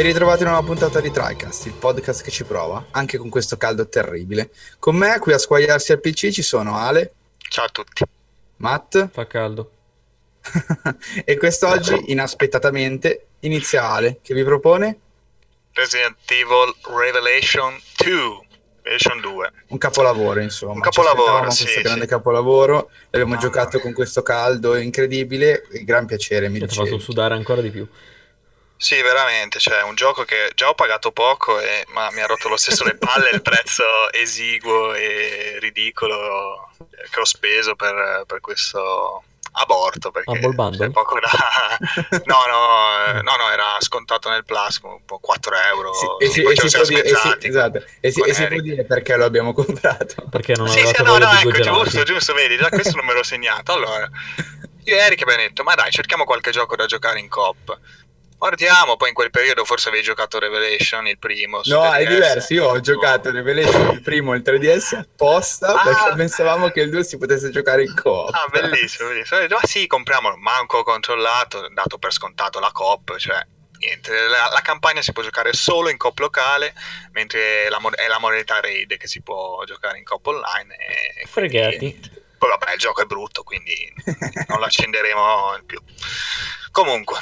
Ben ritrovati in una nuova puntata di TriCast, il podcast che ci prova, anche con questo caldo terribile. Con me, qui a squagliarsi al PC, ci sono Ale. Ciao a tutti. Matt. Fa caldo. e quest'oggi, inaspettatamente, inizia Ale, che vi propone? Resident Evil Revelation 2. Revelation 2. Un capolavoro, insomma. Un capolavoro, sì, questo sì. grande capolavoro. L'abbiamo Mamma giocato mia. con questo caldo incredibile. Gran piacere, mi Mi ha fatto sudare ancora di più. Sì, veramente, cioè un gioco che già ho pagato poco, e- ma mi ha rotto lo stesso le palle il prezzo esiguo e ridicolo che ho speso per, per questo aborto. Perché c'è poco da... No, no, eh, no, no, era scontato nel Plasma, un po' 4 euro. Sì, e, si, e si può dire, e si- esatto, e si- e si può dire perché lo abbiamo comprato. Perché non Sì, sì, no, no, ecco, giusto, giusto, vedi, già questo non me l'ho segnato. Allora, io e Eric abbiamo detto, ma dai, cerchiamo qualche gioco da giocare in coop. Guardiamo, poi in quel periodo forse avevi giocato Revelation, il primo. No, 3DS. è diverso. Io ho giocato Revelation il primo e il 3DS apposta Ah. perché pensavamo che il 2 si potesse giocare in coop. Ah, bellissimo, bellissimo. Ho detto, Ma sì, compriamolo, manco controllato, dato per scontato la coop, cioè niente, la, la campagna si può giocare solo in coop locale, mentre la è la modalità raid che si può giocare in coop online. E quindi- Fregati. Poi vabbè, il gioco è brutto, quindi non lo accenderemo più. Comunque,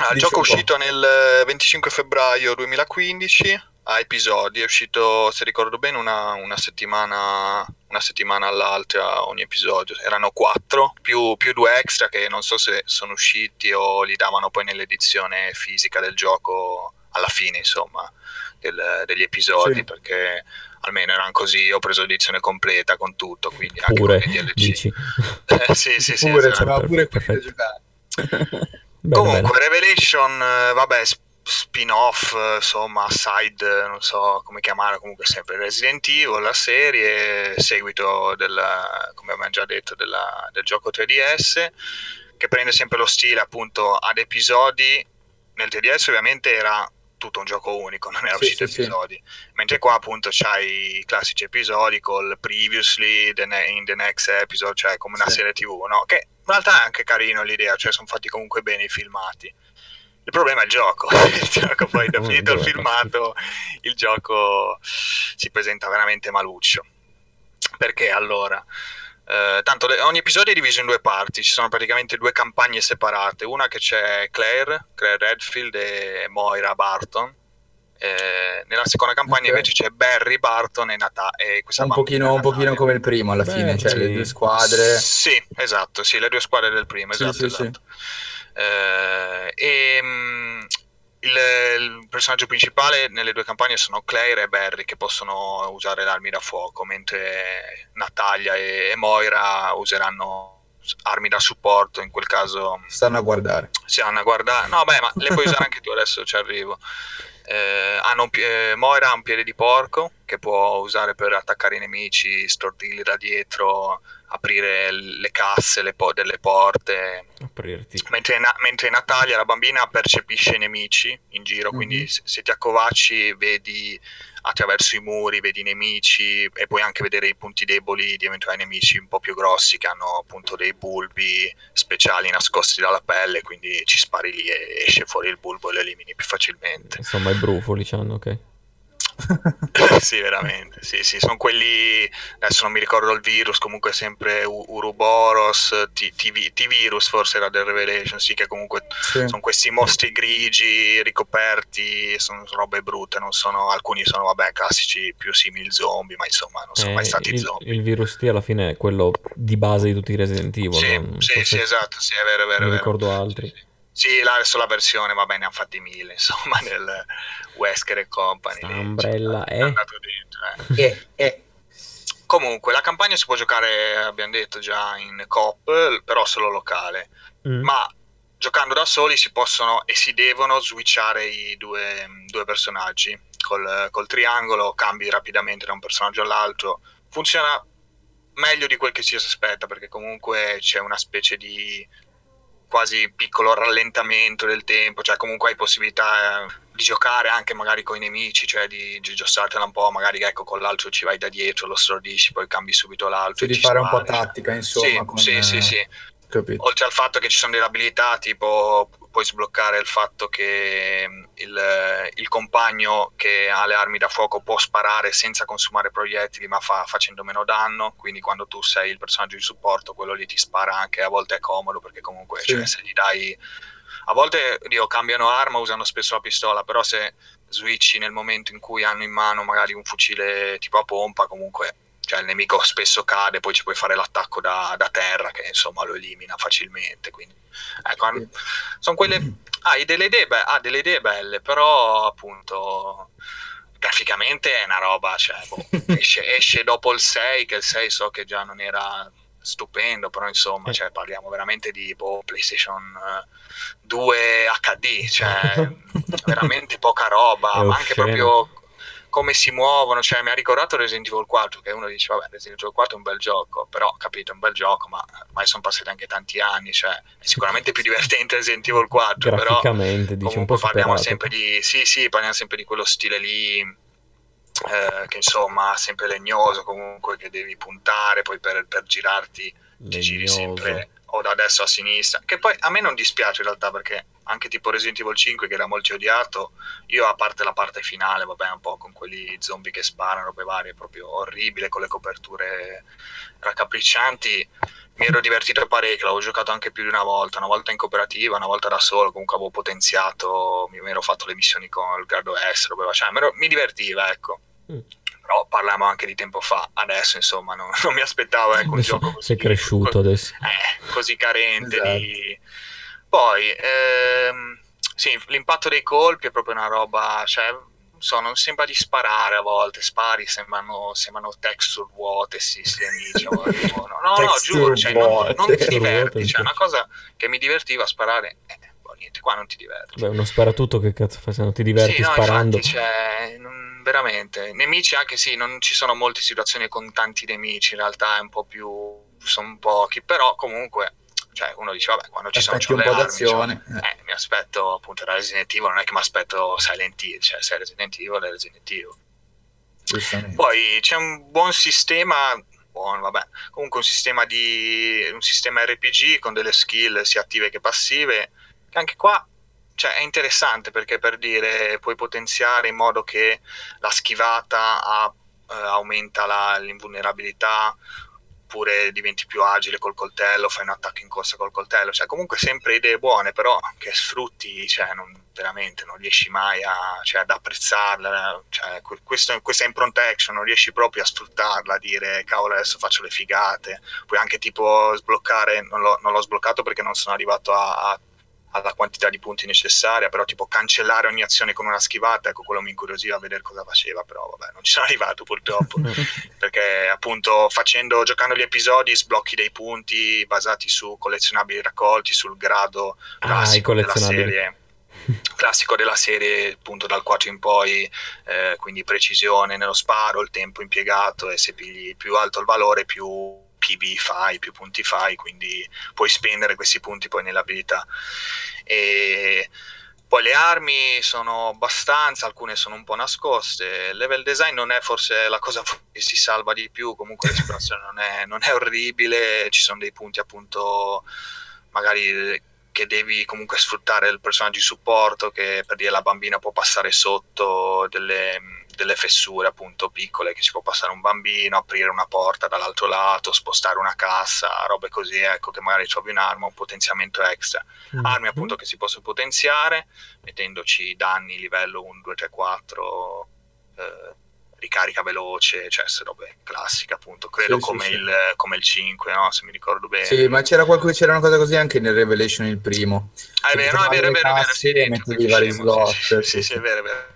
ah, il gioco è uscito nel 25 febbraio 2015 a episodi, è uscito, se ricordo bene, una, una settimana, una settimana all'altra ogni episodio. Erano quattro, più, più due extra che non so se sono usciti o li davano poi nell'edizione fisica del gioco alla fine, insomma, del- degli episodi, Sì. perché almeno erano così, ho preso l'edizione completa con tutto, quindi anche Pure, con DLC. Eh, sì, sì, sì, pure, esatto. c'era pure giocare. Bene, Comunque, bene. Revelation, eh, vabbè, sp- spin-off, eh, insomma, side, eh, non so come chiamarlo, comunque sempre Resident Evil, la serie, seguito del, come abbiamo già detto, della- del gioco 3DS, che prende sempre lo stile appunto ad episodi. Nel 3DS ovviamente era tutto un gioco unico, non era Sì, uscito sì, sì. episodi. Mentre qua appunto c'hai i classici episodi col previously, the ne- in the next episode, cioè come una Sì. serie tv, no? Che in realtà è anche carino l'idea, cioè sono fatti comunque bene i filmati. Il problema è il gioco, il gioco poi da finito il dov'è? filmato, il gioco si presenta veramente maluccio. Perché allora? Eh, tanto le- ogni episodio è diviso in due parti, ci sono praticamente due campagne separate, una che c'è Claire, Claire Redfield e Moira Barton. Eh, nella seconda campagna Ok. invece c'è Barry Barton e, Nata- e un pochino, un pochino come il primo alla Beh, fine, cioè sì. le due squadre. Sì, esatto, sì, le due squadre del primo, esatto, sì, sì. esatto. Eh, e mm, il, il personaggio principale nelle due campagne sono Claire e Barry che possono usare le armi da fuoco, mentre Natalia e, e Moira useranno armi da supporto, in quel caso Stanno a guardare. si hanno a guardare. No, beh, ma le puoi usare anche tu adesso, ci arrivo. Eh, hanno eh, Moira ha un piede di porco che può usare per attaccare i nemici, stordirli da dietro, aprire le casse le po- delle porte. Aprirti. Mentre, Na- mentre Natalia, la bambina, percepisce i nemici in giro, quindi Mhm. se, se ti accovacci vedi attraverso i muri, vedi i nemici e puoi anche vedere i punti deboli di eventuali nemici un po' più grossi che hanno appunto dei bulbi speciali nascosti dalla pelle, quindi ci spari lì e esce fuori il bulbo e lo elimini più facilmente. Insomma, i brufoli c'hanno, ok. sì, veramente. Sì, sì, sono quelli. Adesso non mi ricordo il virus, comunque sempre U- Uruboros, T-Virus forse era del Revelation, sì, che comunque Sì. sono questi mostri grigi ricoperti, sono robe brutte, non sono, alcuni sono, vabbè, classici più simili zombie, ma insomma, non sono Eh, mai stati il, zombie. il virus T alla fine è quello di base di tutti i Resident Evil. Sì, non- sì, sì, esatto, sì, è vero, è vero. non è vero. ricordo altri. Sì, là adesso la versione, vabbè, ne hanno fatti mille, insomma, nel Wesker e Company. Umbrella, cioè, eh? è andato dentro, eh. Eh, eh. Comunque, la campagna si può giocare, abbiamo detto già, in coop, però solo locale. Mm. Ma giocando da soli si possono e si devono switchare i due, due personaggi. Col, col triangolo cambi rapidamente da un personaggio all'altro. Funziona meglio di quel che ci si aspetta, perché comunque c'è una specie di quasi piccolo rallentamento del tempo, cioè comunque hai possibilità eh, di giocare anche magari con i nemici, cioè di, di giostrartela un po', magari ecco con l'altro ci vai da dietro, lo stordisci, poi cambi subito l'altro. Cioè di fare un po' spari, tattica, insomma. Sì, con, sì, sì, sì. Capito. Oltre al fatto che ci sono delle abilità tipo puoi sbloccare il fatto che mm, il, il, compagno che ha le armi da fuoco può sparare senza consumare proiettili ma fa, facendo meno danno, quindi quando tu sei il personaggio di supporto quello lì ti spara anche, a volte è comodo perché comunque sì. cioè, se gli dai... A volte dio, cambiano arma, usano spesso la pistola, però se switchi nel momento in cui hanno in mano magari un fucile tipo a pompa, comunque cioè il nemico spesso cade, poi ci puoi fare l'attacco da, da terra che insomma lo elimina facilmente. Quindi, ecco, sì. sono quelle. Ah, delle idee, be- ah, delle idee belle, però appunto graficamente è una roba, cioè, boh, esce, esce, dopo il 6, che il 6 so che già non era stupendo, però insomma, cioè, parliamo veramente di boh, PlayStation 2 HD, cioè veramente poca roba, ma anche proprio come si muovono, cioè mi ha ricordato Resident Evil 4 che uno dice vabbè Resident Evil 4 è un bel gioco, però capito è un bel gioco ma ormai sono passati anche tanti anni, cioè è sicuramente più divertente Resident Evil 4, però comunque parliamo sempre di, sì sì, parliamo sempre di quello stile lì eh, che insomma sempre legnoso comunque che devi puntare poi per, per girarti ti giri sempre o da destra a sinistra che poi a me non dispiace in realtà perché anche tipo Resident Evil 5 che era molto odiato, io a parte la parte finale, vabbè, un po' con quelli zombie che sparano, robe varie, proprio orribile, con le coperture raccapriccianti, mi ero divertito parecchio, l'avevo giocato anche più di una volta, una volta in cooperativa, una volta da solo, comunque avevo potenziato, mi ero fatto le missioni con il grado S, robe, cioè, mi divertiva, ecco. Mm. Però parliamo anche di tempo fa, adesso insomma non, non mi aspettavo ecco, un gioco così, sei cresciuto adesso. Eh, così carente esatto. di poi, ehm, sì, l'impatto dei colpi è proprio una roba, cioè, so, non sembra di sparare a volte, spari, sembrano, sembrano texture vuote, sì, sì, amici, no, no, no, giuro, cioè, non, non, ti diverti, cioè, una cosa che mi divertiva a sparare, eh, niente, qua non ti diverti. Beh, uno sparatutto che cazzo fa se non ti diverti sì, no, sparando? Infatti, cioè, non, veramente, nemici anche sì, non ci sono molte situazioni con tanti nemici, in realtà è un po' più, sono pochi, però comunque cioè uno dice vabbè quando ci sono un po' armi, d'azione cioè, eh. mi aspetto appunto da Resident Evil non è che mi aspetto Silent Hill cioè se è Resident Evil è Resident Evil poi c'è un buon sistema buono vabbè comunque un sistema di un sistema RPG con delle skill sia attive che passive anche qua cioè, è interessante perché per dire puoi potenziare in modo che la schivata ha, eh, aumenta la, l'invulnerabilità oppure diventi più agile col coltello, fai un attacco in corsa col coltello, cioè comunque sempre idee buone, però che sfrutti, cioè non, veramente non riesci mai a, cioè, ad apprezzarla, cioè, questo, questa impronta action non riesci proprio a sfruttarla, a dire cavolo adesso faccio le figate, puoi anche tipo sbloccare, non l'ho, non l'ho sbloccato perché non sono arrivato a, a alla quantità di punti necessaria, però tipo cancellare ogni azione con una schivata, ecco quello mi incuriosiva a vedere cosa faceva, però vabbè non ci sono arrivato purtroppo, perché appunto facendo, giocando gli episodi sblocchi dei punti basati su collezionabili raccolti, sul grado ah, classico della serie. Classico della serie appunto dal 4 in poi eh, quindi precisione nello sparo il tempo impiegato e se pigli più alto il valore più PB fai, più punti fai, quindi puoi spendere questi punti poi nell'abilità. E poi le armi sono abbastanza, alcune sono un po' nascoste. Il level design non è forse la cosa che si salva di più, comunque l'esplorazione non è, non è orribile, ci sono dei punti appunto magari che devi comunque sfruttare il personaggio di supporto che per dire la bambina può passare sotto delle delle fessure appunto piccole che ci può passare un bambino, aprire una porta dall'altro lato, spostare una cassa, robe così, ecco che magari trovi un'arma, un potenziamento extra. Mm-hmm. Armi appunto che si possono potenziare mettendoci danni livello 1, 2, 3, 4, eh, ricarica veloce, cioè se robe classiche appunto, credo sì, come, sì, il, sì. come, il, 5, no? se mi ricordo bene. Sì, ma c'era, qualcuno, c'era una cosa così anche nel Revelation il primo. Ah, è vero, no, è vero, è vero, è vero, sì, mettevi vari slot. Sì, sì, è vero, è vero.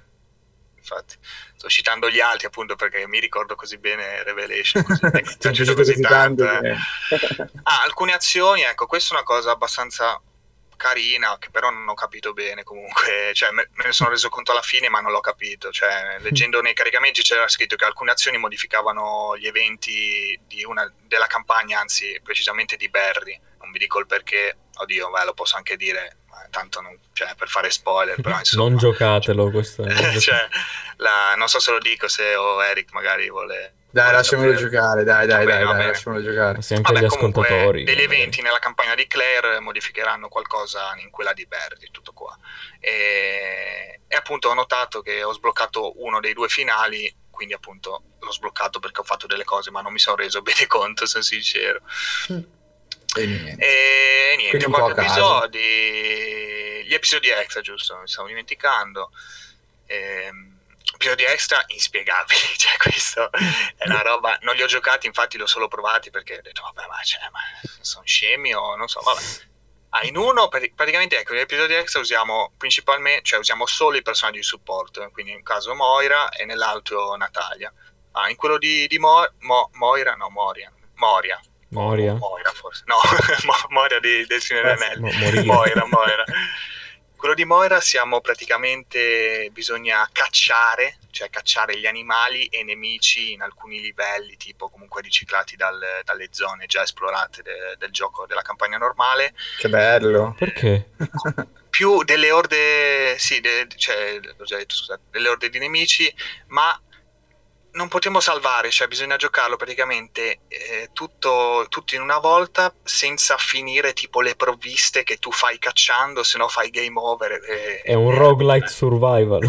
Infatti sto citando gli altri appunto perché mi ricordo così bene Revelation così, così, così tanto, eh. ah, alcune azioni ecco questa è una cosa abbastanza carina che però non ho capito bene comunque cioè me, me ne sono reso conto alla fine ma non l'ho capito cioè leggendo nei caricamenti c'era scritto che alcune azioni modificavano gli eventi una, della campagna anzi precisamente di Barry non vi dico il perché oddio beh, lo posso anche dire tanto non, cioè, per fare spoiler, però insomma, non giocatelo questo. cioè, la, non so se lo dico se o Eric magari vuole Dai, lasciamolo sapere. giocare, dai, dai, dai, dai, lasciamolo giocare. Sì, anche Vabbè, gli comunque, ascoltatori. degli magari. eventi nella campagna di Claire modificheranno qualcosa in quella di Verdi, tutto qua. E, e appunto ho notato che ho sbloccato uno dei due finali, quindi appunto l'ho sbloccato perché ho fatto delle cose, ma non mi sono reso bene conto, sono sincero. E niente. E niente, Quindi quattro episodi, episodi extra, giusto? Mi stavo dimenticando. Ehm, episodi extra inspiegabili, cioè questo è una roba, non li ho giocati, infatti li ho solo provati perché ho detto, vabbè, ma, cioè, ma sono scemi o non so, vabbè. Ah, in uno prati- praticamente ecco, negli episodi extra usiamo principalmente, cioè usiamo solo i personaggi di supporto, quindi in un caso Moira e nell'altro Natalia. Ah, in quello di, di Mo- Mo- Moira, no, Moria, Moria, Moria. Moira forse, no, Mo- Moria di, del Signore. Moira, Moira. Quello di Moira siamo praticamente, bisogna cacciare, cioè cacciare gli animali e nemici in alcuni livelli, tipo comunque riciclati dal- dalle zone già esplorate de- del gioco, della campagna normale, Che bello. Perché? più delle orde, sì, de- cioè, l'ho già detto, scusate, delle orde di nemici, ma non potremo salvare, cioè bisogna giocarlo praticamente eh, tutto, tutto in una volta senza finire tipo le provviste che tu fai cacciando, se no fai game over. e- È un roguelite survival.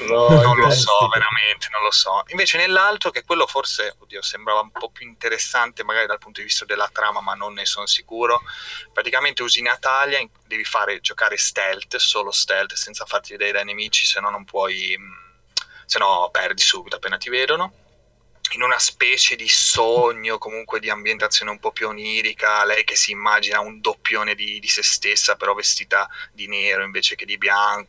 non lo so, veramente, non lo so. Invece nell'altro, che quello forse, oddio, sembrava un po' più interessante magari dal punto di vista della trama, ma non ne sono sicuro. Praticamente usi Natalia, devi fare giocare stealth, solo stealth, senza farti vedere dai nemici, se no non puoi... mh, se no perdi subito appena ti vedono. In una specie di sogno, comunque di ambientazione un po' più onirica, lei che si immagina un doppione di, di se stessa, però vestita di nero invece che di bianco.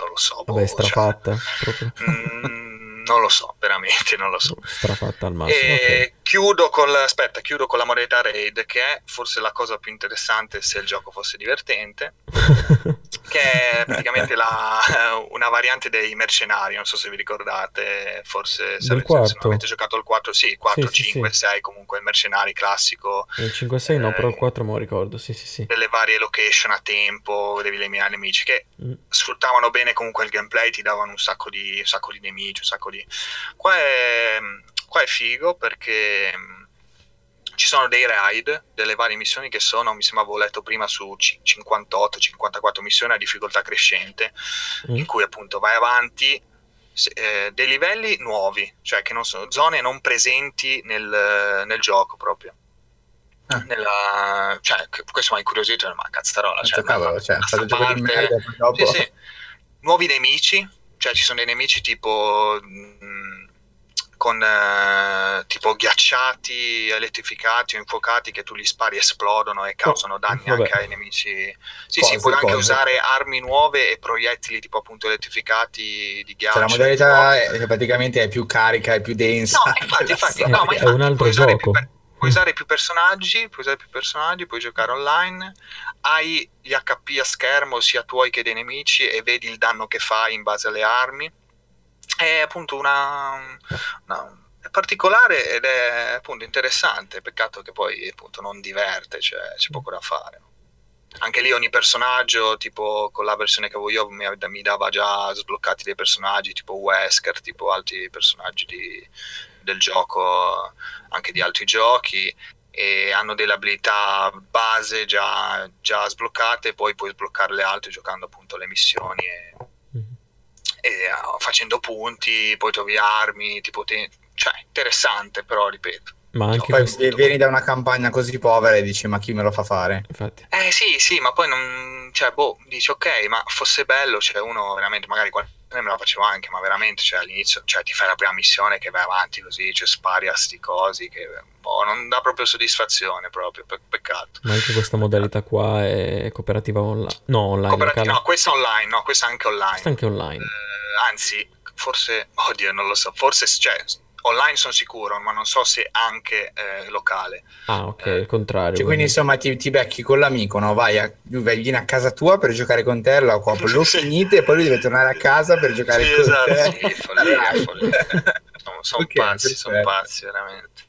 Non lo so. Vabbè, boh, cioè- strafatta. Proprio. Mm, non lo so, veramente non lo so. Strafatta al massimo. E chiudo con aspetta, chiudo con la modalità raid, che è forse la cosa più interessante se il gioco fosse divertente, che è praticamente la- una variante dei mercenari, non so se vi ricordate, forse se, avete- se giocato il 4, sì, 4, Sì, sì, 5, sì. 6, comunque il mercenari classico, Il 5-6 no, però il Eh, 4 me lo ricordo. Sì, sì, sì. delle varie location a tempo, devi eliminare nemici, che Mm. sfruttavano bene comunque il gameplay, ti davano un sacco di, un sacco di nemici, un sacco di... Qua è, qua è figo perché mh, ci sono dei raid, delle varie missioni che sono, mi sembra avevo letto prima, su ci- 58-54 missioni a difficoltà crescente, Mm. in cui appunto vai avanti, se- eh, dei livelli nuovi, cioè che non sono zone non presenti nel, nel gioco proprio. Ah. Nella, cioè, questo mi ha incuriosito, ma cazzarola, cioè, cavolo, cioè, parte- merda sì, sì. Nuovi nemici, cioè ci sono dei nemici tipo mh, con eh, tipo ghiacciati, elettrificati o infuocati che tu li spari esplodono e causano danni vabbè. anche ai nemici. Sì, Cose, sì, puoi anche cose. usare armi nuove e proiettili tipo appunto elettrificati di ghiaccio. Cioè, la modalità è, che praticamente è più carica, è più densa. No, infatti, infatti, È- no, ma è infatti un altro gioco. puoi usare più personaggi, puoi usare più personaggi, puoi giocare online, hai gli HP a schermo sia tuoi che dei nemici e vedi il danno che fai in base alle armi. È appunto una, una- particolare ed è appunto interessante, peccato che poi appunto non diverte, cioè c'è poco da fare. Anche lì ogni personaggio, tipo con la versione che avevo io, mi, dava già sbloccati dei personaggi tipo Wesker, tipo altri personaggi di- del gioco, anche di altri giochi, e hanno delle abilità base già, già sbloccate, poi puoi sbloccare le altre giocando appunto le missioni e. e, facendo punti, poi trovi armi, tipo te- cioè interessante, però ripeto. Ma anche Poi questo- vieni da una campagna così povera e dici ma chi me lo fa fare? Infatti. Eh sì, sì, ma poi non. Cioè, boh, dici ok, ma fosse bello, cioè uno veramente, magari qualche me la facevo anche, ma veramente, cioè all'inizio, cioè ti fai la prima missione che vai avanti così, cioè spari a sti cosi, che boh, non dà proprio soddisfazione, proprio, pe- peccato. Ma anche questa modalità qua è cooperativa online. No, online. Locale. no, questa online, no, questa anche online. Questa anche online. Eh, anzi, forse, oddio, non lo so, forse, cioè, online sono sicuro, ma non so se anche eh, locale. Ah, ok, eh, il contrario. Cioè, quindi insomma ti, ti becchi con l'amico, no? Vai a, vai- a casa tua per giocare con te, lo, lo Sì. finite e poi lui deve tornare a casa per giocare Sì, con esatto, te. sì, follia, follia. Sono, sono Ok, pazzi, sono pazzi, veramente.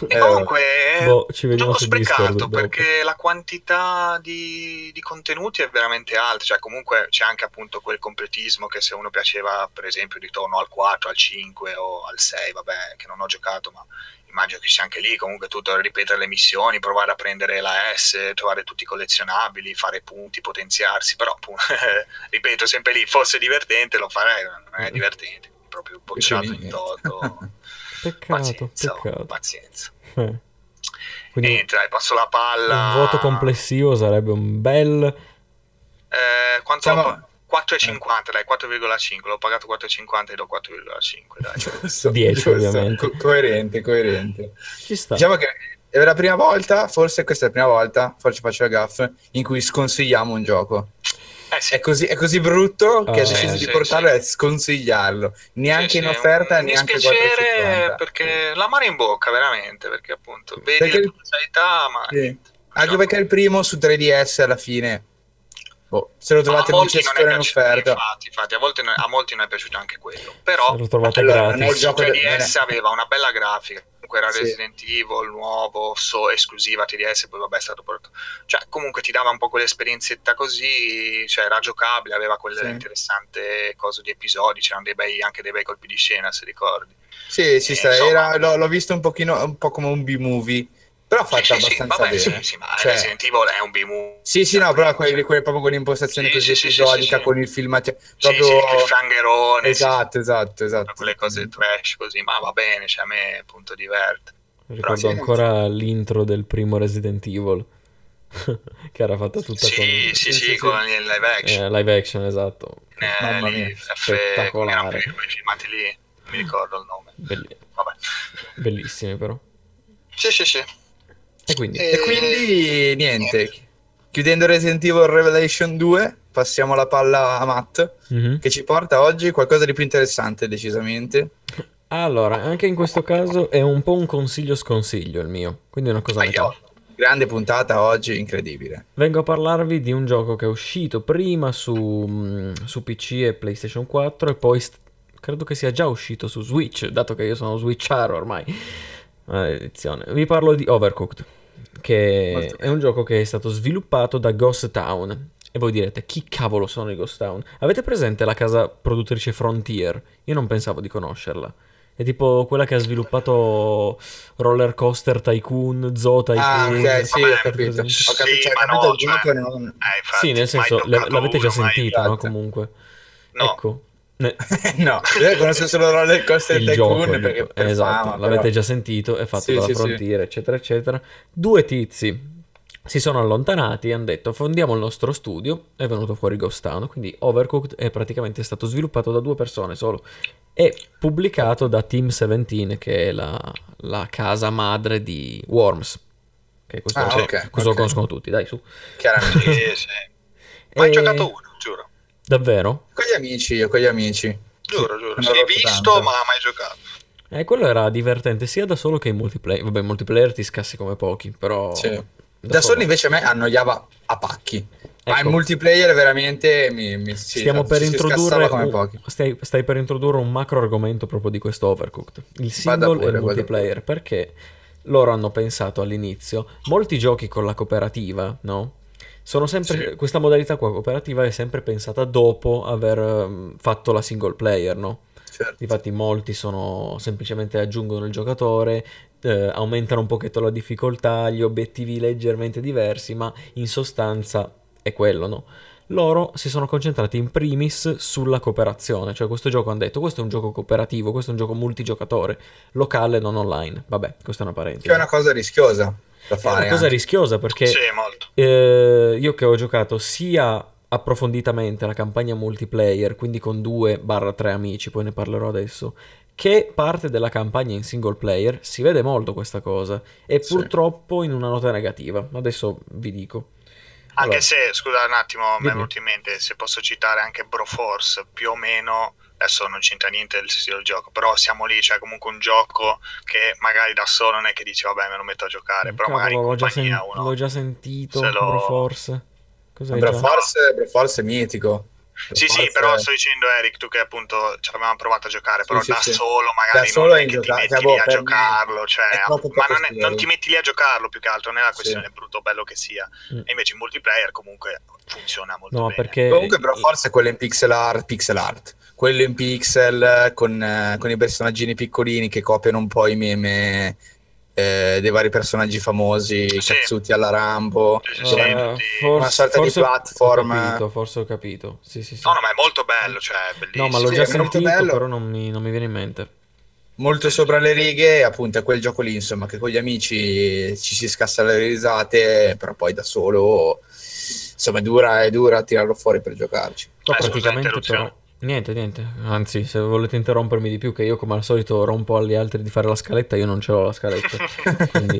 E Eh, comunque è boh, ci un gioco sprecato perché la quantità di, di contenuti è veramente alta, cioè comunque c'è anche appunto quel completismo che se uno piaceva per esempio ritorno al 4, al 5 o al 6, vabbè che non ho giocato ma immagino che sia anche lì. Comunque tutto ripetere le missioni, provare a prendere la S, trovare tutti i collezionabili, fare punti, potenziarsi, però ripeto sempre lì, fosse divertente lo farei, non è divertente, proprio bocciato in toto. Peccato, Pazienza, oh, peccato. pazienza. Eh. Quindi Niente, dai, passo la palla. un voto complessivo sarebbe un bel... Eh, quanto Siamo- ho- 4,50, dai, 4,5. L'ho pagato 4,50 e do 4,5, dai. Giusto, 10 giusto. ovviamente. Co- coerente, coerente. Ci sta. Diciamo che è la prima volta, forse questa è la prima volta, forse faccio la gaff, in cui sconsigliamo un gioco. Eh sì. È così, è così brutto che Ah. ha deciso Sì, di sì, portarlo sì. e sconsigliarlo. Neanche Sì, in offerta, un neanche dispiacere 4,50. perché la mano in bocca, veramente, perché appunto vedi Perché- le potenzialità, ma Sì. Anche perché il primo su 3DS alla fine, boh, se lo trovate a in è cessione in offerta. infatti, infatti, a, volte non- a molti non è piaciuto anche quello. Però Se lo trovate Allora, è gratis. il gioco del- 3DS aveva una bella grafica. Comunque era Sì. Resident Evil nuovo, so, esclusiva 3DS, poi vabbè è stato portato. Cioè, comunque ti dava un po' quell'esperienzietta così, cioè era giocabile, aveva quelle Sì. interessante cose di episodi, c'erano dei bei, anche dei bei colpi di scena, se ricordi. Sì, sì, Eh, sta- insomma. era- l'ho, l'ho visto un pochino, un po' come un B-movie, però fatto Sì, sì, sì, abbastanza vabbè, bene. sì, sì, ma Cioè- Resident Evil è un B-movie. Sì, sì, no, Cioè, però quelli, quelli proprio con l'impostazione Sì, così sì, sì, sì, episodica, sì, sì. con il filmato, Sì, proprio... sì, il cliffhangerone, sì, Esatto, esatto, sì, esatto. quelle cose trash così, ma va bene, cioè a me appunto diverte. Ricordo sì, ancora l'intro del primo Resident Evil. che era fatta tutta Sì, con... sì, sì, sì, sì, con il live action. Eh, live action, esatto. Eh, Mamma lì, mia, spettacolare. quei- filmati lì, non mi ricordo il nome. Belli- Vabbè. Bellissimi però. Sì, sì, sì. E quindi... Eh, E quindi, niente, chiudendo Resident Evil Revelation 2, passiamo la palla a Matt, Mhm. che ci porta oggi qualcosa di più interessante, decisamente. Allora, anche in questo caso è un po' un consiglio sconsiglio il mio, quindi è una cosa a metà. Aia. Grande puntata oggi, incredibile. Vengo a parlarvi di un gioco che è uscito prima su, mm, su PC e PlayStation 4 e poi st- credo che sia già uscito su Switch, dato che io sono switcharo ormai. Maledizione. Vi parlo di Overcooked, che Molto è un gioco che è stato sviluppato da Ghost Town. E voi direte, chi cavolo sono i Ghost Town? Avete presente la casa produttrice Frontier? Io non pensavo di conoscerla. È tipo quella che ha sviluppato Roller Coaster Tycoon, Zoo Tycoon. Ah, ok, sì, ho capito. Ho capito, Sì, ho capito no, il gioco cioè- non... Eh, infatti, Sì, nel senso, l'avete già sentito, no? Comunque. No. Ecco. No, io conosco solo Roller Coaster il Tycoon gioco, perché per esatto, fama, l'avete però. già sentito, è fatto Sì, dalla sì, sì. Frontier, eccetera, eccetera. Due tizi si sono allontanati e hanno detto fondiamo il nostro studio, è venuto fuori Ghost Town, quindi Overcooked è praticamente stato sviluppato da due persone solo e pubblicato da Team 17, che è la, la casa madre di Worms. Che questo, Ah, questo ok, lo conoscono tutti, dai su. Chiaramente. Sì, sì. Mai E- giocato uno. Davvero? con gli amici, io con gli amici. Giuro, giuro. non Sì, visto, tanto. ma mai giocato. Eh, quello era divertente sia da solo che in multiplayer. Vabbè, in multiplayer ti scassi come pochi, però... Sì. Da solo invece a me annoiava a pacchi. Ma Ecco. il multiplayer veramente mi, mi sì, Stiamo per si introdurre un- pochi. stai, stai per introdurre un macro argomento proprio di questo Overcooked. Il single pure, e il multiplayer, perché loro hanno pensato all'inizio, molti giochi con la cooperativa, no? Sono sempre, Sì. questa modalità qua cooperativa è sempre pensata dopo aver ehm, fatto la single player, no? Certo. Infatti molti sono semplicemente aggiungono il giocatore, eh, aumentano un pochetto la difficoltà, gli obiettivi leggermente diversi, ma in sostanza è quello, no? Loro si sono concentrati in primis sulla cooperazione, cioè questo gioco hanno detto questo è un gioco cooperativo, questo è un gioco multigiocatore, locale, non online. Vabbè, questa è una parentesi. Che è una cosa rischiosa da È fare. una cosa anche. rischiosa perché Sì, molto. eh, io che ho giocato sia approfonditamente la campagna multiplayer, quindi con 2-3 amici, poi ne parlerò adesso, che parte della campagna in single player, si vede molto questa cosa e Sì. purtroppo in una nota negativa. Adesso vi dico. Anche Allora, se, scusa un attimo, mi è venuto in mente, se posso citare anche Broforce, più o meno, adesso non c'entra niente del stile del gioco, però siamo lì, c'è comunque un gioco che magari da solo non è che dici vabbè me lo metto a giocare, però cavolo, magari in l'ho già, compagnia sen- uno... l'ho già sentito, se lo- Broforce. Cos'hai Broforce, già? Broforce è mitico. Sì, sì, forza- però sto dicendo Eric, tu che appunto ci avevamo provato a giocare, Sì, però sì, da sì. solo magari Da solo non è è che ti ingiocabile, metti cioè, lì a per me giocarlo, cioè, ma non, è- non ti metti lì a giocarlo più che altro, non è la questione Sì. brutto o bello che sia, Mm. e invece in multiplayer comunque funziona molto No, bene. perché Comunque, però, forse quello in pixel art, pixel art, quello in pixel con, eh, con i personaggini piccolini che copiano un po' i meme eh, dei vari personaggi famosi, Sì. cazzuti alla Rambo. Sì, sì, Eh, sì, dove- tutti- forse- una sorta di forse platform. Ho capito, forse ho capito. Sì, sì, sì. No, no, ma è molto bello, cioè, è bellissimo. No, ma l'ho Sì, già sentito, bello. però non mi, non mi viene in mente. molto sopra le righe, appunto, è quel gioco lì, insomma, che con gli amici ci si scassa le risate, però poi da solo, insomma, è dura, è dura tirarlo fuori per giocarci. Eh, praticamente però... Niente, niente. Anzi, se volete interrompermi di più, che io come al solito rompo agli altri di fare la scaletta, io non ce l'ho la scaletta. Quindi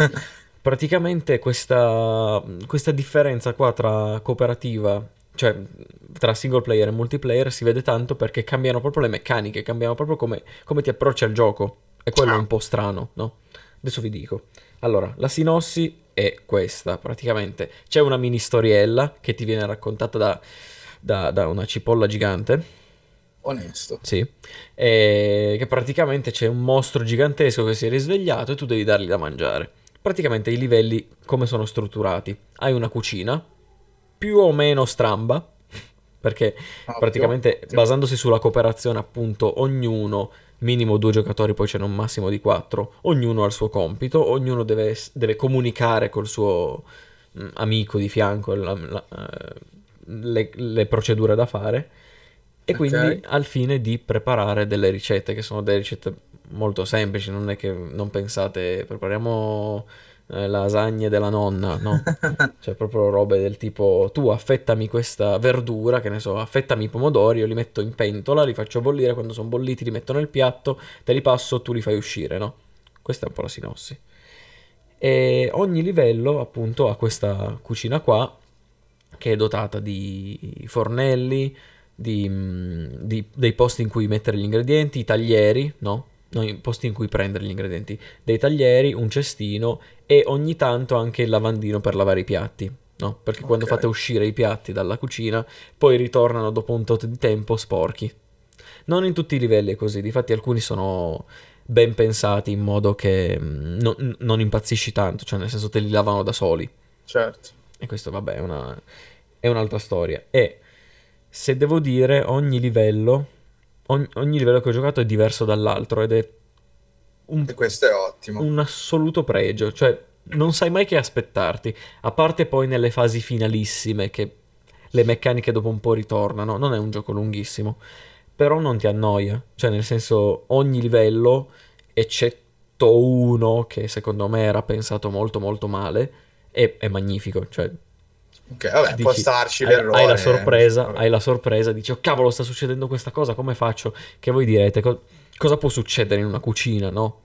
praticamente questa, questa differenza qua tra cooperativa, cioè tra single player e multiplayer, si vede tanto perché cambiano proprio le meccaniche, cambiano proprio come, come ti approcci al gioco. E quello è un po' strano, no? Adesso vi dico. Allora, la sinossi è questa, praticamente. C'è una mini storiella che ti viene raccontata da, da- da una cipolla gigante. Onesto. Sì, e che praticamente c'è un mostro gigantesco che si è risvegliato e tu devi dargli da mangiare. Praticamente i livelli come sono strutturati? Hai una cucina più o meno stramba, perché Ottimo, praticamente basandosi sulla cooperazione appunto ognuno, minimo due giocatori, poi ce n'è un massimo di quattro, ognuno ha il suo compito, ognuno deve, deve comunicare col suo mm, amico di fianco la- la- eh, le, le procedure da fare e quindi al fine di preparare delle ricette che sono delle ricette molto semplici, non è che non pensate prepariamo eh, lasagne della nonna, no? Cioè proprio robe del tipo tu affettami questa verdura, che ne so, affettami i pomodori, io li metto in pentola, li faccio bollire, quando sono bolliti li metto nel piatto, te li passo, tu li fai uscire, no? Questa è un po' la sinossi. E ogni livello appunto ha questa cucina qua che è dotata di fornelli, di, mm, di- dei posti in cui mettere gli ingredienti, i taglieri, no? No, i posti in cui prendere gli ingredienti, dei taglieri, un cestino e ogni tanto anche il lavandino per lavare i piatti, no? Perché quando Ok. fate uscire i piatti dalla cucina, poi ritornano dopo un tot di tempo sporchi. Non in tutti i livelli è così, difatti alcuni sono ben pensati in modo che mm, non- non impazzisci tanto, cioè nel senso te li lavano da soli. Certo. E questo, vabbè, è, una- è un'altra storia. E se devo dire, ogni livello, ogni, ogni livello che ho giocato è diverso dall'altro ed è un, E questo è ottimo. un assoluto pregio. Cioè, non sai mai che aspettarti. A parte poi nelle fasi finalissime, che le meccaniche dopo un po' ritornano. Non è un gioco lunghissimo, però non ti annoia. Cioè, nel senso, ogni livello, eccetto uno che secondo me era pensato molto molto male, è, è magnifico. Cioè, Ok, vabbè, può dici, starci hai, l'errore. hai la sorpresa, Vabbè. hai la sorpresa, dici, oh cavolo, sta succedendo questa cosa, come faccio? Che voi direte, co- cosa può succedere in una cucina, no?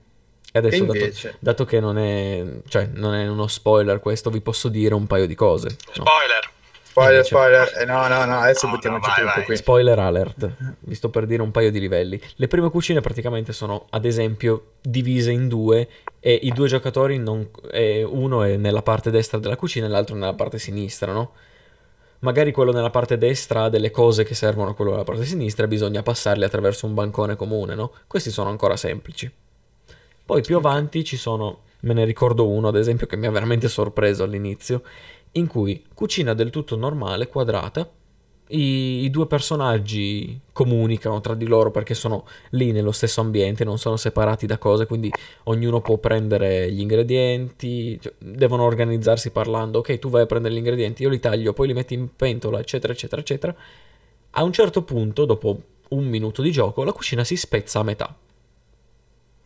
E E adesso, dato, invece, dato che non è, cioè, non è uno spoiler questo, vi posso dire un paio di cose. no? Spoiler. spoiler, invece- spoiler. Eh, no, no, no, adesso No, buttiamoci no, vai, tutto vai. qui. Spoiler alert, vi sto per dire un paio di livelli. Le prime cucine praticamente sono, ad esempio, divise in due e i due giocatori, non, e uno è nella parte destra della cucina e l'altro nella parte sinistra, no? Magari quello nella parte destra ha delle cose che servono a quello nella parte sinistra e bisogna passarle attraverso un bancone comune, no? Questi sono ancora semplici. Poi più avanti ci sono, me ne ricordo uno ad esempio che mi ha veramente sorpreso all'inizio, in cui cucina del tutto normale, quadrata, i, i due personaggi comunicano tra di loro perché sono lì nello stesso ambiente, non sono separati da cose, quindi ognuno può prendere gli ingredienti, cioè, devono organizzarsi parlando, ok, tu vai a prendere gli ingredienti, io li taglio, poi li metti in pentola, eccetera, eccetera, eccetera. A un certo punto, dopo un minuto di gioco, la cucina si spezza a metà.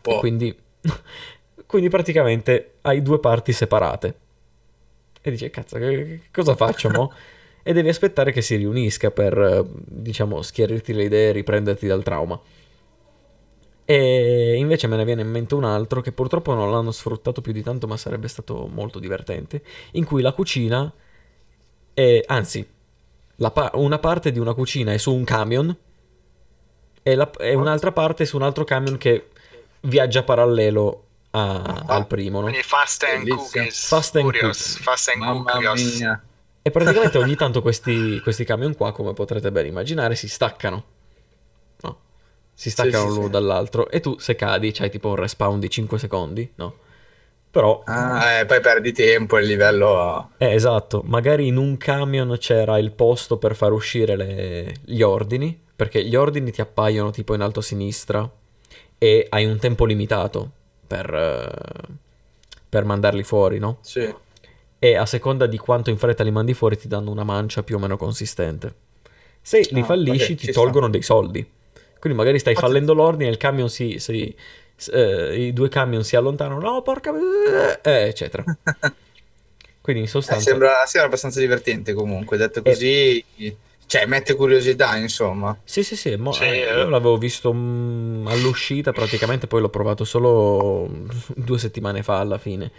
Boh. quindi, quindi praticamente hai due parti separate. E dici, cazzo, che, che cosa faccio mo? E devi aspettare che si riunisca per, eh, diciamo, schiarirti le idee e riprenderti dal trauma. E invece me ne viene in mente un altro che purtroppo non l'hanno sfruttato più di tanto, ma sarebbe stato molto divertente. In cui la cucina è, anzi, la pa- una parte di una cucina è su un camion e, la- e un'altra parte è su un altro camion che viaggia parallelo a- al primo, no? Quindi Fast and. Cookies. Fast and Curious. Cookies. Fast and Mamma Curious. mia. E praticamente ogni tanto questi, questi camion qua, come potrete ben immaginare, si staccano. No? Si staccano sì, l'uno sì. dall'altro. E tu, se cadi, c'hai tipo un respawn di 5 secondi, no? Però, Ah, eh, poi perdi tempo, il livello... eh, esatto, magari in un camion c'era il posto per far uscire le- gli ordini, perché gli ordini ti appaiono tipo in alto a sinistra e hai un tempo limitato per, eh, per mandarli fuori, no? Sì. E a seconda di quanto in fretta li mandi fuori ti danno una mancia più o meno consistente. Se li Ah, fallisci ok, ti tolgono dei soldi. Quindi magari stai Ah, fallendo l'ordine, il camion si... si- eh, I due camion si allontanano, no porca... eh, eccetera. Quindi in Eh, sostanza... sembra, sembra abbastanza divertente comunque, detto così, cioè mette curiosità, insomma. Sì, sì, sì, mo- Sì, eh, eh. io l'avevo visto mm, all'uscita praticamente, poi l'ho provato solo due settimane fa alla fine.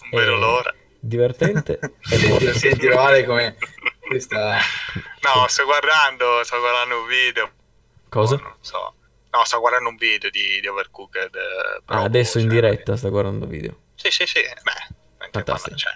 Non vedo Eh, l'ora. Divertente e Senti, male come questa... No, sto guardando, sto guardando un video. Cosa? Oh, non so. No, sto guardando un video di, di Overcooked. eh, Ah, adesso in cioè, diretta sta guardando video. Sì, sì, sì. Beh, anche Fantastico. quando- cioè,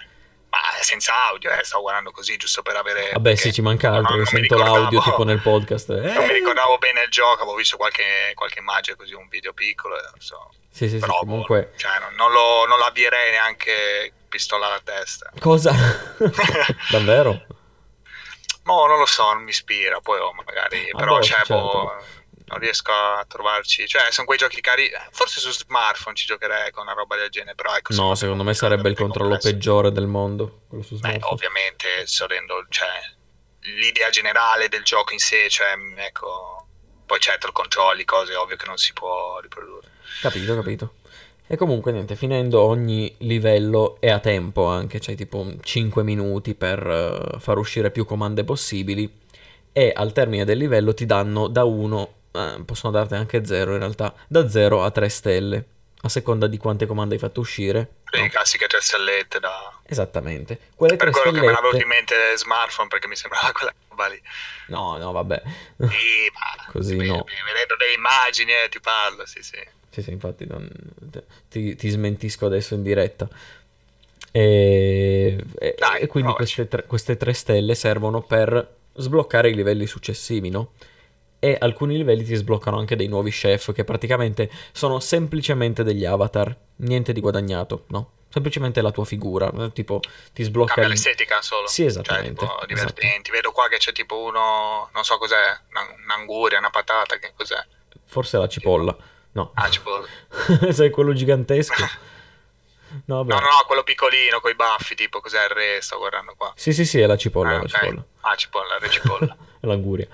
ma senza audio, eh, sto guardando così giusto per avere... Vabbè, perché sì, ci manca altro. che non mi sento l'audio tipo nel podcast. Non mi Eh, ricordavo bene il gioco, avevo visto qualche, qualche immagine così, un video piccolo. e non so. Sì, sì, sì, Però, comunque. cioè, non, non lo, non l'avvierei neanche pistola alla testa. Cosa? Davvero? No, non lo so, non mi ispira, poi oh, magari, Ah, però boh, cioè, certo. boh, non riesco a trovarci, cioè sono quei giochi cari, forse su smartphone ci giocherei con una roba del genere, però ecco, No, secondo me sarebbe il controllo complesso. peggiore del mondo. Quello su Beh, smartphone. ovviamente, sto rendo, cioè, l'idea generale del gioco in sé, cioè, ecco, poi certo il controlli, cose ovvio che non si può riprodurre. Capito, capito. E comunque niente, finendo ogni livello è a tempo anche, c'hai tipo 5 minuti per eh, far uscire più comande possibili e al termine del livello ti danno da 1, possono darti anche 0 in realtà, da 0 a 3 stelle, a seconda di quante comande hai fatto uscire. Le no? classiche tre stellette da... Esattamente. Quelle 3 Per quello che me l'avevo in stellette... mente smartphone perché mi sembrava quella roba lì. No, no, vabbè. Sì, ma Così ve- no. ve- vedendo delle immagini eh, ti parlo, sì, sì. Sì, sì, infatti non- ti, ti smentisco adesso in diretta. E, Dai, e quindi queste tre, queste tre stelle servono per sbloccare i livelli successivi, no? E alcuni livelli ti sbloccano anche dei nuovi chef che praticamente sono semplicemente degli avatar, niente di guadagnato, no? Semplicemente la tua figura, eh, tipo ti sblocca Cambia il- l'estetica solo. Sì, esattamente, Cioè, tipo, esatto. divertenti. Vedo qua che c'è tipo uno, non so cos'è, una- un'anguria, una patata, che cos'è? Forse la cipolla. No. Ah, cipolla. Sei quello gigantesco. No. No, no, no, quello piccolino con i baffi, tipo cos'è il re, sto guardando qua. Sì, sì, sì, è la cipolla, Ah, la ok. cipolla. Ah, cipolla, re cipolla. È l'anguria.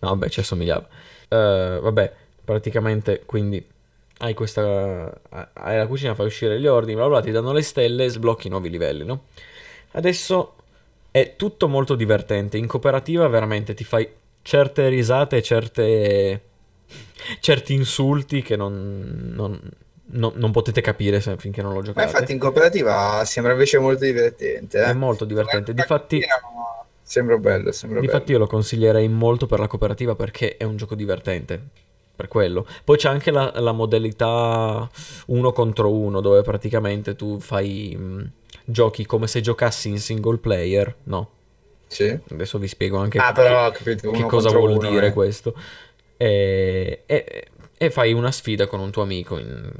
No, vabbè, ci assomigliava. Eh, vabbè, praticamente, quindi hai questa... Hai la cucina, fai uscire gli ordini, bla bla, ti danno le stelle e sblocchi nuovi livelli, no? Adesso è tutto molto divertente. In cooperativa veramente ti fai certe risate certe... certi insulti che non... non... non- non potete capire se- finché non lo Ma giocate. infatti in cooperativa sembra invece molto divertente. eh. È molto divertente. Difatti, Sembra bello, sembra Difatti bello. io lo consiglierei molto per la cooperativa perché è un gioco divertente. Per quello. Poi c'è anche la, la modalità uno contro uno dove praticamente tu fai mh, giochi come se giocassi in single player. No, Sì. adesso vi spiego anche Ah, però ho capito, che cosa vuol uno, dire eh. questo. E, e- e fai una sfida con un tuo amico in,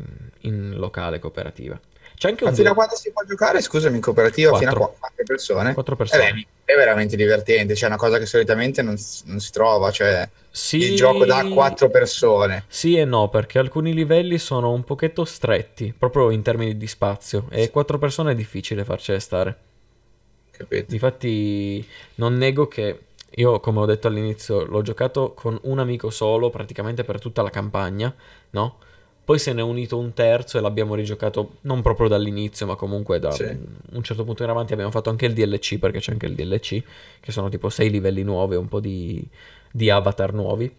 in locale cooperativa. C'è anche un Ma fino a quando si può giocare, scusami, in cooperativa? Fino a Quattro. qua- quattro persone? quattro Eh persone. beh, è veramente divertente, cioè è una cosa che solitamente non, non si trova, cioè Sì, il gioco da quattro persone. Sì e no, perché alcuni livelli sono un pochetto stretti, proprio in termini di spazio, e quattro persone è difficile farcele stare. Capito? Difatti, non nego che io, come ho detto all'inizio, l'ho giocato con un amico solo praticamente per tutta la campagna, no? Poi se ne è unito un terzo e l'abbiamo rigiocato non proprio dall'inizio, ma comunque da Sì. un certo punto in avanti abbiamo fatto anche il DLC, perché c'è anche il DLC, che sono tipo sei livelli nuovi, un po' di, di avatar nuovi.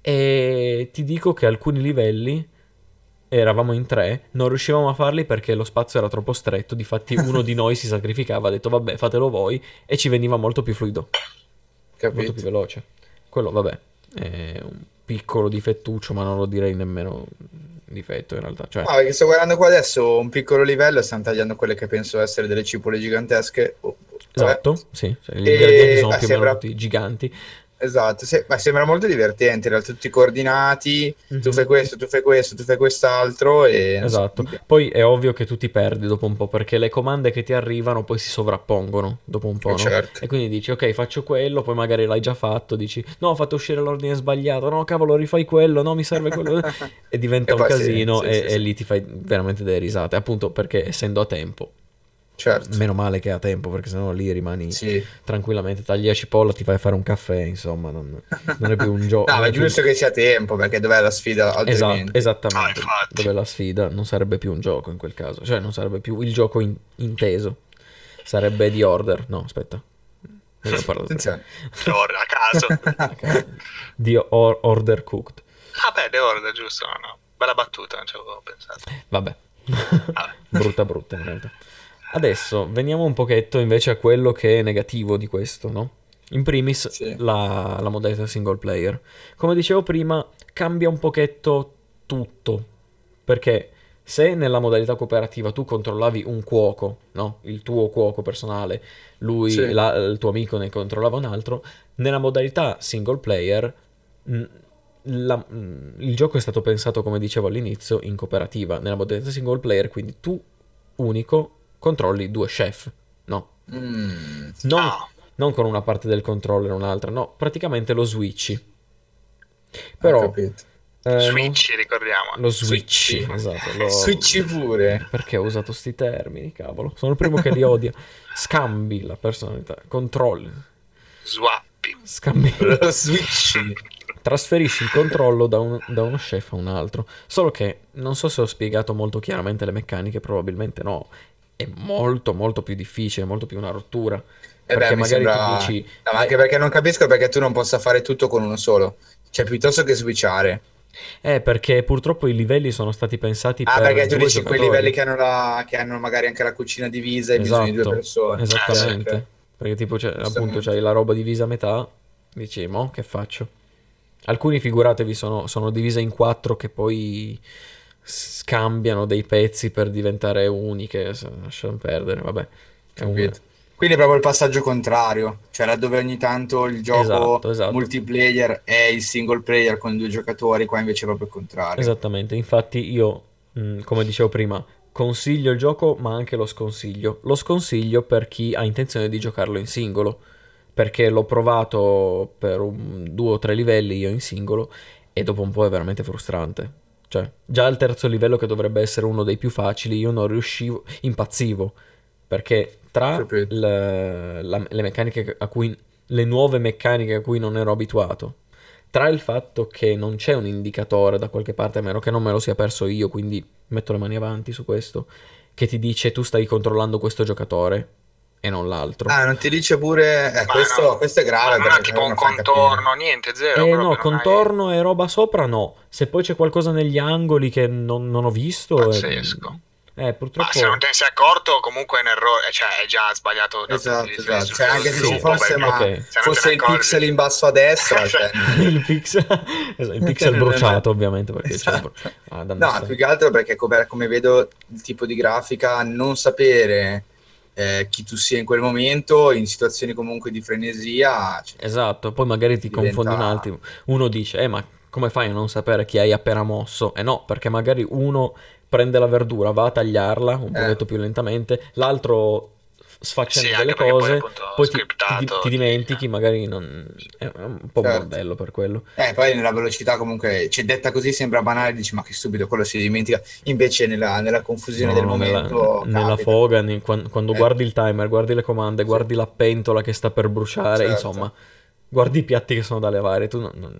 E ti dico che alcuni livelli eravamo in tre, non riuscivamo a farli perché lo spazio era troppo stretto. Difatti, uno di noi si sacrificava, ha detto vabbè, fatelo voi, e ci veniva molto più fluido, molto Capito? più veloce. Quello, vabbè, è un piccolo difettuccio, ma non lo direi nemmeno difetto in realtà. Cioè, Ah, perché sto guardando qua adesso un piccolo livello, stanno tagliando quelle che penso essere delle cipole gigantesche. Oh, Esatto, sì, cioè, gli ingredienti sono più o meno tutti giganti. Esatto, se- ma sembra molto divertente, in realtà tutti coordinati, tu Mhm. fai questo, tu fai questo, tu fai quest'altro e... so, Esatto. piace. Poi è ovvio che tu ti perdi dopo un po' perché le comande che ti arrivano poi si sovrappongono dopo un po', Eh, no? certo. E quindi dici, ok, faccio quello, poi magari l'hai già fatto, dici, no, ho fatto uscire l'ordine sbagliato, no, cavolo, rifai quello, no, mi serve quello. E diventa E un poi sì, casino sì, e, sì, e lì ti fai veramente delle risate, appunto perché essendo a tempo, Certo, meno male che è a tempo perché sennò lì rimani sì. tranquillamente, tagli la cipolla, ti vai a fare un caffè, insomma, non, non è più un gioco. No, ma è giusto che sia tempo, perché dov'è la sfida Esatto, altrimenti? esattamente. Ah. Dove la sfida non sarebbe più un gioco in quel caso, cioè non sarebbe più il gioco in- inteso, sarebbe The Order. No, aspetta. Non ho parlato. Attenzione. Order, a caso. The Or- Order Cooked. Ah beh, The Order, giusto, no, no. Bella battuta, non ci avevo pensato. Vabbè. Vabbè. brutta brutta in realtà. Adesso veniamo un pochetto invece a quello che è negativo di questo, no? In primis Sì. la, la modalità single player. Come dicevo prima, cambia un pochetto tutto. Perché se nella modalità cooperativa tu controllavi un cuoco, no? Il tuo cuoco personale, lui, Sì. la- il tuo amico ne controllava un altro, nella modalità single player mh, la- mh, il gioco è stato pensato, come dicevo all'inizio, in cooperativa. Nella modalità single player, quindi tu unico controlli due chef. No, Mm. non, Ah. non con una parte del controller e un'altra, no, praticamente lo switchi. Ho Però eh, non- Switch, ricordiamo. lo switchi, Switchi. esatto. lo- Switchi pure. Perché ho usato sti termini, cavolo? Sono il primo che li odia. Scambi la personalità, controlli, Swappi. scambi. Lo switchi. Trasferisci il controllo da, un- da uno chef a un altro. Solo che non so se ho spiegato molto chiaramente le meccaniche, probabilmente no. È molto molto più difficile, molto più una rottura. Eh Perché beh, magari sembra- dici... No, ma anche perché non capisco perché tu non possa fare tutto con uno solo. Cioè, piuttosto che switchare. Eh, perché purtroppo i livelli sono stati pensati Ah, per perché tu dici quei giocatori. livelli che hanno, la- che hanno magari anche la cucina divisa e bisogno di due Esatto, persone. esattamente. Eh, ok. Perché tipo, c'è, appunto, Giustamente. c'hai la roba divisa a metà, dici, mo, che faccio? Alcuni, figuratevi, sono, sono divise in quattro che poi scambiano dei pezzi per diventare uniche, lasciamo perdere, vabbè. Capito. Quindi è proprio il passaggio contrario, cioè laddove ogni tanto il gioco Esatto, esatto. multiplayer è il single player con due giocatori, qua invece è proprio il contrario. Esattamente, infatti io, mh, come dicevo prima, consiglio il gioco ma anche lo sconsiglio. Lo sconsiglio per chi ha intenzione di giocarlo in singolo, perché l'ho provato per un, due o tre livelli io in singolo e dopo un po' è veramente frustrante. Cioè, già al terzo livello che dovrebbe essere uno dei più facili, io non riuscivo, impazzivo, perché tra le, la- le meccaniche a cui, le nuove meccaniche a cui non ero abituato, tra il fatto che non c'è un indicatore da qualche parte, a meno che non me lo sia perso io, quindi metto le mani avanti su questo, che ti dice tu stai controllando questo giocatore e non l'altro. Ah, non ti dice pure... Eh, Ma questo, no. questo è grave. Ma non ha tipo un fa capire. contorno, niente, zero. Eh no, non hai- contorno e roba sopra no. Se poi c'è qualcosa negli angoli che non, non ho visto... eh, Pazzesco. Eh, Ma purtroppo... se non te ne sei accorto, comunque è un errore, cioè è già sbagliato Esatto, esatto. Cioè, anche se ci fosse, ma Ok. se non te fosse il accorgi- pixel in basso a destra, cioè, il pixel, esatto, il pixel bruciato ovviamente perché c'è... Esatto. Ah, No, più che altro perché come, come vedo il tipo di grafica, non sapere eh, chi tu sia in quel momento, in situazioni comunque di frenesia, cioè, Esatto, poi magari ti Diventa- confondi un attimo. Uno dice, eh, ma come fai a non sapere chi hai appena mosso? Eh no, perché magari uno prende la verdura, va a tagliarla un Eh. pochetto più lentamente, l'altro sfaccenda Sì, delle poi, cose, appunto, poi ti, ti- ti dimentichi, magari non... è un po' Certo. bordello per quello. eh, poi nella velocità comunque, cioè, detta così sembra banale, dici ma che stupido, quello si dimentica, invece nella, nella confusione No, del nella, momento... nella capita. foga, ne- quan- quando, Eh. guardi il timer, guardi le comande, Sì. guardi la pentola che sta per bruciare, Certo. insomma, guardi i piatti che sono da levare, tu non- non-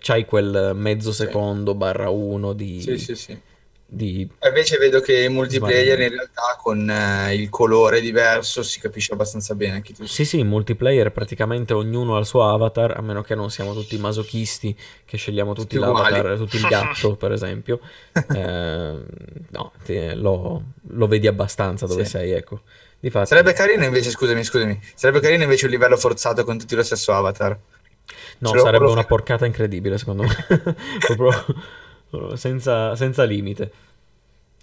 c'hai quel mezzo Sì. secondo barra uno di... Sì, sì, sì. Di- Invece vedo che in multiplayer in realtà con eh, il colore diverso si capisce abbastanza bene chi tu. Sì, sì, in multiplayer praticamente ognuno ha il suo avatar, a meno che non siamo tutti masochisti che scegliamo tutti Tutti l'avatar, uguali. tutti il gatto, per esempio. Eh, no, ti- lo, lo vedi abbastanza dove Sì. sei, ecco. Difatti, Sarebbe carino invece, scusami, scusami, sarebbe carino invece un livello forzato con tutti lo stesso avatar. no, ce sarebbe una porcata incredibile, secondo me. Proprio senza, senza limite.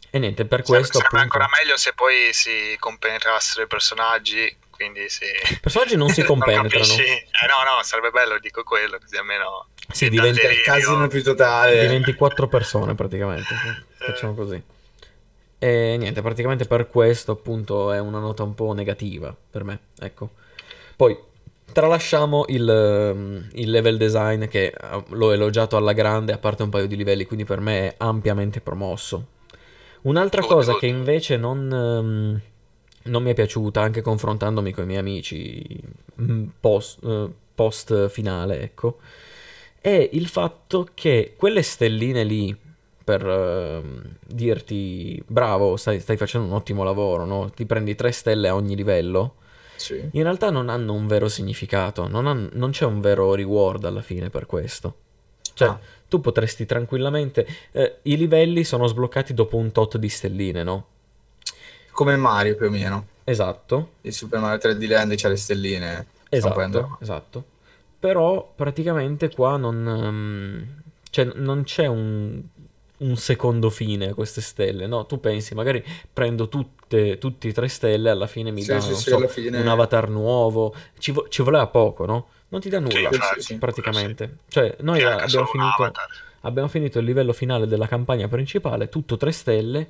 E niente, per Sarebbe, questo sarebbe appunto... ancora meglio se poi si compenetrassero i personaggi, quindi si... I personaggi non si compenetrano. capisci- Eh no, no, sarebbe bello, dico quello, così almeno... Sì, il diventa- desiderio- Casino più totale. Diventi quattro persone praticamente. Facciamo così. E niente, praticamente per questo appunto è una nota un po' negativa per me. Ecco. Poi tralasciamo il, ehm, il level design che eh, l'ho elogiato alla grande, a parte un paio di livelli, quindi per me è ampiamente promosso. Un'altra cosa che invece non, ehm, non mi è piaciuta, anche confrontandomi con i miei amici mm, post, eh, post finale, ecco, è il fatto che quelle stelline lì per ehm, dirti bravo, stai, stai facendo un ottimo lavoro, no? Ti prendi tre stelle a ogni livello. Sì. In realtà non hanno un vero significato, non, han- non c'è un vero reward alla fine per questo. Cioè, Ah. tu potresti tranquillamente... eh, I livelli sono sbloccati dopo un tot di stelline, no? Come Mario più o meno. Esatto, Il Super Mario 3D Land c'ha le stelline. Esatto, esatto. Però praticamente qua non... ehm, cioè, non c'è un, un secondo fine a queste stelle, no? Tu pensi, magari prendo tutte, tutti e tre stelle, alla fine mi Sì, dà, sì, sì, so, fine- un avatar nuovo. Ci, vo- ci voleva poco, no? Non ti dà nulla, Sì, sì, praticamente. Cioè, noi abbiamo finito... Abbiamo finito il livello finale della campagna principale, tutto 3 stelle,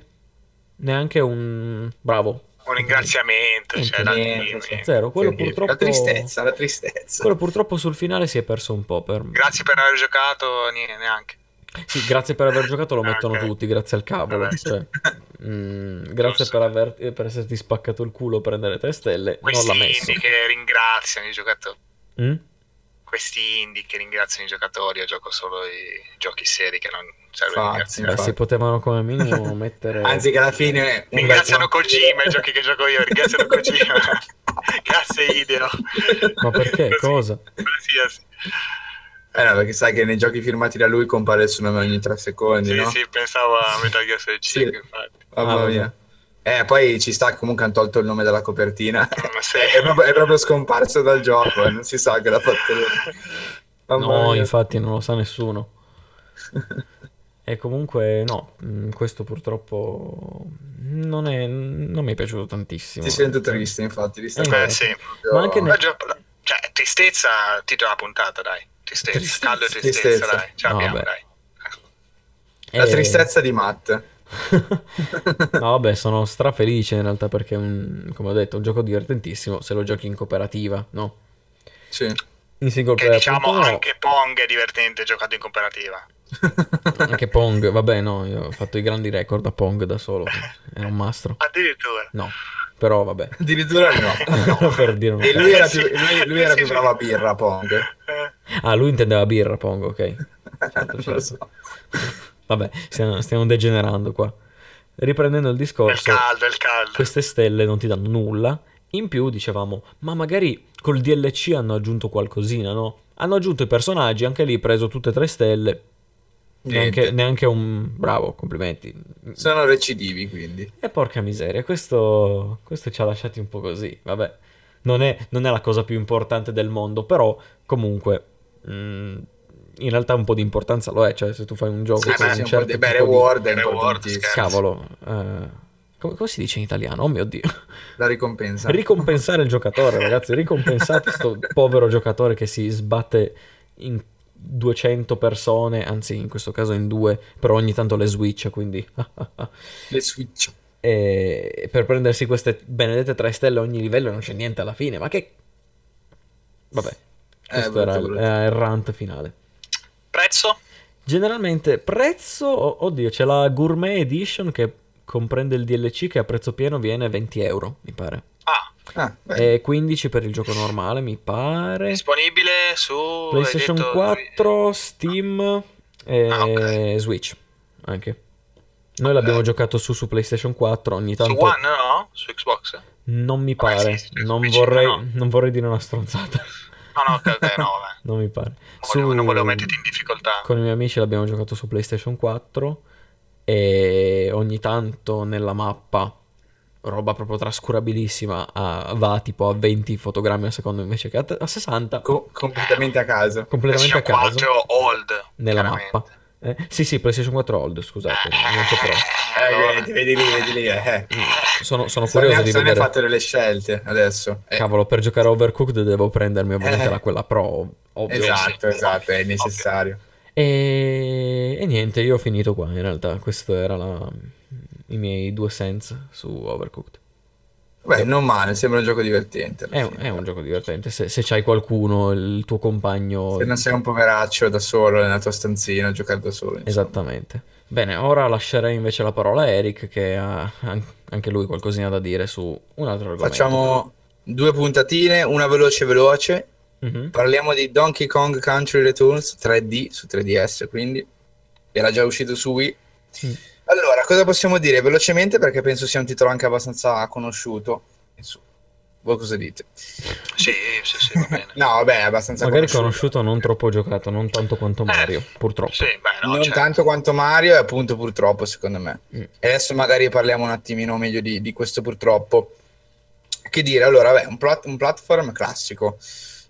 neanche un bravo. Un ringraziamento, Niente, cioè, da niente, dirmi. sì. Zero, quello dire. purtroppo La tristezza, la tristezza. Quello purtroppo sul finale si è perso un po' per Grazie per aver giocato, niente, neanche. Sì, grazie per aver giocato lo Ah, mettono ok. tutti, grazie al cavolo, cioè, mm, grazie per, aver, per esserti spaccato il culo a prendere 3 stelle, Questi non l'ha messo. indie che ringraziano i giocatori. Mm? Questi indie che ringraziano i giocatori, io gioco solo i giochi seri che non. Beh, Infatti. si potevano come minimo mettere... Anzi, che alla fine. Ringraziano Kojima i giochi che gioco io, ringraziano Kojima. Grazie Ideo. Ma perché? Così, Cosa? Qualsiasi. Eh no, perché sai che nei giochi firmati da lui compare il suo nome ogni tre secondi, Sì, no? sì, pensavo a Metal Gear Solid 5, Sì. infatti. Mamma Ah, mia. Eh, poi ci sta comunque hanno tolto il nome dalla copertina. Ma sì. è, proprio, è proprio scomparso dal gioco, eh, non si sa che l'ha fatto lui. Mamma No, mia. infatti non lo sa nessuno. E comunque no, mm, questo purtroppo non, è, non mi è piaciuto tantissimo. Ti sento triste, infatti. di sta Eh. Eh, sì. Proprio- Ma anche nel- Cioè, tristezza, titolo della puntata, dai. Tristezza, Tristezza. caldo e tristezza, Tristezza. dai. Ce No, l'abbiamo, vabbè. dai. La Eh, tristezza di Matt. no, vabbè, sono strafelice in realtà perché, è un- come ho detto, è un gioco divertentissimo se lo giochi in cooperativa, no? Sì. In single Che player diciamo no. anche Pong è divertente giocato in cooperativa. Anche Pong, vabbè no, io ho fatto i grandi record a Pong da solo, era un mastro. Addirittura. No, però vabbè, Addirittura no. per dire una E cosa. lui era Sì. più, lui, lui era Sì, più bravo a birra, Pong. Eh, Ah, lui intendeva birra Pong, ok. Non lo so. Vabbè, stiamo, stiamo degenerando qua. Riprendendo il è il discorso, caldo, è il caldo. queste stelle non ti danno nulla. In più dicevamo, ma magari col DLC hanno aggiunto qualcosina, no? Hanno aggiunto i personaggi, anche lì preso tutte e tre stelle. Neanche, neanche un bravo, complimenti. Sono recidivi, quindi. E porca miseria, questo, questo ci ha lasciati un po' così. Vabbè, non è, non è la cosa più importante del mondo, però comunque mm, in realtà un po' di importanza lo è. Cioè, se tu fai un gioco Sì, con un certo beh, tipo di- reward Reward. Cavolo, eh, come, come si dice in italiano? Oh mio Dio. La ricompensa. Ricompensare il giocatore, ragazzi. Ricompensate sto povero giocatore che si sbatte in 200 persone, anzi in questo caso in due, però ogni tanto le switch, quindi... Le Switch. e per prendersi queste benedette 3 stelle a ogni livello non c'è niente alla fine, ma che... Vabbè, questo brutto, era, era il rant finale. Prezzo? Generalmente prezzo, oh- oddio, c'è la Gourmet Edition che comprende il DLC che a prezzo pieno viene 20 euro, mi pare. Ah, Ah. E 15 per il gioco normale, mi pare. disponibile su... PlayStation detto- 4, Steam e Ah, ok. Switch anche. Noi l'abbiamo Ok. giocato su su PlayStation 4, ogni Su tanto One, no? Su Xbox? non mi Vabbè, pare, sì, sì, non, Switch, vorrei, no. non vorrei dire una stronzata, No, no, ok, ok, no, vabbè. non mi pare. Non volevo, non volevo metterti in difficoltà. Con i miei amici l'abbiamo giocato su PlayStation 4 e ogni tanto nella mappa, roba proprio trascurabilissima, a- va tipo a 20 fotogrammi al secondo invece che a, a 60 Co- completamente a caso. completamente a caso 4 old. nella mappa. Eh, sì, sì, PlayStation 4 Old, scusate, niente Pro. Eh, Allora. vedi, vedi lì, vedi lì. Eh. Sono, sono Sony, curioso di Sony ha vedere. fatto delle scelte adesso. Eh, Cavolo, per giocare a Overcooked devo prendermi ovviamente Eh. la quella Pro, ovvio. esatto, esatto, è necessario. E... e niente, io ho finito qua in realtà. Questo era i miei due cents su Overcooked. Beh, non male, sembra un gioco divertente. È, un- è un gioco divertente. Se, se c'hai qualcuno, il tuo compagno. Se non sei un poveraccio da solo nella tua stanzina a giocare da solo. insomma. Esattamente. Bene, ora lascerei invece la parola a Eric, che ha an- anche lui qualcosina da dire su un altro argomento. Facciamo due puntatine, una veloce veloce. Mhm. Parliamo di Donkey Kong Country Returns 3D su 3DS, quindi era già uscito su Wii. Mm. Allora, cosa possiamo dire velocemente perché penso sia un titolo anche abbastanza conosciuto. Insomma, voi cosa dite? Sì, sì, sì, va bene. No, vabbè, è abbastanza Magari conosciuto. conosciuto, non troppo giocato, non tanto quanto Mario, purtroppo. Sì, beh, no, non certo. tanto quanto Mario, e appunto purtroppo, secondo me. Mm. E adesso magari parliamo un attimino meglio di, di questo purtroppo. Che dire, allora, beh, un, plat- un platform classico,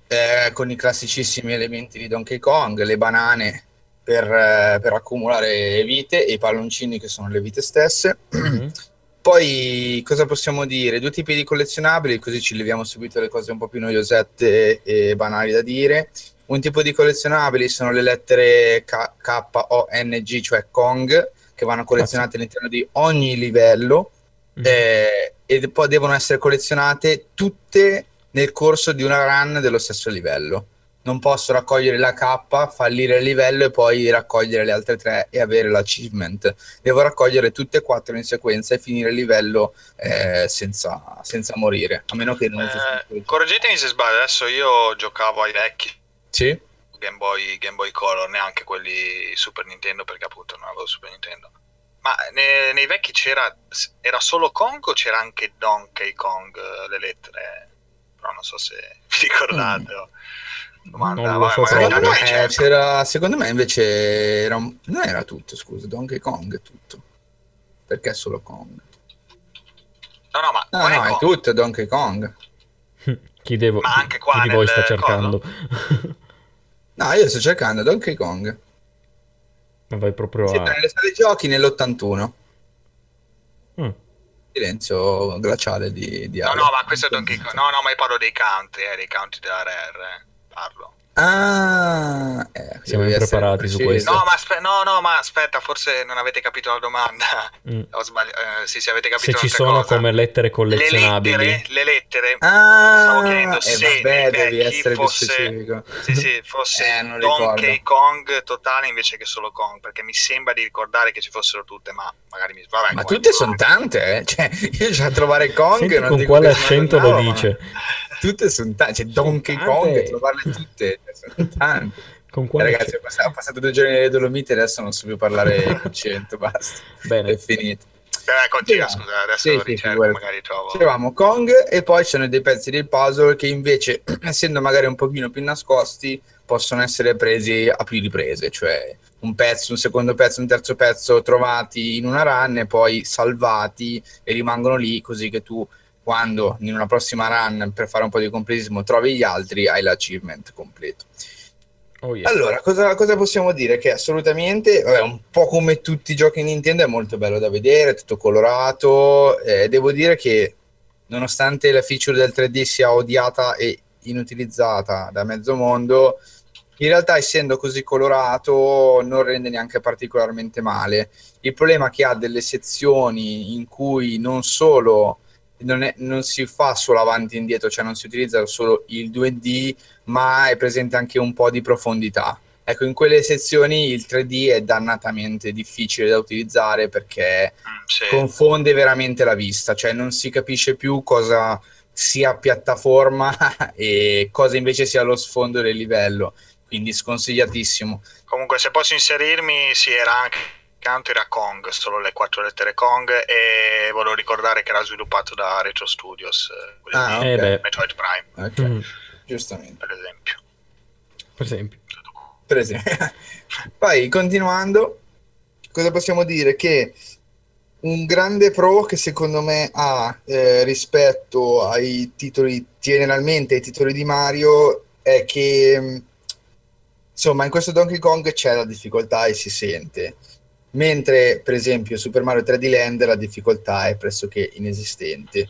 eh, con i classicissimi elementi di Donkey Kong, le banane per, eh, per accumulare vite e i palloncini che sono le vite stesse. Mhm. Poi cosa possiamo dire? Due tipi di collezionabili, così ci leviamo subito le cose un po' più noiosette e banali da dire. Un tipo di collezionabili sono le lettere K, K, O, N, G, cioè Kong, che vanno collezionate all'interno di ogni livello Mhm. eh, e poi devono essere collezionate tutte nel corso di una run dello stesso livello. Non posso raccogliere la K, fallire il livello e poi raccogliere le altre tre e avere l'achievement. Devo raccogliere tutte e quattro in sequenza e finire il livello eh, senza, senza morire. A meno che non Eh, correggetemi se sbaglio, adesso io giocavo ai vecchi Sì? Game Boy, Game Boy Color, neanche quelli Super Nintendo perché appunto non avevo Super Nintendo. Ma ne- nei vecchi c'era era solo Kong o c'era anche Donkey Kong eh, le lettere? Però non so se vi ricordate. o- Domanda, Non lo so me, mi eh, c'era, secondo me invece era un- non era tutto, scusa, Donkey Kong è tutto. Perché è solo Kong? No, no, ma No, è no, è Kong? tutto Donkey Kong. Chi, devo, Ma anche qua chi di voi sta cercando? No, io sto cercando Donkey Kong. Ma vai proprio Sì, a... nelle sale giochi nell'81. Mm. Silenzio glaciale di, di No, no, ma questo è Donkey Kong. No, no, ma io parlo dei country, eh, dei country della Rare. Eh, Parlo. Ah, eh, Siamo impreparati su questo. No, ma, aspe- no, no, ma aspetta, forse non avete capito la domanda. Mm. Ho sbagliato. Eh, sì, sì, avete Se capito ci un'altra sono cosa. come lettere collezionabili. Le lettere, le lettere Ah, Stavo chiedendo eh, se vabbè, devi essere fosse- più specifico. Sì, sì, fosse Eh, Donkey. Kong totale invece che solo Kong, perché mi sembra di ricordare che ci fossero tutte, ma magari mi vabbè, Ma tutte sono tante, eh. Cioè, io già a trovare Kong Senti non con quale accento lo dice. Tutte sono tante, cioè Donkey. Kong, trovarle tutte, sono tante. Con Eh, quale ragazzi, ho passato, ho passato due giorni nelle Dolomiti, adesso non so più parlare accento, basta. Bene. È finito. Eh, continua, Sì, scusa, adesso sì, lo sì, ricerco, figurati. magari trovo. Dicevamo Kong e poi ci sono dei pezzi del puzzle che invece, essendo magari un pochino più nascosti, possono essere presi a più riprese, cioè un pezzo, un secondo pezzo, un terzo pezzo trovati in una run e poi salvati e rimangono lì così che tu quando in una prossima run per fare un po' di completismo trovi gli altri hai l'achievement completo. Oh, yeah. Allora, cosa, cosa possiamo dire? Che assolutamente, vabbè, un po' come tutti i giochi Nintendo, è molto bello da vedere, tutto colorato. eh, devo dire che, nonostante la feature del 3D sia odiata e inutilizzata da mezzo mondo, in realtà, essendo così colorato, non rende neanche particolarmente male. Il problema è che ha delle sezioni in cui non solo non, è- non si fa solo avanti e indietro, cioè non si utilizza solo il 2D, ma è presente anche un po' di profondità. Ecco, in quelle sezioni il 3D è dannatamente difficile da utilizzare perché Mm, sì. confonde veramente la vista, cioè non si capisce più cosa sia piattaforma e cosa invece sia lo sfondo del livello, quindi sconsigliatissimo. Comunque, se posso inserirmi, sì, era anche canto era Kong, solo le quattro lettere Kong, e volevo ricordare che era sviluppato da Retro Studios, eh, quelli Ah, di Eh. Metroid Prime, Ok, Mhm. giustamente. per esempio. Per esempio. Per esempio. Poi, continuando, cosa possiamo dire? Che un grande pro che secondo me ha eh, rispetto ai titoli, generalmente ai titoli di Mario, è che mh, insomma, in questo Donkey Kong c'è la difficoltà e si sente. Mentre, per esempio, Super Mario 3D Land la difficoltà è pressoché inesistente.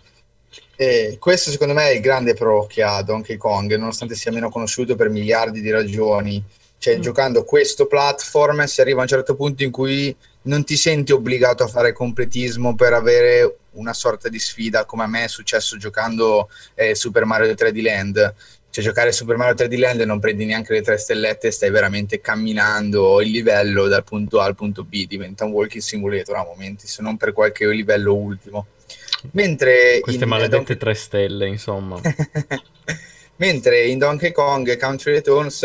E questo secondo me è il grande pro che ha Donkey Kong, nonostante sia meno conosciuto per miliardi di ragioni. Cioè, mm. giocando questo platform si arriva a un certo punto in cui non ti senti obbligato a fare completismo per avere una sorta di sfida come a me è successo giocando eh, Super Mario 3D Land cioè giocare Super Mario 3D Land e non prendi neanche le tre stellette, stai veramente camminando il livello dal punto A al punto B, diventa un walking simulator a momenti, se non per qualche livello ultimo. Mentre Queste maledette Donkey... tre stelle, insomma. Mentre in Donkey Kong Country Returns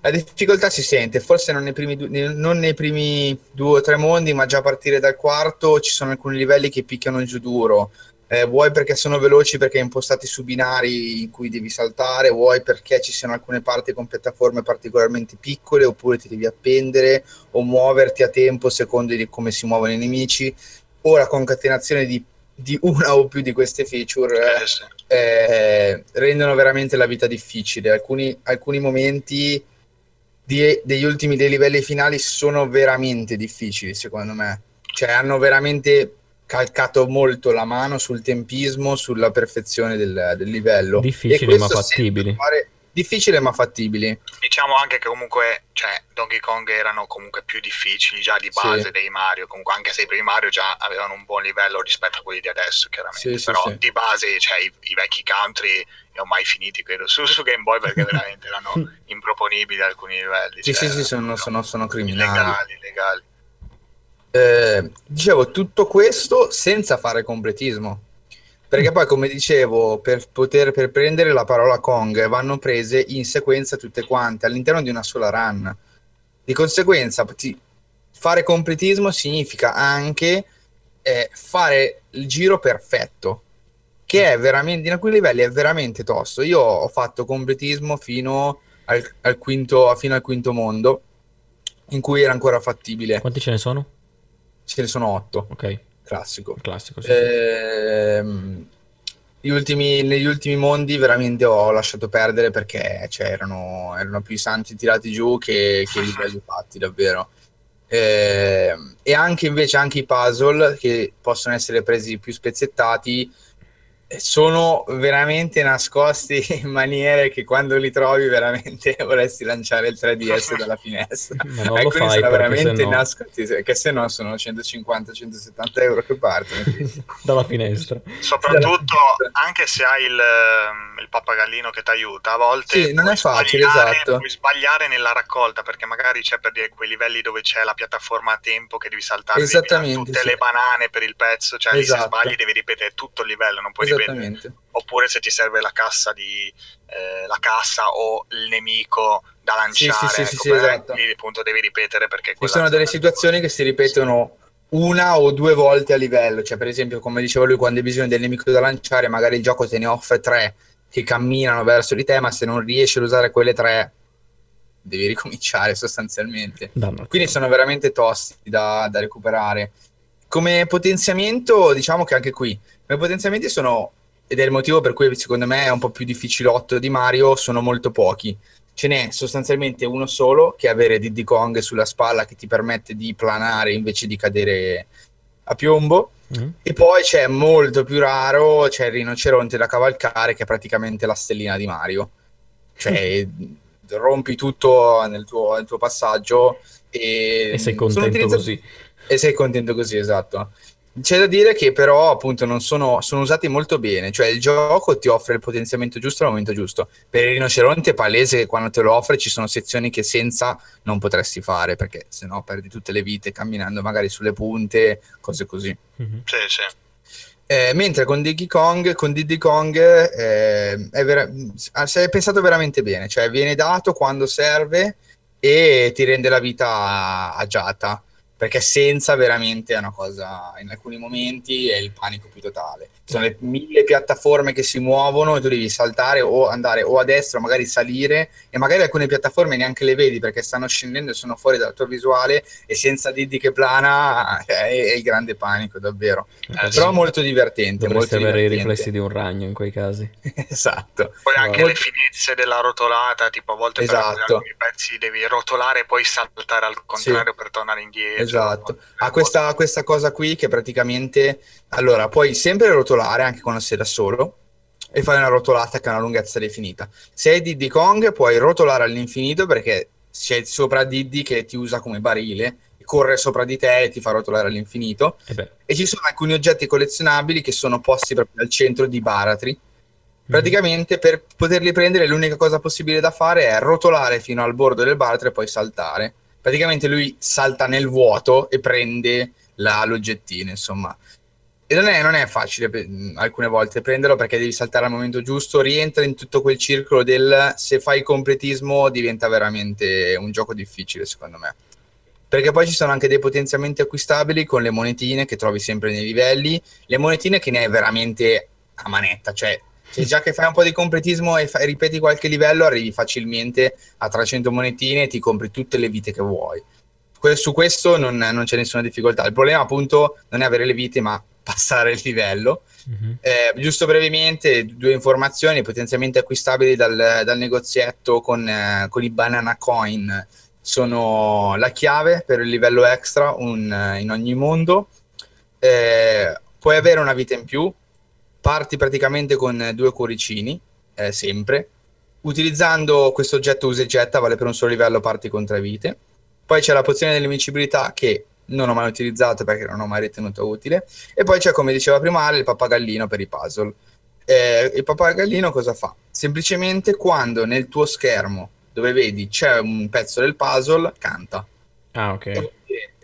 la difficoltà si sente, forse non nei, primi non nei primi due o tre mondi, ma già a partire dal quarto ci sono alcuni livelli che picchiano giù duro eh, vuoi perché sono veloci perché impostati su binari in cui devi saltare, vuoi perché ci siano alcune parti con piattaforme particolarmente piccole, oppure ti devi appendere o muoverti a tempo secondo di come si muovono i nemici, o la concatenazione di, di una o più di queste feature eh, sì. eh, rendono veramente la vita difficile. Alcuni, alcuni momenti di, degli ultimi dei livelli finali sono veramente difficili, secondo me. Cioè, hanno veramente calcato molto la mano sul tempismo, sulla perfezione del, del livello. Difficili ma fattibili. Fare... Difficile ma fattibili. Diciamo anche che comunque, cioè, Donkey Kong erano comunque più difficili già di base sì. dei Mario, comunque anche se i primi Mario già avevano un buon livello rispetto a quelli di adesso, chiaramente. Sì, Però sì, di base, cioè, i, i, vecchi country li ho mai finiti, credo, su, su Game Boy perché veramente erano improponibili alcuni livelli. Sì, cioè, sì, sì, sono, sono, sono criminali. Illegali, illegali. Eh, dicevo tutto questo senza fare completismo. Perché poi, come dicevo, per poter per prendere la parola Kong vanno prese in sequenza tutte quante all'interno di una sola run. Di conseguenza, ti, fare completismo significa anche eh, fare il giro perfetto, che è veramente in alcuni livelli è veramente tosto. Io ho fatto completismo fino al, al, quinto, fino al quinto mondo, in cui era ancora fattibile. Quanti ce ne sono? Ce ne sono otto. Ok. Classico. Classico, sì. Ehm, ultimi, negli ultimi mondi veramente ho lasciato perdere perché cioè, erano, erano, più i santi tirati giù che, che i livelli fatti, davvero. Eh, e anche invece anche i puzzle che possono essere presi più spezzettati sono veramente nascosti in maniere che quando li trovi veramente vorresti lanciare il 3DS dalla finestra. Ma non lo fai sono veramente no... nascosti, che se no sono 150-170 euro che partono dalla finestra. Soprattutto anche se hai il, ehm, il pappagallino che ti aiuta, a volte sì, non è facile, esatto. puoi sbagliare nella raccolta perché magari c'è per dire quei livelli dove c'è la piattaforma a tempo che devi saltare tutte sì. le banane per il pezzo, cioè esatto. se sbagli devi ripetere tutto il livello, non puoi ripetere Esattamente. Oppure se ti serve la cassa, di, eh, la cassa o il nemico da lanciare, sì, sì, ecco, sì, esatto. lì appunto devi ripetere perché... Ci sono delle situazioni che si ripetono una o due volte a livello, cioè per esempio come diceva lui quando hai bisogno del nemico da lanciare magari il gioco te ne offre tre che camminano verso di te ma se non riesci ad usare quelle tre devi ricominciare sostanzialmente. Quindi sono veramente tosti da, da recuperare. Come potenziamento diciamo che anche qui potenziamenti sono, ed è il motivo per cui secondo me è un po' più difficilotto di Mario, sono molto pochi. Ce n'è sostanzialmente uno solo, che è avere Diddy Kong sulla spalla che ti permette di planare invece di cadere a piombo. Mm. E poi c'è molto più raro, c'è il rinoceronte da cavalcare, che è praticamente la stellina di Mario. Cioè, mm. rompi tutto nel tuo, nel tuo passaggio e, e sei contento così. E sei contento così, esatto. C'è da dire che però appunto non sono, sono, usati molto bene, cioè il gioco ti offre il potenziamento giusto al momento giusto. Per il rinoceronte è palese che quando te lo offre ci sono sezioni che senza non potresti fare perché sennò perdi tutte le vite camminando magari sulle punte, cose così. Mm-hmm. Sì, sì. Eh, mentre con Diddy Kong, con Diddy Kong eh, è, vera- è pensato veramente bene, cioè viene dato quando serve e ti rende la vita agiata perché senza veramente è una cosa, in alcuni momenti è il panico più totale. Sono le mille piattaforme che si muovono e tu devi saltare o andare o a destra o magari salire e magari alcune piattaforme neanche le vedi perché stanno scendendo e sono fuori dal tuo visuale e senza Diddy che plana è, è il grande panico davvero. Eh, Però sì. molto divertente. Dovresti molto avere divertente. i riflessi di un ragno in quei casi. esatto. Poi anche wow. le finezze della rotolata, tipo a volte esatto. per alcuni pezzi devi rotolare e poi saltare al contrario sì. per tornare indietro. Esatto. Ha questa, questa cosa qui che praticamente allora puoi sempre rotolare anche quando sei da solo e fai una rotolata che ha una lunghezza definita. Se hai Diddy Kong puoi rotolare all'infinito perché c'è sopra Diddy che ti usa come barile corre sopra di te e ti fa rotolare all'infinito. E, e ci sono alcuni oggetti collezionabili che sono posti proprio al centro di baratri. Mhm. Praticamente per poterli prendere l'unica cosa possibile da fare è rotolare fino al bordo del baratro e poi saltare. Praticamente lui salta nel vuoto e prende la, l'oggettino, insomma. E non è, non è facile per, alcune volte prenderlo perché devi saltare al momento giusto, rientra in tutto quel circolo del se fai completismo diventa veramente un gioco difficile secondo me. Perché poi ci sono anche dei potenziamenti acquistabili con le monetine che trovi sempre nei livelli, le monetine che ne è veramente a manetta, cioè se già che fai un po' di completismo e fai, ripeti qualche livello arrivi facilmente a 300 monetine e ti compri tutte le vite che vuoi. su questo non, non c'è nessuna difficoltà. Il problema appunto non è avere le vite ma passare il livello. Mm-hmm. Eh, giusto brevemente, due informazioni potenzialmente acquistabili dal, dal negozietto con, eh, con, i banana coin sono la chiave per il livello extra un, in ogni mondo. Eh, puoi avere una vita in più, parti praticamente con due cuoricini, eh, sempre. Utilizzando questo oggetto usa e getta, vale per un solo livello, parti con tre vite. Poi c'è la pozione dell'invincibilità che non ho mai utilizzato perché non ho mai ritenuto utile. E poi c'è, come diceva prima Ale, il pappagallino per i puzzle. Eh, il pappagallino cosa fa? Semplicemente quando nel tuo schermo dove vedi c'è un pezzo del puzzle, canta. Ah, ok.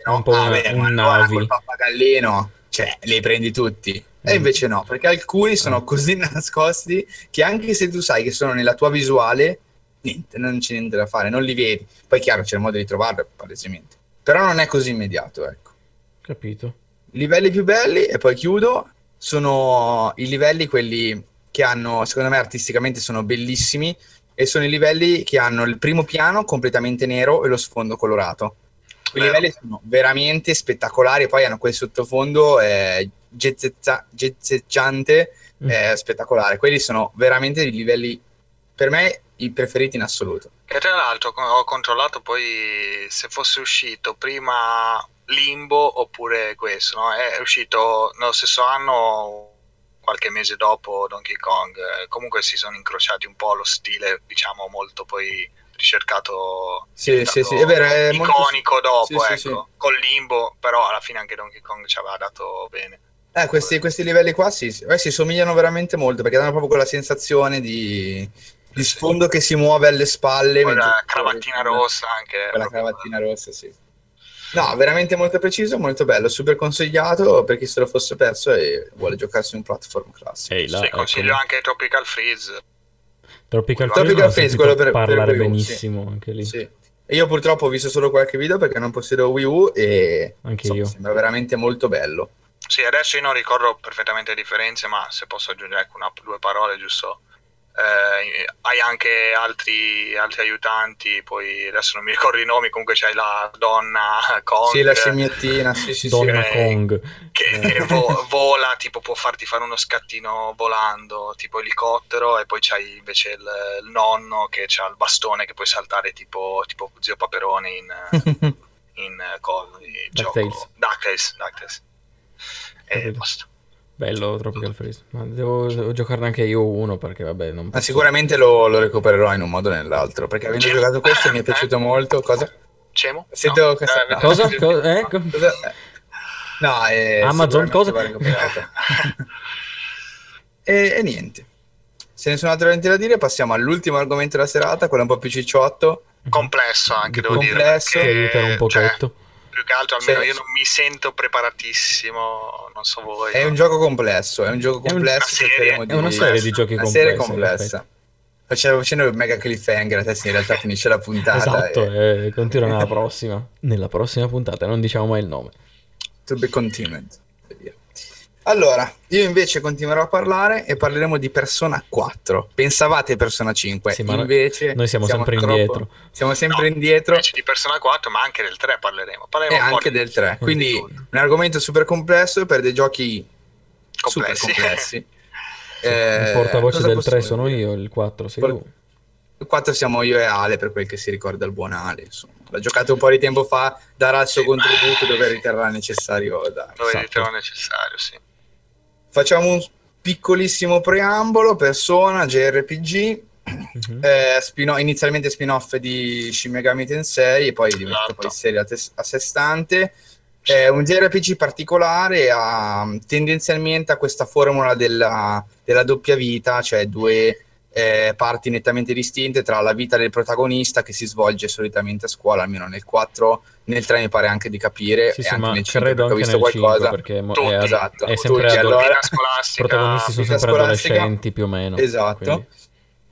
No? Un po' ah, beh, un navi. il pappagallino, cioè, li prendi tutti. E mm. invece no, perché alcuni sono così nascosti che anche se tu sai che sono nella tua visuale, niente, non c'è niente da fare, non li vedi. Poi chiaro, c'è il modo di trovarlo, palesemente. Però non è così immediato, ecco. Capito. I livelli più belli, e poi chiudo, sono i livelli quelli che hanno, secondo me artisticamente sono bellissimi e sono i livelli che hanno il primo piano completamente nero e lo sfondo colorato. I livelli sono veramente spettacolari, poi hanno quel sottofondo eh, gezzeggiante, mm. eh, spettacolare. Quelli sono veramente i livelli, per me, i preferiti in assoluto. Che tra l'altro ho controllato poi se fosse uscito prima Limbo oppure questo, no? È uscito nello stesso anno qualche mese dopo Donkey Kong. Comunque si sono incrociati un po' lo stile, diciamo, molto poi ricercato sì, sì, sì, è vero, è iconico molto... dopo, sì, ecco, sì, col limbo, però alla fine anche Donkey Kong ci aveva dato bene. Eh, questi, questi livelli qua sì, eh, si somigliano veramente molto perché danno proprio quella sensazione di, di sfondo che si muove alle spalle. Quella cravattina rossa anche. Quella cravattina rossa, sì. No, veramente molto preciso, molto bello, super consigliato per chi se lo fosse perso e vuole giocarsi un platform classico. Ehi, là, sì, consiglio ecco. anche Tropical Freeze. Tropical, Tropical Freeze, quello per parlare per benissimo sì. anche lì. Sì. Io purtroppo ho visto solo qualche video perché non possiedo Wii U e anche insomma, io. sembra veramente molto bello. Sì, adesso io non ricordo perfettamente le differenze, ma se posso aggiungere ecco, una, due parole giusto eh, hai anche altri, altri, aiutanti, poi adesso non mi ricordo i nomi, comunque c'hai la donna Kong. Sì, la scimmiettina, sì, sì, donna sì. Kong. Che, che vo- vola, tipo può farti fare uno scattino volando, tipo elicottero, e poi c'hai invece il, il nonno che ha il bastone che puoi saltare tipo, tipo Zio Paperone in, in, uh, in DuckTales. DuckTales, DuckTales. E basta. Bello Tropical Freeze, ma devo, devo giocarne anche io uno perché vabbè non Ma sicuramente lo, lo, recupererò in un modo o nell'altro, perché avendo Cemo. giocato questo mi è piaciuto molto. Cosa? Cemo? Sento no. questa... no. Cosa? cosa? Eh? cosa? No, è Amazon cosa? e, e niente. Se ne sono altri eventi da dire, passiamo all'ultimo argomento della serata, quello un po' più cicciotto. Complesso anche, devo complesso, dire. Che aiuta un pochetto. Cioè, più che altro almeno sì. io non mi sento preparatissimo, non so voi. È no? un gioco complesso, è un gioco complesso. È, un... una, serie. Di... è una serie di giochi una complessi. Serie complessa. Facendo, facendo il mega cliffhanger, adesso in realtà finisce la puntata. Esatto, e... e continua nella prossima. Nella prossima puntata, non diciamo mai il nome. To be continued. Allora, io invece continuerò a parlare e parleremo di Persona 4. Pensavate Persona 5, Sì, ma invece noi siamo sempre troppo- indietro. Siamo sempre No, indietro Invece di Persona 4, ma anche del 3 parleremo. Parleremo e po' anche del 3. Quindi tutto. un argomento super complesso per dei giochi super Complessi. complessi. Sì, Eh, il portavoce del possiamo 3 sono dire? io, il 4 sei Por- tu. Il 4 siamo io e Ale, per quel che si ricorda il buon Ale. Insomma. L'ha giocato un po' di tempo fa, darà il suo Sì, contributo dove riterrà necessario dare. Dove Esatto. riterrò necessario, sì. Facciamo un piccolissimo preambolo, persona, JRPG, Mhm. eh, spin- inizialmente spin-off di Shin Megami Tensei e poi diventa Esatto. poi serie a, tes- a sé stante. È un JRPG particolare, ha, tendenzialmente ha questa formula della, della doppia vita, cioè due eh, parti nettamente distinte tra la vita del protagonista che si svolge solitamente a scuola, almeno nel 4, nel 3 mi pare anche di capire, Sì, e sì, anche ma nel 5 credo perché ho anche visto nel 5 qualcosa. perché mo- Tutti. è, Esatto, è sempre tutti, allora- I protagonisti sono sempre adolescenti più o meno. Esatto. quindi-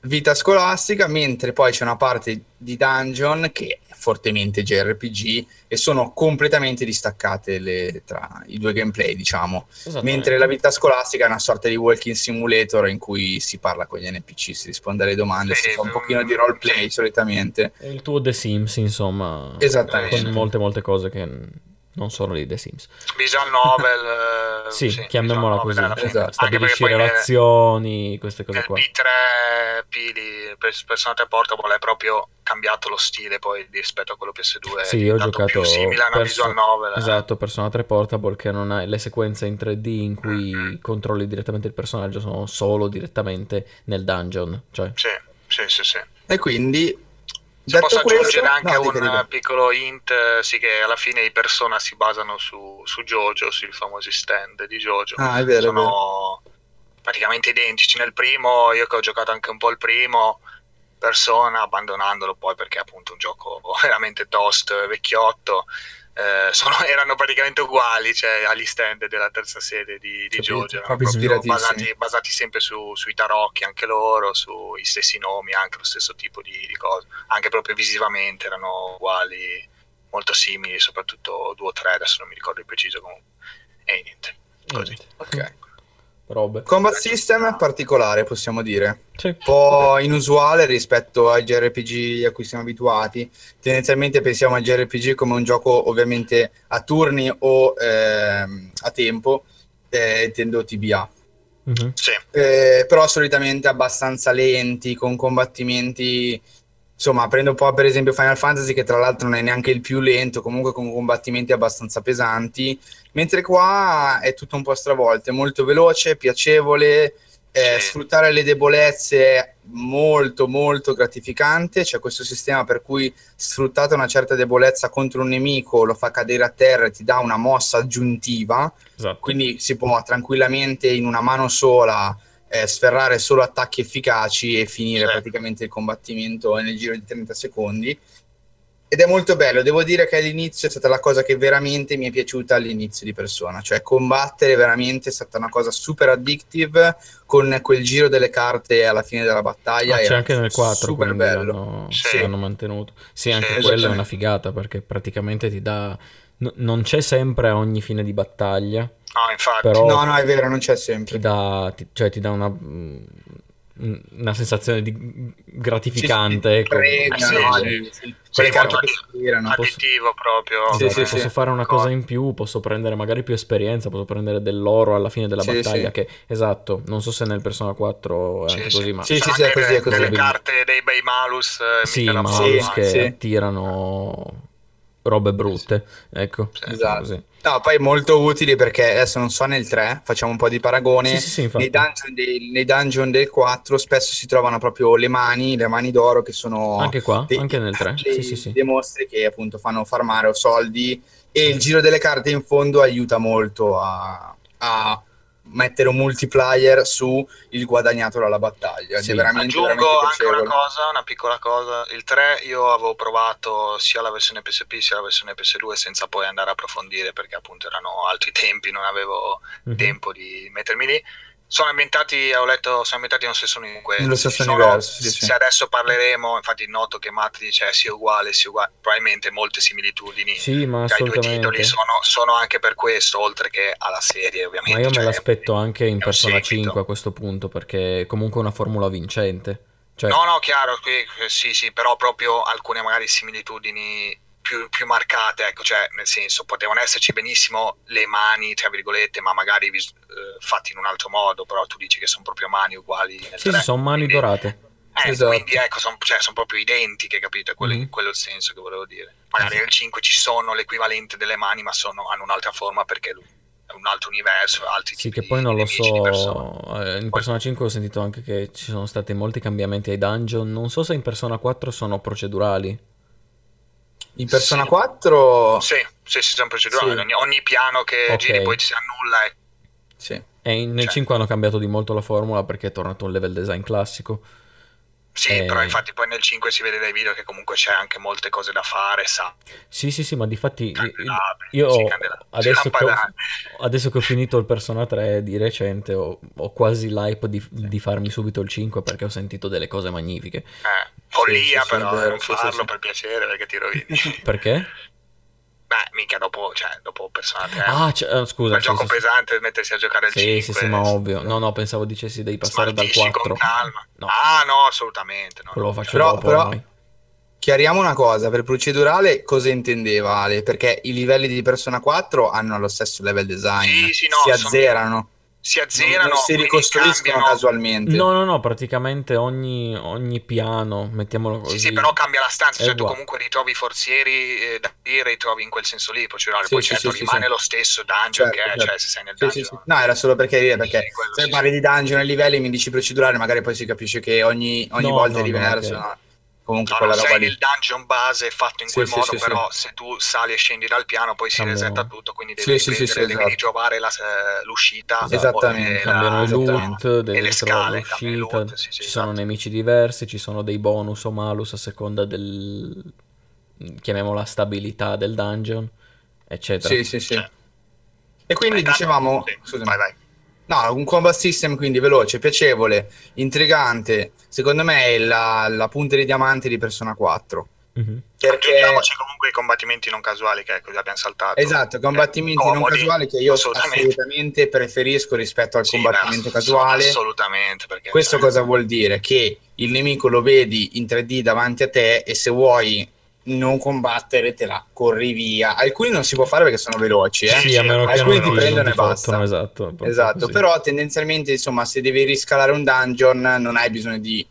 Vita scolastica, mentre poi c'è una parte di dungeon che fortemente JRPG e sono completamente distaccate le- tra i due gameplay, diciamo. Mentre la vita scolastica è una sorta di walking simulator in cui si parla con gli NPC, si risponde alle domande, Sì, si fa un mm, pochino di roleplay solitamente. È il tuo The Sims, insomma. Esattamente. Con molte, molte cose che non sono di The Sims. Visual novel. eh, Sì, sì, chiamiamola così. Esatto. Stabilisci nel- relazioni, queste cose Nel qua. B3 Pili per Persona 3 Portable è proprio cambiato lo stile poi rispetto a quello PS2. è Sì, io ho giocato più simile a una perso- visual novel. eh. Esatto, Persona 3 Portable che non ha le sequenze in 3D in cui Mm-hmm. controlli direttamente il personaggio, sono solo direttamente nel dungeon. Cioè, Sì, sì, sì, sì. E quindi, Se posso detto questo, aggiungere anche no, un dica. piccolo hint, eh, sì che alla fine i Persona si basano su, su Jojo, sui famosi stand di Jojo. Ah, è vero, è vero. Sono praticamente identici. Nel primo, io che ho giocato anche un po' il primo, Persona, abbandonandolo poi perché è appunto un gioco veramente tosto e vecchiotto, eh, sono- erano praticamente uguali cioè, agli stand della terza serie di, di Capito, Jojo, erano proprio proprio ispiratissimi. basati, basati sempre su- sui tarocchi, anche loro, sui stessi nomi, anche lo stesso tipo di, di cose, anche proprio visivamente erano uguali, molto simili, soprattutto due o tre, adesso non mi ricordo il preciso comunque. E niente, così. Ok. Robe. Combat system particolare, possiamo dire. Sì. un po' inusuale rispetto ai JRPG a cui siamo abituati. Tendenzialmente pensiamo ai JRPG come un gioco ovviamente a turni o ehm, a tempo, eh, intendo TBA. Mhm. Sì, Eh, però solitamente abbastanza lenti, con combattimenti. Insomma, prendo un po' per esempio Final Fantasy, che tra l'altro non è neanche il più lento, comunque con combattimenti abbastanza pesanti. Mentre qua è tutto un po' stravolto, è molto veloce, piacevole. eh. Sfruttare le debolezze è molto molto gratificante. C'è questo sistema per cui sfruttata una certa debolezza contro un nemico, lo fa cadere a terra e ti dà una mossa aggiuntiva Esatto. quindi si può tranquillamente in una mano sola eh, sferrare solo attacchi efficaci e finire Sì. praticamente il combattimento nel giro di 30 secondi. Ed è molto bello, devo dire che all'inizio è stata la cosa che veramente mi è piaciuta all'inizio di persona, cioè combattere veramente è stata una cosa super addictive con quel giro delle carte alla fine della battaglia. Ah, c'è anche nel 4 super bello. l'hanno, Sì. l'hanno mantenuto. Sì, anche Sì, quella è una figata perché praticamente ti dà... no- non c'è sempre a ogni fine di battaglia, no, infatti. però No, no, è vero, non c'è sempre. ti dà, ti- cioè ti dà una, mm, una sensazione di gratificante. Sì, ecco. premia, Eh, sì, no, sì. quelle carte che si tirano. additivo proprio. Sì, sì, posso sì. fare una cosa in più, posso prendere magari più esperienza, posso prendere dell'oro alla fine della Sì, battaglia. sì. Che esatto, non so se nel Persona 4 è Sì, anche sì. così, ma Sì, sì, sì, è così, è così. delle carte dei bei malus. eh, sì, mica da ma poco, Sì, che sì. attirano robe brutte. Ecco, Sì. Esatto. così. No, poi molto utili perché adesso non so nel 3, facciamo un po' di paragone. Sì, sì, sì, nei, dungeon del, nei dungeon del 4 spesso si trovano proprio le mani, le mani d'oro che sono Anche qua, dei- anche nel 3. dei- sì, sì. dei mostri che appunto fanno farmare o soldi e il giro delle carte in fondo aiuta molto a, a mettere un multiplier su il guadagnato dalla battaglia. Sì. è veramente, Aggiungo veramente anche una cosa, una piccola cosa. Il 3 io avevo provato sia la versione PSP sia la versione PS2 senza poi andare a approfondire perché appunto erano altri tempi, non avevo Mhm. tempo di mettermi lì. Sono ambientati, ho letto, sono ambientati nello stesso universo. Nello stesso Sono- universo, sì, sì. Se adesso parleremo, infatti noto che Matt dice sia uguale, sia uguale, probabilmente molte similitudini Sì, ma tra i due titoli sono, sono anche per questo, oltre che alla serie ovviamente. Ma io me cioè, l'aspetto anche in Persona seguito. 5 a questo punto, perché è comunque una formula vincente. Cioè, No, no, chiaro, qui, eh, sì, sì, però proprio alcune magari similitudini più, più marcate, ecco, cioè nel senso potevano esserci benissimo le mani, tra virgolette, ma magari vis- eh, fatti in un altro modo, però tu dici che sono proprio mani uguali nel sì, sì, sono mani quindi- dorate. Eh, Esatto. quindi ecco, sono proprio identiche, capito? È quello, Mhm. quello è il senso che volevo dire. Magari Sì. nel 5 ci sono l'equivalente delle mani, ma sono- hanno un'altra forma perché è un altro universo, altri Sì, che poi non lo so. eh, In Persona 5 ho sentito anche che ci sono stati molti cambiamenti ai dungeon. Non so se in Persona 4 sono procedurali. In Persona Sì. 4, Sì, sì, sì, sono procedurali. Sì. Ogni, ogni piano che Ok. giri poi si annulla e sì. E in- nel Cioè. 5 hanno cambiato di molto la formula perché è tornato un level design classico. Sì, Eh. però infatti poi nel 5 si vede dai video che comunque c'è anche molte cose da fare, sa. Sì, sì, sì, ma di fatti Candelabri, io sì, adesso che, ho, adesso che ho finito il Persona 3 di recente ho, ho quasi l'hype di, di farmi subito il 5 perché ho sentito delle cose magnifiche. Eh, follia Sì, sì, sì, però, eh, non farlo per piacere perché ti rovini. Perché? Beh, mica dopo, cioè, dopo Persona 3. Ah, c- eh, scusa. un sì, gioco sì, sì. pesante mettersi a giocare al Sì, 5. sì, sì, ma ovvio. No, no, pensavo dicessi devi passare dal smaltisci 4. con calma. No. Ah, no, assolutamente. No, Quello lo faccio Però- dopo però- ormai. Chiariamo una cosa, per procedurale cosa intendeva Ale? Perché i livelli di Persona 4 hanno lo stesso level design, Sì, sì, no, si sono- azzerano, Si azzerano, non si ricostruiscono casualmente. No, no, no, praticamente ogni, ogni piano, mettiamolo così. Sì, sì, però cambia la stanza, cioè tu comunque ritrovi i forzieri eh, da dire, ritrovi in quel senso lì, procedurale, Sì, poi sì, certo sì, rimane sì. lo stesso dungeon Certo, che certo. cioè se sei nel dungeon. sì, sì. No, era solo perché dire, perché se sì, parli sì. di dungeon e livelli mi dici procedurale, magari poi si capisce che ogni, ogni No, volta no, è no, diverso. no? Comunque No, quella roba sei lì. nel dungeon base fatto in Sì, quel sì, modo, sì, sì. però se tu sali e scendi dal piano poi si Cambiano. resetta tutto, quindi devi sì, sì, riprendere, sì, devi esatto. ritrovare la- l'uscita. Esattamente, Cambiano i esattamente. loot, e devi le scale, il l'uscita, loot, sì, sì, ci sono esatto. nemici diversi, ci sono dei bonus o malus a seconda del, chiamiamola stabilità del dungeon, eccetera. Sì, sì, sì. Cioè. E quindi Eh, tanto- dicevamo, sì, scusami. vai, vai. No, un combat system quindi veloce, piacevole, intrigante. Secondo me è la, la punta di diamante di Persona 4. Mhm. Perché Aggiungiamoci comunque i combattimenti non casuali che così abbiamo saltato. esatto, combattimenti Eh, non comodi, casuali che io assolutamente. assolutamente preferisco rispetto al Sì, combattimento beh, casuale. Assolutamente, perché Questo cioè, cosa vuol dire? Che il nemico lo vedi in 3D davanti a te e se vuoi non combattere te la corri via. Alcuni non si può fare perché sono veloci, eh? Sì, alcuni ti prendono e basta. fottono, esatto. Esatto, però tendenzialmente insomma se devi riscalare un dungeon non hai bisogno di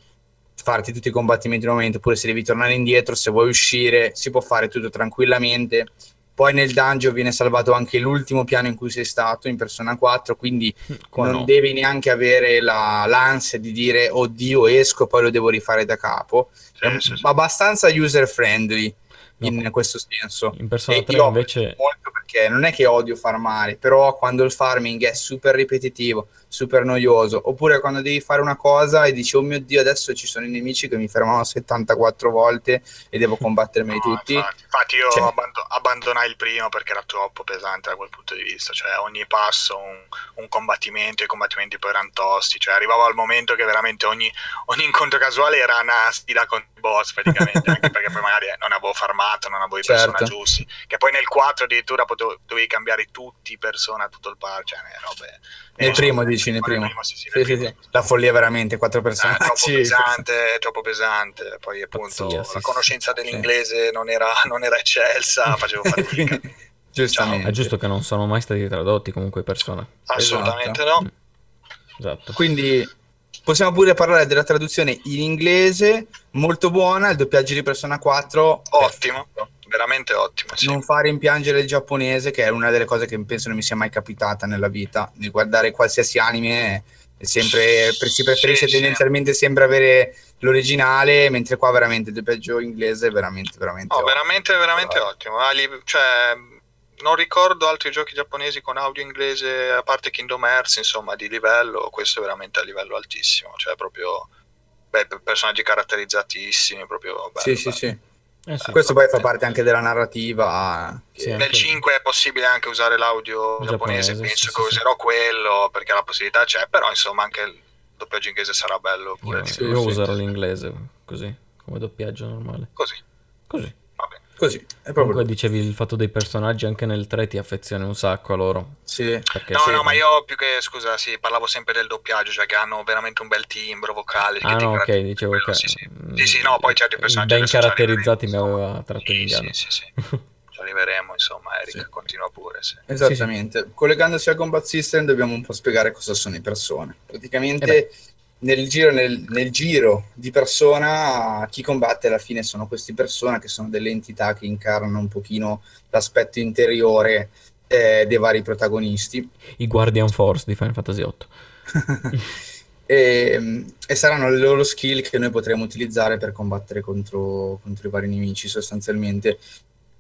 farti tutti i combattimenti in un momento, oppure se devi tornare indietro, se vuoi uscire, si può fare tutto tranquillamente. Poi nel dungeon viene salvato anche l'ultimo piano in cui sei stato in Persona 4, quindi Qua non no. devi neanche avere la- l'ansia di dire oddio esco poi lo devo rifare da capo. È Sì, sì, sì. abbastanza user friendly in No. questo senso. In Persona E 3 io invece... molto perché non è che odio farmare, però quando il farming è super ripetitivo, super noioso, oppure quando devi fare una cosa e dici oh mio dio adesso ci sono i nemici che mi fermano 74 volte e devo combattermeli No, tutti. Infatti, infatti io Cioè- abbando- abbandonai il primo perché era troppo pesante da quel punto di vista, cioè ogni passo un, un combattimento, i combattimenti poi erano tosti, cioè arrivavo al momento che veramente ogni, ogni incontro casuale era una sfida con il boss praticamente, anche perché poi magari non avevo farmato, non avevo i Certo. personaggi giusti, che poi nel 4 addirittura potevo, dovevi cambiare tutti i persona, tutto il par, cioè robe... Nel ne- primo dici, nel nel primo. sì, sì, Sì, sì. La follia veramente, quattro Eh, troppo pesante, troppo pesante. Poi appunto Pazzia, sì, la sì, conoscenza dell'inglese non, era, non era eccelsa, facevo fatica. Giustamente. È giusto che non sono mai stati tradotti comunque Persona. Assolutamente Esatto. no. Esatto. Quindi possiamo pure parlare della traduzione in inglese, molto buona, il doppiaggio di Persona 4 Ottimo, veramente ottimo. Sì. non fa rimpiangere il giapponese, che è una delle cose che penso non mi sia mai capitata nella vita, di guardare qualsiasi anime è sempre, si preferisce Sì, sì. tendenzialmente sempre avere l'originale, mentre qua veramente il doppiaggio inglese è veramente, veramente No, ottimo. veramente, veramente ottimo. Ah, li- cioè, non ricordo altri giochi giapponesi con audio inglese, a parte Kingdom Hearts, insomma, di livello. Questo è veramente a livello altissimo. Cioè, proprio beh, per- personaggi caratterizzatissimi, proprio bello, Sì, sì, bello. sì. Eh sì. Questo poi fa parte anche della narrativa. che- Sì, Nel anche- 5 è possibile anche usare l'audio Giapponese, giapponese, penso sì, che sì. userò quello perché la possibilità c'è, però insomma anche il doppiaggio inglese sarà bello pure Io, io userò l'inglese così, come doppiaggio normale. Così, Così. Così, è proprio Comunque dicevi il fatto dei personaggi anche nel 3 ti affezioni un sacco a loro. Sì. Perché No, sì, no, ma io più che scusa, sì, parlavo sempre del doppiaggio, cioè che hanno veramente un bel timbro vocale. che Ah ti no, ok, dicevo quello, che... Sì, sì. sì, sì, no, poi certi personaggi Ben caratterizzati mi aveva tratto in Sì, sì, sì, sì. Ci arriveremo, insomma, Eric Sì. continua pure. Sì. Esattamente. Collegandosi al combat system dobbiamo un po' spiegare cosa sono i persone. Praticamente Eh nel, giro, nel, nel giro di persona chi combatte alla fine sono questi persone che sono delle entità che incarnano un pochino l'aspetto interiore eh, dei vari protagonisti I Guardian Force di Final Fantasy VIII. e, e saranno le loro skill che noi potremo utilizzare per combattere contro, contro i vari nemici sostanzialmente.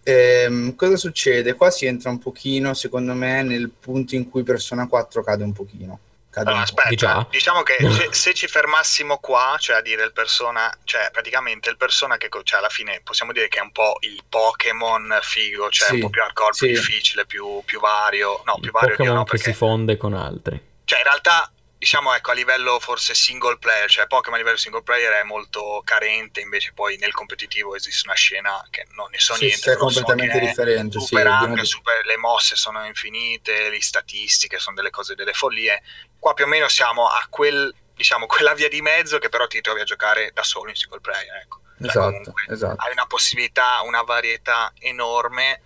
Ehm, cosa succede? Qua si entra un pochino, secondo me, nel punto in cui Persona 4 cade un pochino. Allora, aspetta, Di già? diciamo che se, se ci fermassimo qua, cioè a dire il persona, cioè praticamente il persona che cioè alla fine possiamo dire che è un po' il Pokémon figo, cioè Sì, un po' più hardcore, più sì. difficile, più, più vario, no, Il più vario io Pokémon no, che perché si fonde con altri. cioè in realtà diciamo ecco a livello forse single player, cioè Pokémon a livello single player è molto carente, invece poi nel competitivo esiste una scena che non ne so Sì, niente, sì, è so completamente è differente. Sì, super ampia, una- super- le mosse sono infinite, le statistiche sono delle cose, delle follie. Qua più o meno siamo a quel, diciamo, quella via di mezzo che però ti trovi a giocare da solo in single player. Ecco. Cioè, Esatto, comunque esatto. Hai una possibilità, una varietà enorme,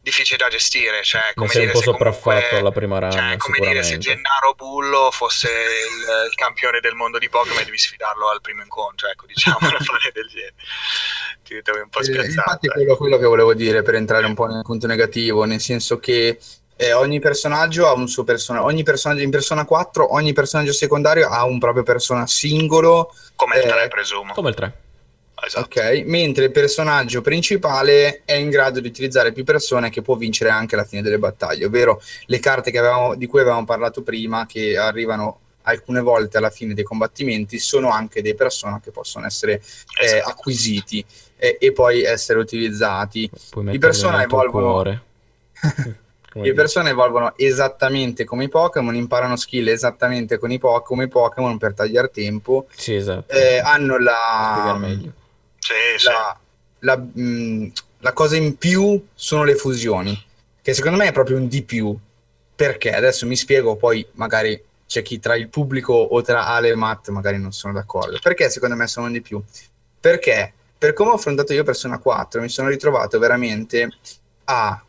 difficile da gestire. Cioè, come sei un dire, po' se comunque- sopraffatto alla prima run, cioè, come dire se. Gennaro Bullo fosse il, il campione del mondo di Pokémon e devi sfidarlo al primo incontro, ecco, diciamo una fase del genere. Ti ritrovi un po' Eh, spiazzato. infatti è ecco. quello, quello che volevo dire per entrare un po' nel punto negativo, nel senso che eh, ogni personaggio ha un suo personaggio, ogni personaggio in Persona 4, ogni personaggio secondario ha un proprio persona singolo, Come il eh, 3, presumo. Come il 3. Esatto. ok? Mentre il personaggio principale è in grado di utilizzare più persone che può vincere anche alla fine delle battaglie, ovvero le carte che avevamo- di cui avevamo parlato prima, che arrivano alcune volte alla fine dei combattimenti, sono anche dei persone che possono essere eh, Esatto. acquisiti eh, e poi essere utilizzati. I tuo evolvono- cuore. Come Le dire. persone evolvono esattamente come i Pokémon, imparano skill esattamente con i po- come i Pokémon per tagliare tempo, Sì, esatto. eh, hanno la, meglio. Sì, sì. la, la, mh, la cosa in più sono le fusioni, che secondo me è proprio un di più. Perché adesso mi spiego, poi magari c'è chi tra il pubblico o tra Ale e Matt magari non sono d'accordo. Perché secondo me sono un di più? Perché per come ho affrontato io Persona 4 mi sono ritrovato veramente a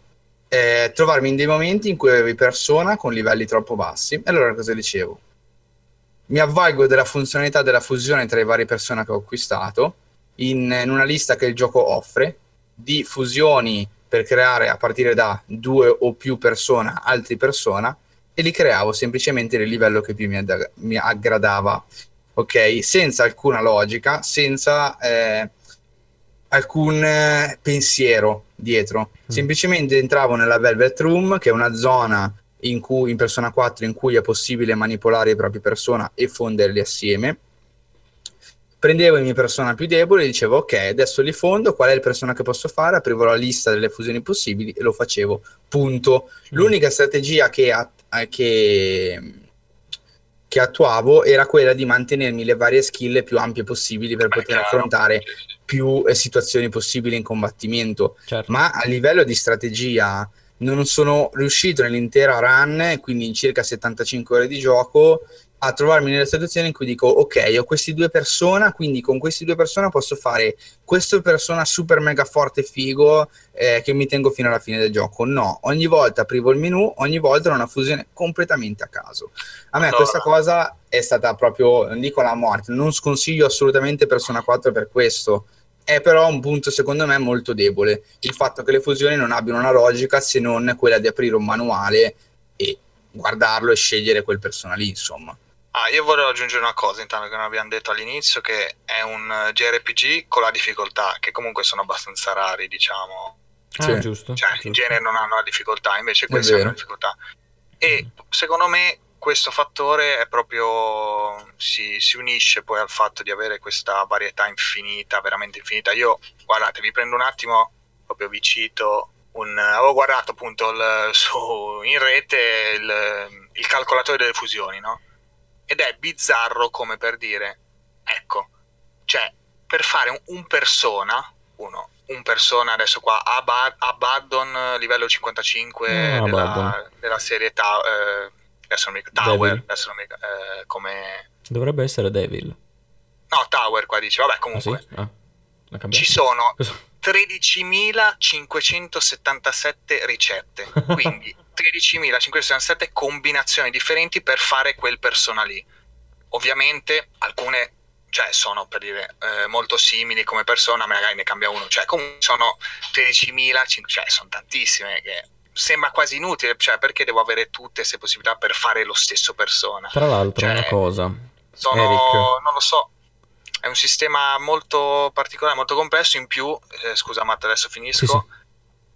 eh, trovarmi in dei momenti in cui avevi persona con livelli troppo bassi. E allora cosa dicevo? Mi avvalgo della funzionalità della fusione tra i vari persone che ho acquistato in, in una lista che il gioco offre di fusioni per creare a partire da due o più persone altri persona e li creavo semplicemente nel livello che più mi, ad- mi aggradava ok senza alcuna logica senza eh, alcun eh, pensiero dietro. Mm. semplicemente entravo nella Velvet Room che è una zona in cui in Persona 4 in cui è possibile manipolare i propri persona e fonderli assieme. Prendevo i miei persona più deboli e dicevo ok adesso li fondo qual è il persona che posso fare? Aprivo la lista delle fusioni possibili e lo facevo punto. L'unica strategia che, a- eh, che, che attuavo era quella di mantenermi le varie skill più ampie possibili per Beh, poter chiaro. affrontare più eh, situazioni possibili in combattimento Certo. ma a livello di strategia non sono riuscito nell'intera run, quindi in circa 75 ore di gioco, a trovarmi nelle situazioni in cui dico ok, ho questi due persone, quindi con questi due persone posso fare questo persona super mega forte figo eh, che mi tengo fino alla fine del gioco. No, ogni volta aprivo il menu, ogni volta era una fusione completamente a caso. A me Allora. questa cosa è stata proprio, non dico la morte, non sconsiglio assolutamente Persona 4 per questo. È però un punto secondo me molto debole il fatto che le fusioni non abbiano una logica se non quella di aprire un manuale e guardarlo e scegliere quel persona lì, insomma. Ah, io volevo aggiungere una cosa, intanto che non abbiamo detto all'inizio, che è un eh, JRPG con la difficoltà, che comunque sono abbastanza rari, diciamo. Ah, Sì. giusto. Cioè, giusto. in genere non hanno la difficoltà, invece questi hanno la difficoltà. E secondo me questo fattore è proprio si, si, unisce poi al fatto di avere questa varietà infinita, veramente infinita. Io, guardate, vi prendo un attimo, proprio vi cito, un, avevo guardato appunto il, su, in rete il, il, calcolatore delle fusioni, no? Ed è bizzarro come per dire, ecco, cioè, per fare un, un persona, uno, un persona adesso qua, Abad, Abaddon livello 55 ah, della, della, serie ta, eh, adesso non mi, Tower, adesso non mi, eh, come... Dovrebbe essere Devil. No, Tower qua dice, vabbè comunque. Ah, sì? ah, ci sono 13.577 ricette, quindi 13.577 combinazioni differenti per fare quel persona lì. Ovviamente alcune cioè, sono per dire eh, molto simili come persona, magari ne cambia uno, cioè comunque sono 13.000, cioè sono tantissime che sembra quasi inutile, cioè perché devo avere tutte queste possibilità per fare lo stesso persona? Tra l'altro, cioè, una cosa, sono, Eric. non lo so, è un sistema molto particolare, molto complesso. In più, eh, scusa Matt, adesso finisco. Sì, sì.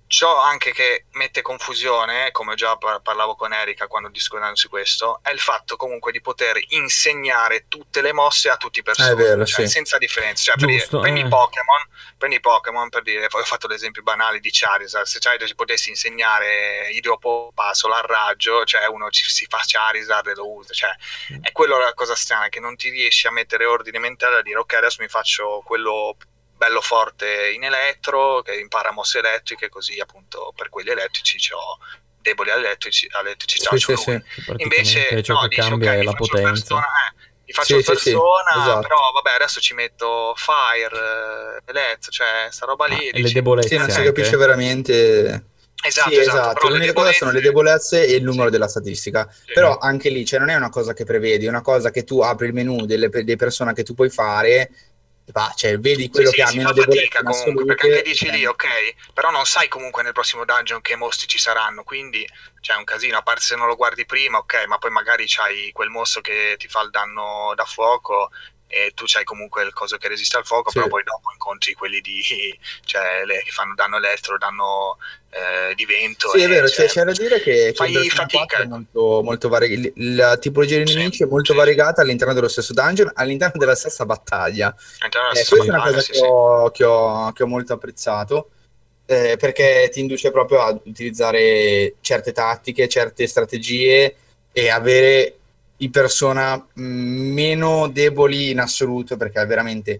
Ciò anche che mette confusione, come già parlavo con Erika quando discutevamo su questo, è il fatto comunque di poter insegnare tutte le mosse a tutti i personaggi, vero, cioè, sì. senza differenza. Cioè, per dire, prendi, eh. Pokémon, prendi Pokémon per dire, ho fatto l'esempio banale di Charizard, se Charizard ci potessi insegnare Idropopa, Solar Raggio, cioè uno ci, si fa Charizard e lo usa, cioè è quello la cosa strana, che non ti riesci a mettere ordine mentale a dire ok adesso mi faccio quello bello forte in elettro, che impara mosse elettriche, così appunto per quelli elettrici ho deboli elettrici, elettrici sì, sì, sì. invece ciò no, che cambia okay, è la potenza. Persona, eh, li faccio sì, persona, sì, esatto. però vabbè, adesso ci metto fire, eh, Elezzo, cioè sta roba lì. Ah, e le debolezze. Sì, non si capisce veramente. Esatto, sì, esatto. esatto. L'unica cosa sono le debolezze e il numero sì. della statistica. Sì. Però anche lì, cioè, non è una cosa che prevedi, è una cosa che tu apri il menu delle, delle persone che tu puoi fare va, cioè, vedi quello sì, che sì, ha meno fatica comunque, perché anche dici lì, ok, però non sai comunque nel prossimo dungeon che mostri ci saranno, quindi c'è un casino, a parte se non lo guardi prima, ok, ma poi magari c'hai quel mostro che ti fa il danno da fuoco e tu c'hai comunque il coso che resiste al fuoco, sì. però poi dopo incontri quelli di, cioè, le, che fanno danno elettro, danno eh, di vento. Sì, è vero, cioè, c'è da dire che, fai fatica. È molto, molto vari- la tipologia di nemici sì, è molto sì. variegata all'interno dello stesso dungeon, all'interno della stessa battaglia. Della eh, questa è una cosa che, ho, che, ho, che ho molto apprezzato. Eh, perché ti induce proprio ad utilizzare certe tattiche, certe strategie e avere i persona mm, meno deboli in assoluto perché veramente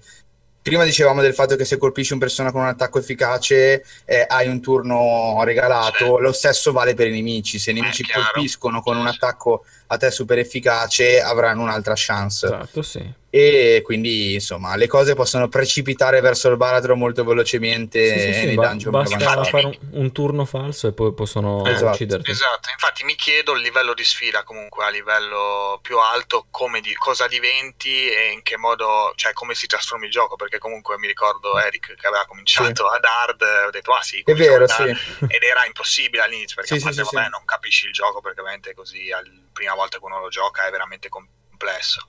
prima dicevamo del fatto che se colpisci un persona con un attacco efficace eh, hai un turno regalato, sì. lo stesso vale per i nemici, se i nemici colpiscono con un attacco a te super efficace avranno un'altra chance. Esatto, sì. E quindi insomma le cose possono precipitare verso il baratro molto velocemente sì, sì, sì, nei ba- dungeon. Basta fare un, un, turno falso e poi possono esatto. ucciderti. Esatto, infatti mi chiedo il livello di sfida comunque a livello più alto, come di, cosa diventi e in che modo, cioè come si trasforma il gioco, perché comunque mi ricordo Eric che aveva cominciato ad hard, ho detto ah sì, è vero, sì. ed era impossibile all'inizio perché a parte vabbè non capisci il gioco perché ovviamente così al prima volta che uno lo gioca è veramente complesso.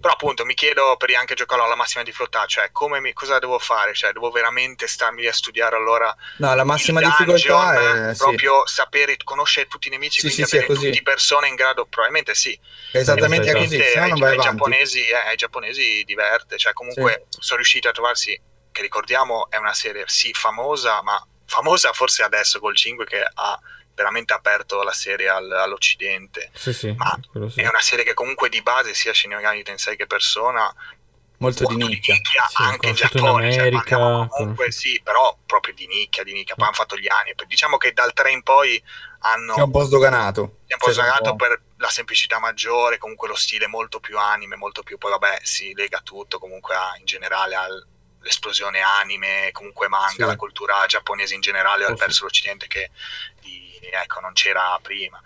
Però appunto mi chiedo per anche giocarlo alla massima difficoltà, cioè come mi, cosa devo fare? Cioè devo veramente starmi a studiare allora No, la massima difficoltà è proprio sì. sapere, conoscere tutti i nemici, sì, quindi sì, avere tutti persone in grado, probabilmente sì. Esattamente così, se no non vai ai. Giapponesi, eh, ai giapponesi diverte, cioè comunque sono riusciti a trovarsi, che ricordiamo è una serie sì famosa, ma famosa forse adesso col 5 che ha veramente aperto la serie al, all'occidente. Sì, sì, ma sì. è una serie che comunque di base sia Shin Megami Tensei che Persona molto di nicchia, di nicchia sì, anche in Giappone, in America, cioè, comunque sì, però proprio di nicchia, di nicchia. Poi hanno fatto gli anni. Diciamo che dal 3 in poi hanno è un po' sdoganato. È un po' sdoganato per la semplicità maggiore, comunque lo stile molto più anime, molto più poi vabbè, si lega tutto comunque a, in generale all'esplosione anime, comunque manga, sì. la cultura giapponese in generale oh, verso sì. l'occidente che di ecco, non c'era prima.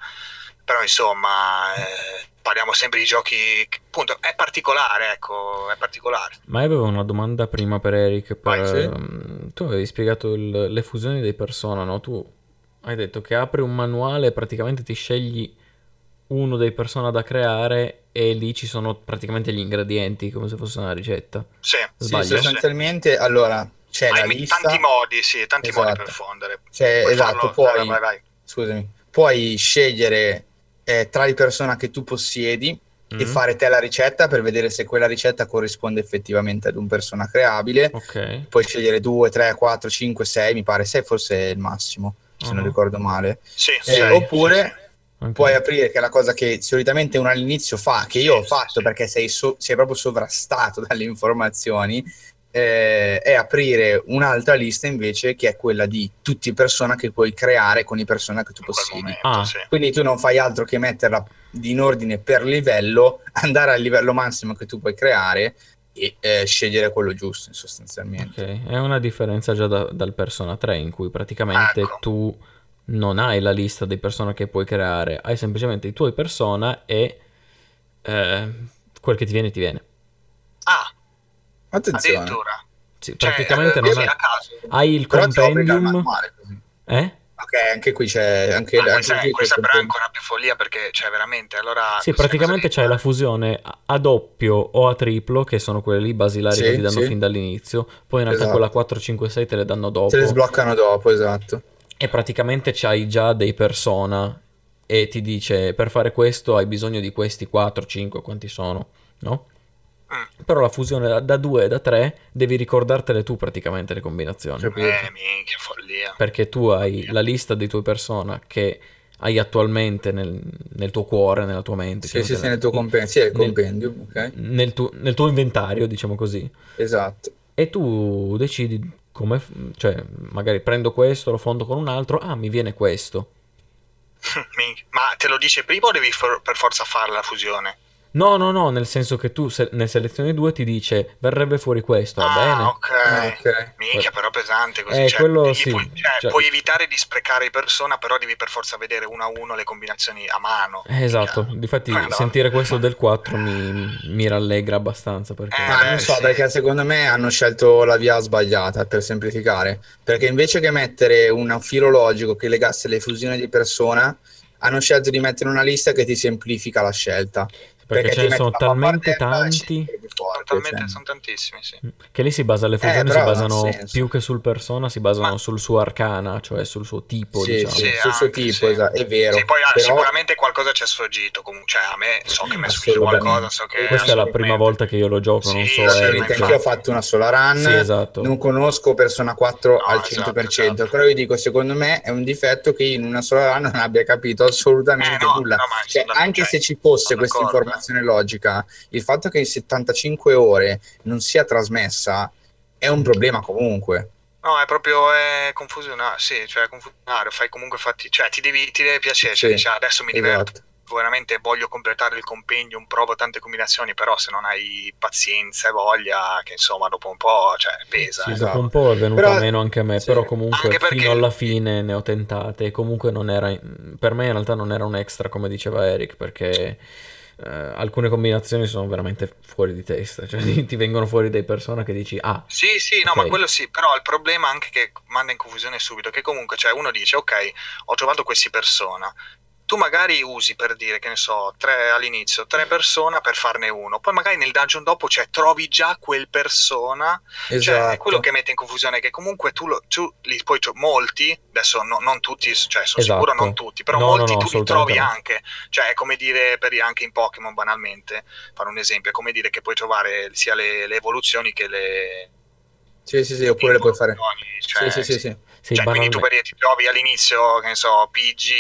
Però insomma, eh, parliamo sempre di giochi, appunto, è particolare, ecco, è particolare. Ma io avevo una domanda prima per Eric, per, Vai, sì. um, tu avevi spiegato il, le fusioni dei persona, no? Tu hai detto che apri un manuale e praticamente ti scegli uno dei persona da creare e lì ci sono praticamente gli ingredienti come se fosse una ricetta. Sì, Sbaglio? sì sostanzialmente allora c'è Hai la lista. tanti modi, sì, tanti esatto. modi per fondere. Cioè, esatto, farlo, poi vai, vai, vai scusami, puoi scegliere, eh, tra le persone che tu possiedi Mm. e fare te la ricetta per vedere se quella ricetta corrisponde effettivamente ad un persona creabile. Ok. Puoi scegliere 2, 3, 4, 5, 6, mi pare 6 forse è il massimo, se non Uh-huh. ricordo male. Sì, Eh, sì. oppure Ok. puoi aprire, che è la cosa che solitamente uno all'inizio fa, che io ho Sì, fatto sì. perché sei, so- sei proprio sovrastato dalle informazioni, eh, è aprire un'altra lista invece che è quella di tutti i persona che puoi creare con i persona che tu possiedi. Ah. Quindi tu non fai altro che metterla in ordine per livello, andare al livello massimo che tu puoi creare e eh, scegliere quello giusto sostanzialmente. Ok, è una differenza già da- dal Persona 3 in cui praticamente Ecco. tu non hai la lista di persone che puoi creare, hai semplicemente i tuoi persona e eh, quel che ti viene ti viene. Ah, Attenzione. addirittura. Sì, Cioè, praticamente eh, non hai, a caso. hai il Però compendium, eh? Ok, anche qui c'è anche, Ah, anche questa, qui c'è questa però è ancora più follia perché, cioè, veramente, allora... Sì, praticamente lì- la fusione a- a doppio o a triplo, che sono quelle lì basilari Sì, che ti danno sì. fin dall'inizio, poi in realtà Esatto. quella 4, 5, 6 te le danno dopo. Te le sbloccano dopo, esatto. E praticamente c'hai già dei persona e ti dice per fare questo hai bisogno di questi 4, 5, quanti sono, no? Mm. Però la fusione da- da 2 e da 3 devi ricordartele tu praticamente le combinazioni. Capito. Eh, minchia, follia. Perché tu hai la lista dei tuoi persona che hai attualmente nel, nel tuo cuore, nella tua mente. Sì, sì, sì, nel tuo compendio, sì, è il nel- compendium, ok? nel tuo, nel tuo inventario, diciamo così. Esatto. E tu decidi come, cioè, magari prendo questo, lo fondo con un altro, ah, mi viene questo. Ma te lo dice prima o devi for- per forza fare la fusione? No, no, no, nel senso che tu se- ne selezioni due ti dice verrebbe fuori questo, va ah, bene? ok. Ah, ok. Minchia, però pesante così. Eh, cioè, quello sì, puoi, cioè, cioè- puoi evitare di sprecare persona, però devi per forza vedere uno a uno le combinazioni a mano. Eh, Esatto, difatti Madonna. sentire questo del 4 mi, mi rallegra abbastanza perché... Eh, non so, sì. perché secondo me hanno scelto la via sbagliata per semplificare. Perché invece che mettere un filo logico che legasse le fusioni di persona, hanno scelto di mettere una lista che ti semplifica la scelta. Perché ti ce ne sono talmente tanti forte, talmente, cioè. sono tantissimi, sì. che lì si basa, le fusioni si però ha basano più che sul persona, si basano Ma- sul suo arcana, cioè sul suo tipo, Sì, diciamo. sì, sul suo anche, tipo, sì. esatto, è vero. Sì, poi ah, Però- sicuramente qualcosa ci è sfuggito. Comunque, cioè, a me so che mi è sfuggito Assolutamente. qualcosa. So che Questa è la assolutamente. prima volta che io lo gioco, non Sì, so sì, Eric. ma Veramente, infatti. anch'io ho fatto una sola run, Sì, esatto. non conosco Persona 4 No, al esatto, 100%, esatto. però io dico, secondo me è un difetto che io in una sola run non abbia capito assolutamente Eh, no, nulla. Cioè, anche cioè, se ci fosse questa d'accordo, informazione logica, il fatto che in 75 ore non sia trasmessa è un problema comunque. No, è proprio è confusionare, sì, cioè confusionare, fai comunque fatti, cioè ti devi, ti deve piacere, cioè Sì, "Ah, adesso mi diverto, Esatto. veramente voglio completare il compendium, provo tante combinazioni, però se non hai pazienza e voglia, che insomma dopo un po', cioè, pesa. Sì, eh. esatto. dopo un po' è venuta Però- meno anche a me, sì. però comunque perché- fino alla fine ne ho tentate e comunque non era, per me in realtà non era un extra come diceva Eric, perché eh, alcune combinazioni sono veramente fuori di testa, cioè ti, vengono fuori dei persone che dici, ah, Sì, sì, no, Ok. ma quello sì, però il problema anche che manda in confusione subito, che comunque, cioè, uno dice, ok, ho trovato questi persona, tu magari usi per dire, che ne so, tre all'inizio, tre persona per farne uno, poi magari nel dungeon dopo, cioè, trovi già quel persona, cioè, Esatto. è quello che mette in confusione, che comunque tu, lo, tu li poi, tro- molti, adesso no- non tutti, cioè, sono Esatto. sicuro non tutti, però No, molti no, tu li trovi anche, cioè, è come dire, per anche in Pokémon, banalmente, fare un esempio, è come dire che puoi trovare sia le, le evoluzioni che le... Sì, sì, sì, oppure le puoi fare. Cioè, sì, sì, sì, sì. Sì, cioè, quindi tu banalmente- per dire, ti trovi all'inizio, che ne so, PG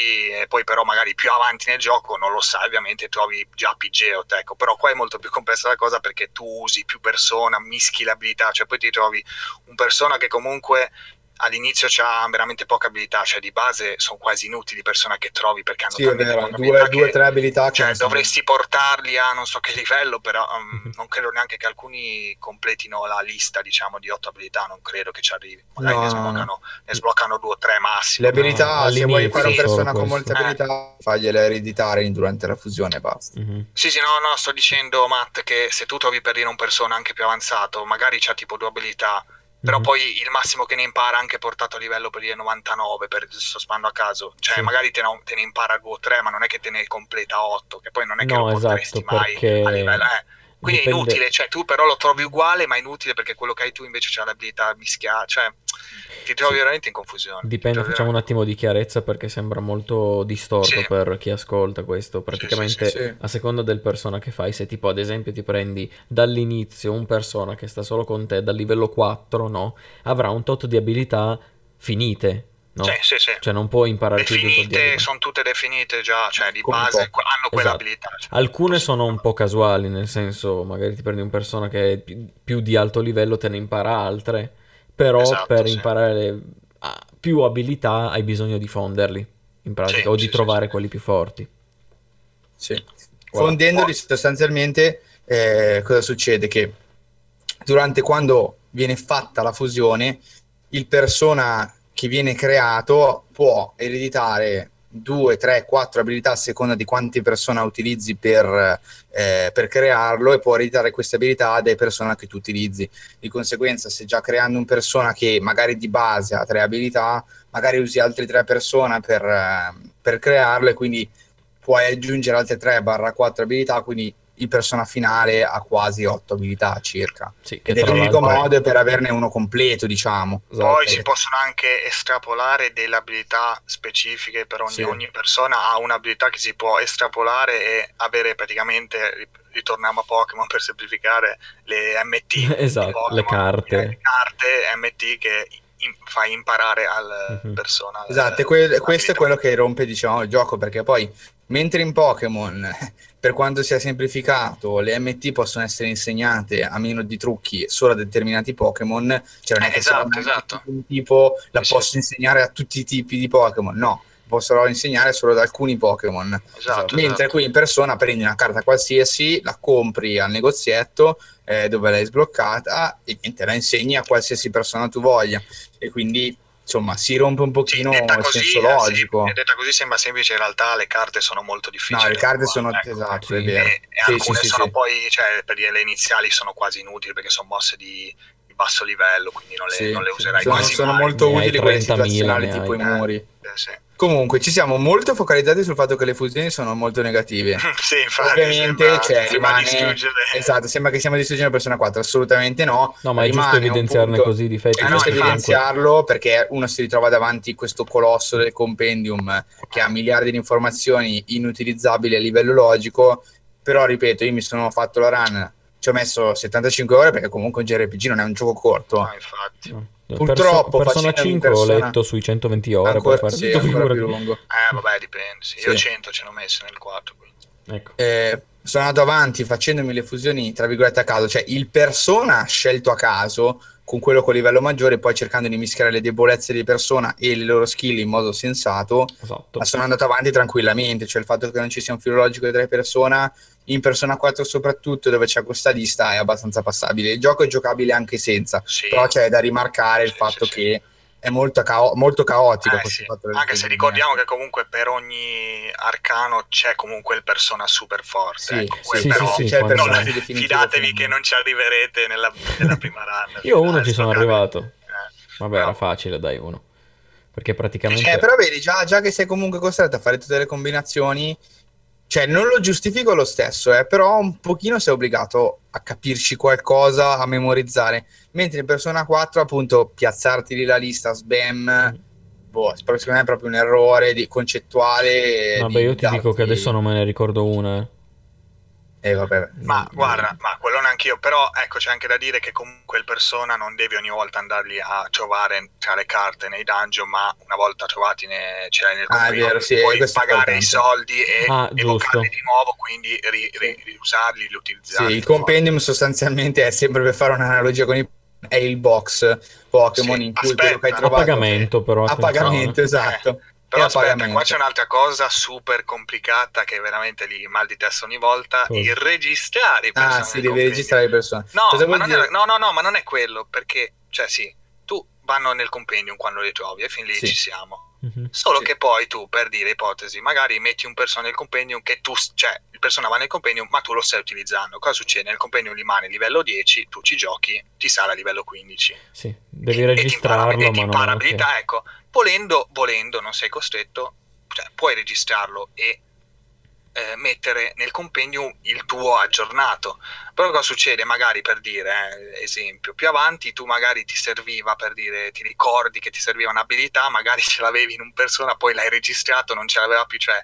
e poi però magari più avanti nel gioco non lo sai, ovviamente trovi già PG o ecco, però qua è molto più complessa la cosa perché tu usi più persona, mischi le abilità, cioè poi ti trovi un persona che comunque all'inizio ha veramente poca abilità, cioè di base sono quasi inutili persone che trovi perché hanno Sì, talmente vero, due, abilità due che- tre abilità che cioè, sono- dovresti portarli a non so che livello, però um, Mhm. non credo neanche che alcuni completino la lista, diciamo, di otto abilità, non credo che ci arrivi. Magari No, ne, no, no. sbloccano, ne sbloccano due o tre massimo. Le abilità, No, se vuoi fare una persona con molte abilità, fagliele ereditare durante la fusione e basta. Mhm. Sì, sì, no, no, sto dicendo, Matt, che se tu trovi per dire un persona anche più avanzato, magari c'ha tipo due abilità, però Mhm. poi il massimo che ne impara anche portato a livello per dire 99, per sto spando a caso, cioè Sì. magari te ne, te ne impara due o tre, ma non è che te ne completa otto, che poi non è che No, lo porteresti esatto, mai perché a livello... Eh. Quindi è dipende- inutile, cioè tu però lo trovi uguale, ma è inutile perché quello che hai tu invece c'ha l'abilità mischiata, cioè ti trovi sì. veramente in confusione. Dipende, facciamo un attimo di chiarezza perché sembra molto distorto sì. per chi ascolta questo. Praticamente sì, a seconda del persona che fai, se tipo ad esempio ti prendi dall'inizio un persona che sta solo con te dal livello 4, no? Avrà un tot di abilità finite. No? Sì, sì, sì. Cioè non può imparare definite, sono tutte definite già, cioè di Come base hanno esatto. quell'abilità. Cioè, Alcune sono un po' casuali, nel senso magari ti prendi un persona che è più di alto livello, te ne impara altre però esatto, per sì. imparare le, più abilità hai bisogno di fonderli in pratica sì, o di sì, trovare quelli più forti. Sì. Fondendoli sostanzialmente eh, cosa succede? Che durante quando viene fatta la fusione il persona che viene creato può ereditare 2, 3, 4 abilità a seconda di quante persone utilizzi per, eh, per, crearlo e può ereditare queste abilità dai persone che tu utilizzi. Di conseguenza, se già creando un persona che magari di base ha tre abilità, magari usi altre tre persone per, eh, per crearlo e quindi puoi aggiungere altre 3-4 abilità, quindi il persona finale ha quasi 8 abilità circa. Sì, Ed è l'unico modo per averne uno completo, diciamo. Poi esatto. si possono anche estrapolare delle abilità specifiche per ogni, sì. ogni persona, ha un'abilità che si può estrapolare e avere praticamente, ritorniamo a Pokémon per semplificare, le MT. esatto, le carte. Le carte MT che in, fai imparare al mm-hmm. persona. Esatto, que- questo è quello che rompe diciamo, il gioco perché poi mentre in Pokémon per quanto sia semplificato, le MT possono essere insegnate a meno di trucchi solo a determinati Pokémon. Cioè, non è eh, esatto, esatto. un tipo la sì, posso insegnare a tutti i tipi di Pokémon. No, posso insegnare solo ad alcuni Pokémon. Esatto, Mentre esatto. qui in persona prendi una carta qualsiasi, la compri al negozietto eh, dove l'hai sbloccata e niente, la insegni a qualsiasi persona tu voglia. E quindi insomma si rompe un pochino sì, il così, senso eh, logico. Sì, detta così sembra semplice, in realtà le carte sono molto difficili. No, le carte sono ecco, esatto, è vero. E, e sì, alcune sì, sono poi, cioè per dire le iniziali sono quasi inutili perché sono mosse di, di basso livello, quindi non le, non le userai sono, quasi sono mai. molto utili quelle situazionali tipo i muri. Eh, sì. Comunque, ci siamo molto focalizzati sul fatto che le fusioni sono molto negative. sì, infatti. Ovviamente, sembra, cioè, sembra rimane... Esatto, sembra che stiamo distruggendo Persona 4. Assolutamente no. No, ma è giusto evidenziarne punto... così difetti. È giusto evidenziarlo perché uno si ritrova davanti questo colosso del compendium che ha miliardi di informazioni inutilizzabili a livello logico. Però, ripeto, io mi sono fatto la run ci ho messo 75 ore perché comunque un JRPG non è un gioco corto. No, infatti. No. Purtroppo Perso- Persona 5 persona... ho letto sui 120 ore ancora, per fare sì, tutto più lungo. Eh vabbè dipende, sì. Sì. io 100 ce l'ho messo nel 4 ecco. eh, sono andato avanti facendomi le fusioni tra virgolette a caso, cioè il persona scelto a caso con quello con livello maggiore, poi cercando di mischiare le debolezze di persona e le loro skill in modo sensato, esatto. ma sono andato avanti tranquillamente, cioè il fatto che non ci sia un filologico di tre persone in Persona 4 soprattutto dove c'è questa lista è abbastanza passabile. Il gioco è giocabile anche senza, sì. però c'è da rimarcare il fatto sì, che è molto, cao- molto caotico. Eh, sì. Anche se ricordiamo che comunque per ogni arcano c'è comunque il persona super forte. Sì, ecco, sì, però sì, c'è non, fidatevi che non ci arriverete nella, nella prima run. Io uno ci sono arrivato. Eh. Vabbè, era facile, dai, uno. Perché praticamente... Eh, però vedi, già, già che sei comunque costretto a fare tutte le combinazioni cioè non lo giustifico lo stesso, eh, però un pochino sei obbligato a capirci qualcosa, a memorizzare, mentre in Persona 4 appunto piazzarti lì la lista sbam, boh, secondo me è proprio un errore di, concettuale. Vabbè, io ti dico che adesso non me ne ricordo una. Eh. Vabbè. Ma guarda, ma quello neanche io, però ecco c'è anche da dire che comunque il persona non devi ogni volta andarli a trovare tra le carte nei dungeon, ma una volta trovati ne, ce l'hai nel ah, vero, sì, puoi pagare i soldi e ah, evocarli di nuovo, quindi ri, ri, riusarli, riutilizzarli. Sì, il compendium sostanzialmente è sempre per fare un'analogia con i è il box Pokémon sì, in cui aspetta, quello che hai trovato a pagamento però a pagamento esatto eh. Però aspetta, qua c'è un'altra cosa super complicata che veramente lì mal di testa ogni volta, oh. il registrare i persone. Ah, si deve registrare le persone. No, è, no, no, no, ma non è quello, perché, cioè sì, tu vanno nel compendium quando li trovi e fin lì sì. ci siamo. Mm-hmm. Solo sì. che poi tu, per dire ipotesi, magari metti un persona nel compendium che tu, cioè il persona va nel compendium, ma tu lo stai utilizzando. Cosa succede? Nel compendium rimane livello 10, tu ci giochi, ti sale a livello 15. Sì, devi e, registrarlo, e ti impara, ma non abilità, okay. ecco volendo, volendo, non sei costretto, cioè, puoi registrarlo e eh, mettere nel compendium il tuo aggiornato. Però cosa succede? Magari per dire, eh, esempio, più avanti tu magari ti serviva per dire, ti ricordi che ti serviva un'abilità, magari ce l'avevi in un persona, poi l'hai registrato, non ce l'aveva più, cioè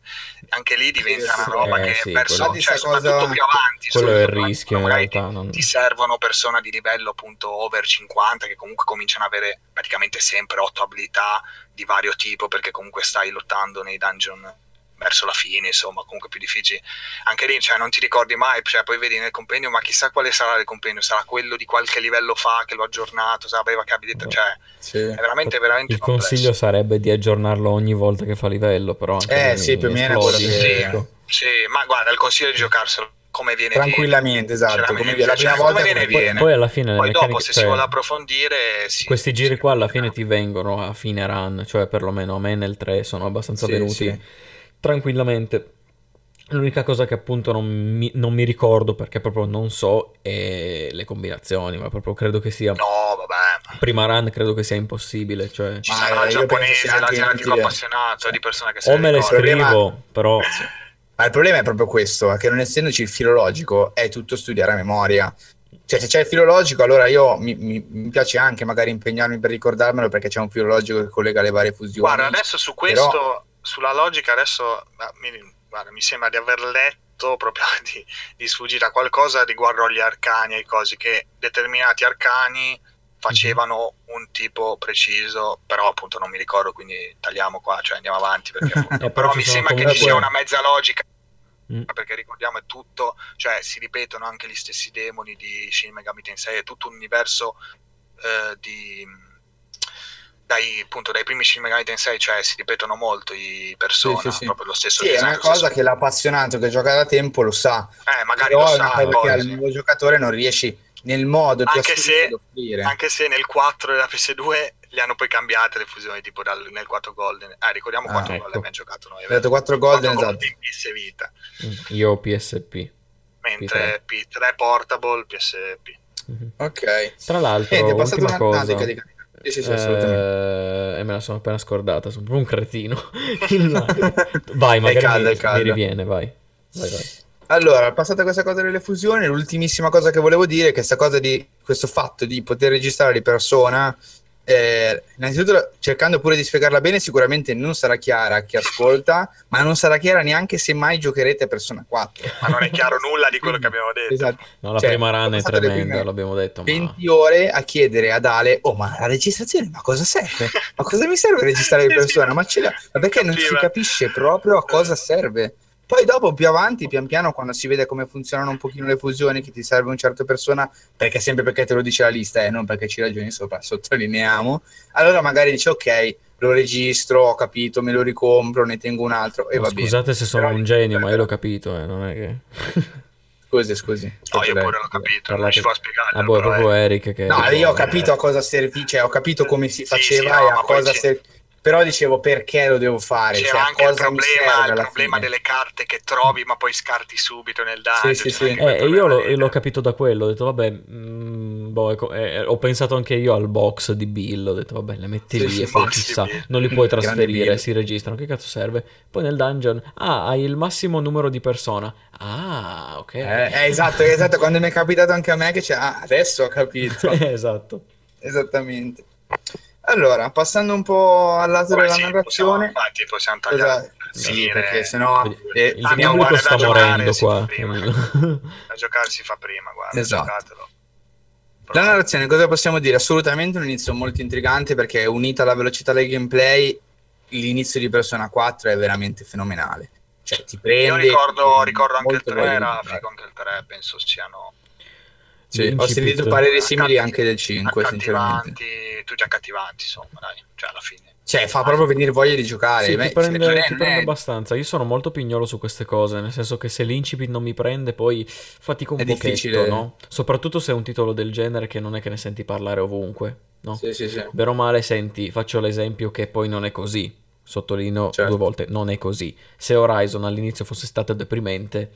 anche lì diventa sì, una roba eh, che sì, persone, quello... cioè, soprattutto cosa... più avanti. Quello è il rischio in realtà. Ti, non... ti servono persone di livello appunto over 50 che comunque cominciano ad avere praticamente sempre otto abilità di vario tipo perché comunque stai lottando nei dungeon verso la fine, insomma, comunque più difficili. Anche lì, cioè, non ti ricordi mai, cioè, poi vedi nel compendio, ma chissà quale sarà il compendio, sarà quello di qualche livello fa che l'ho aggiornato, sapeva che abilità, cioè, sì. è veramente, veramente Il consiglio sarebbe di aggiornarlo ogni volta che fa livello, però... Eh, sì, più o meno sì, ecco. sì, ma guarda, il consiglio è di giocarselo come viene tranquillamente viene. esatto come viene, la prima cioè, volta viene, come viene. poi alla fine poi dopo meccaniche, se cioè, si vuole approfondire sì, questi giri sì, qua alla fine ti vengono a fine run cioè perlomeno a me nel 3 sono abbastanza Sì, venuti sì. Tranquillamente l'unica cosa che appunto non mi, non mi ricordo perché proprio non so è le combinazioni ma proprio credo che sia no vabbè prima run credo che sia impossibile cioè ci Ma sarà il giapponese l'asiatico appassionato di persone che se o me le scrivo, scrivo però Ma il problema è proprio questo, che non essendoci il filologico è tutto studiare a memoria. Cioè se c'è il filologico allora io mi, mi- mi piace anche magari impegnarmi per ricordarmelo perché c'è un filologico che collega le varie fusioni. guarda adesso su questo sulla logica adesso mi, guarda, mi sembra di aver letto proprio di, di sfuggita qualcosa riguardo agli arcani e cose che determinati arcani facevano un tipo preciso però appunto non mi ricordo quindi tagliamo qua cioè andiamo avanti perché appunto, Eh, però mi sembra che ci sia una mezza logica Mm. perché ricordiamo è tutto, cioè si ripetono anche gli stessi demoni di Shin Megami Tensei, è tutto un universo eh, di dai, appunto, dai primi Shin Megami Tensei, cioè si ripetono molto i persona, Sì, sì, sì. proprio lo stesso Sì, è design, una lo cosa stesso- che l'appassionato che gioca da tempo lo sa, eh, magari però lo è sa, una che poi, al nuovo giocatore non riesci nel modo più Anche se- anche se nel 4 della PS2 li hanno poi cambiate le fusioni, tipo dal- nel 4 Golden. Ah, ricordiamo Ah, quanto ecco. Golden abbiamo giocato noi. Ho detto 4 Golden, 4 esatto. in PS Vita, Mm, io PSP mentre P3 Portable, PSP. Mhm. Ok. tra l'altro Niente, è passata una... cosa dica, dica. Sì, sì, sì, assolutamente. Eh, e me la sono appena scordata, sono proprio un cretino. Vai, magari calda, mi, è calda. mi riviene, vai. Vai, vai. Allora, passata questa cosa delle fusioni, l'ultimissima cosa che volevo dire è che questa cosa di questo fatto di poter registrare di persona, eh, innanzitutto cercando pure di spiegarla bene, sicuramente non sarà chiara a chi ascolta, ma non sarà chiara neanche se mai giocherete a Persona 4. Ma non è chiaro nulla di quello che abbiamo detto. Esatto. No, la Cioè, prima run è tremenda, l'abbiamo detto, ma 20 ore a chiedere ad Ale, oh ma la registrazione, ma cosa serve? Ma cosa mi serve registrare di persona? Ma, ma perché non si capisce proprio a cosa serve? Poi dopo, più avanti, pian piano, quando si vede come funzionano un pochino le fusioni, che ti serve un certo persona, perché sempre perché te lo dice la lista e non perché ci ragioni sopra, sottolineiamo, allora magari dici ok, lo registro, ho capito, me lo ricompro, ne tengo un altro e Ma va bene. scusate se sono Però- un genio, ma io l'ho capito, eh, non è che... Scusi, scusi. No, io pure l'ho capito, non Parlate- ci fa spiegare. Ah, boh, è proprio Eric che... No, io ho capito a cosa servì, cioè ho capito come si Sì, faceva sì, no, e a cosa servì. Però dicevo perché lo devo fare, C'era cioè anche il cosa mi serve problema, il problema delle carte che trovi ma poi scarti subito nel dungeon. Sì, sì, c'era sì. quel Eh, e io l'ho, l'ho capito da quello, ho detto vabbè, mm, boh, ecco, eh, ho pensato anche io al box di Bill, ho detto vabbè, le metti Sì, lì sì, e poi chissà, Bill. non li puoi trasferire, si registrano, che cazzo serve? Poi nel dungeon, ah, hai il massimo numero di persona, ah, ok. Eh, eh, esatto, esatto, quando mi è capitato anche a me che c'è, ah, adesso ho capito. esatto. Esattamente. Allora, passando un po' al lato Vabbè, della sì, narrazione. infatti possiamo tagliare. Esatto. Sì, finire. perché sennò eh, Il Andiamo, pubblico sta da giocare morendo si fa qua. prima. Da giocare si fa prima, guarda, Esatto. giocatelo. La narrazione, cosa possiamo dire? Assolutamente un inizio molto intrigante perché unita alla velocità del gameplay, l'inizio di Persona 4 è veramente fenomenale. Cioè, ti prende. Io ricordo, ricordo anche il molto 3, voglia di era figo anche il 3, penso siano Sì, ho sentito pareri simili anche del 5, sinceramente. tutti accattivanti, insomma, dai, cioè alla fine. Cioè, fa proprio venire voglia di giocare. Sì, Beh, ti prende, cioè, ti prende abbastanza. Io sono molto pignolo su queste cose, nel senso che se l'incipit non mi prende, poi fatico un È pochetto, difficile. no? Soprattutto se è un titolo del genere che non è che ne senti parlare ovunque, no? Sì, sì, sì. Bene o male, senti, faccio l'esempio che poi non è così. Sottolineo Certo. due volte, non è così. Se Horizon all'inizio fosse stato deprimente,